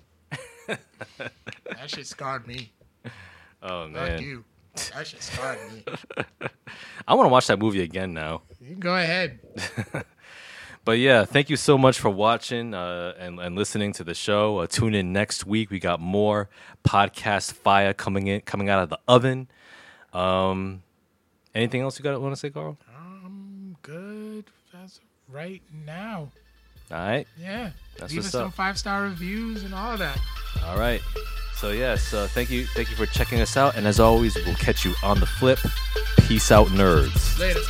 that shit scarred me. Oh Fuck man. you. That shit scarred me. I want to watch that movie again now. You can go ahead. But yeah, thank you so much for watching uh, and, and listening to the show. Uh, tune in next week. We got more podcast fire coming in, coming out of the oven. Um, anything else you got want to say, Carl? I'm good as of right now. All right, Yeah. That's Leave us some five star reviews and all that. all right. So yes, uh, thank you, thank you for checking us out. And as always, we'll catch you on the flip. Peace out, nerds. Later.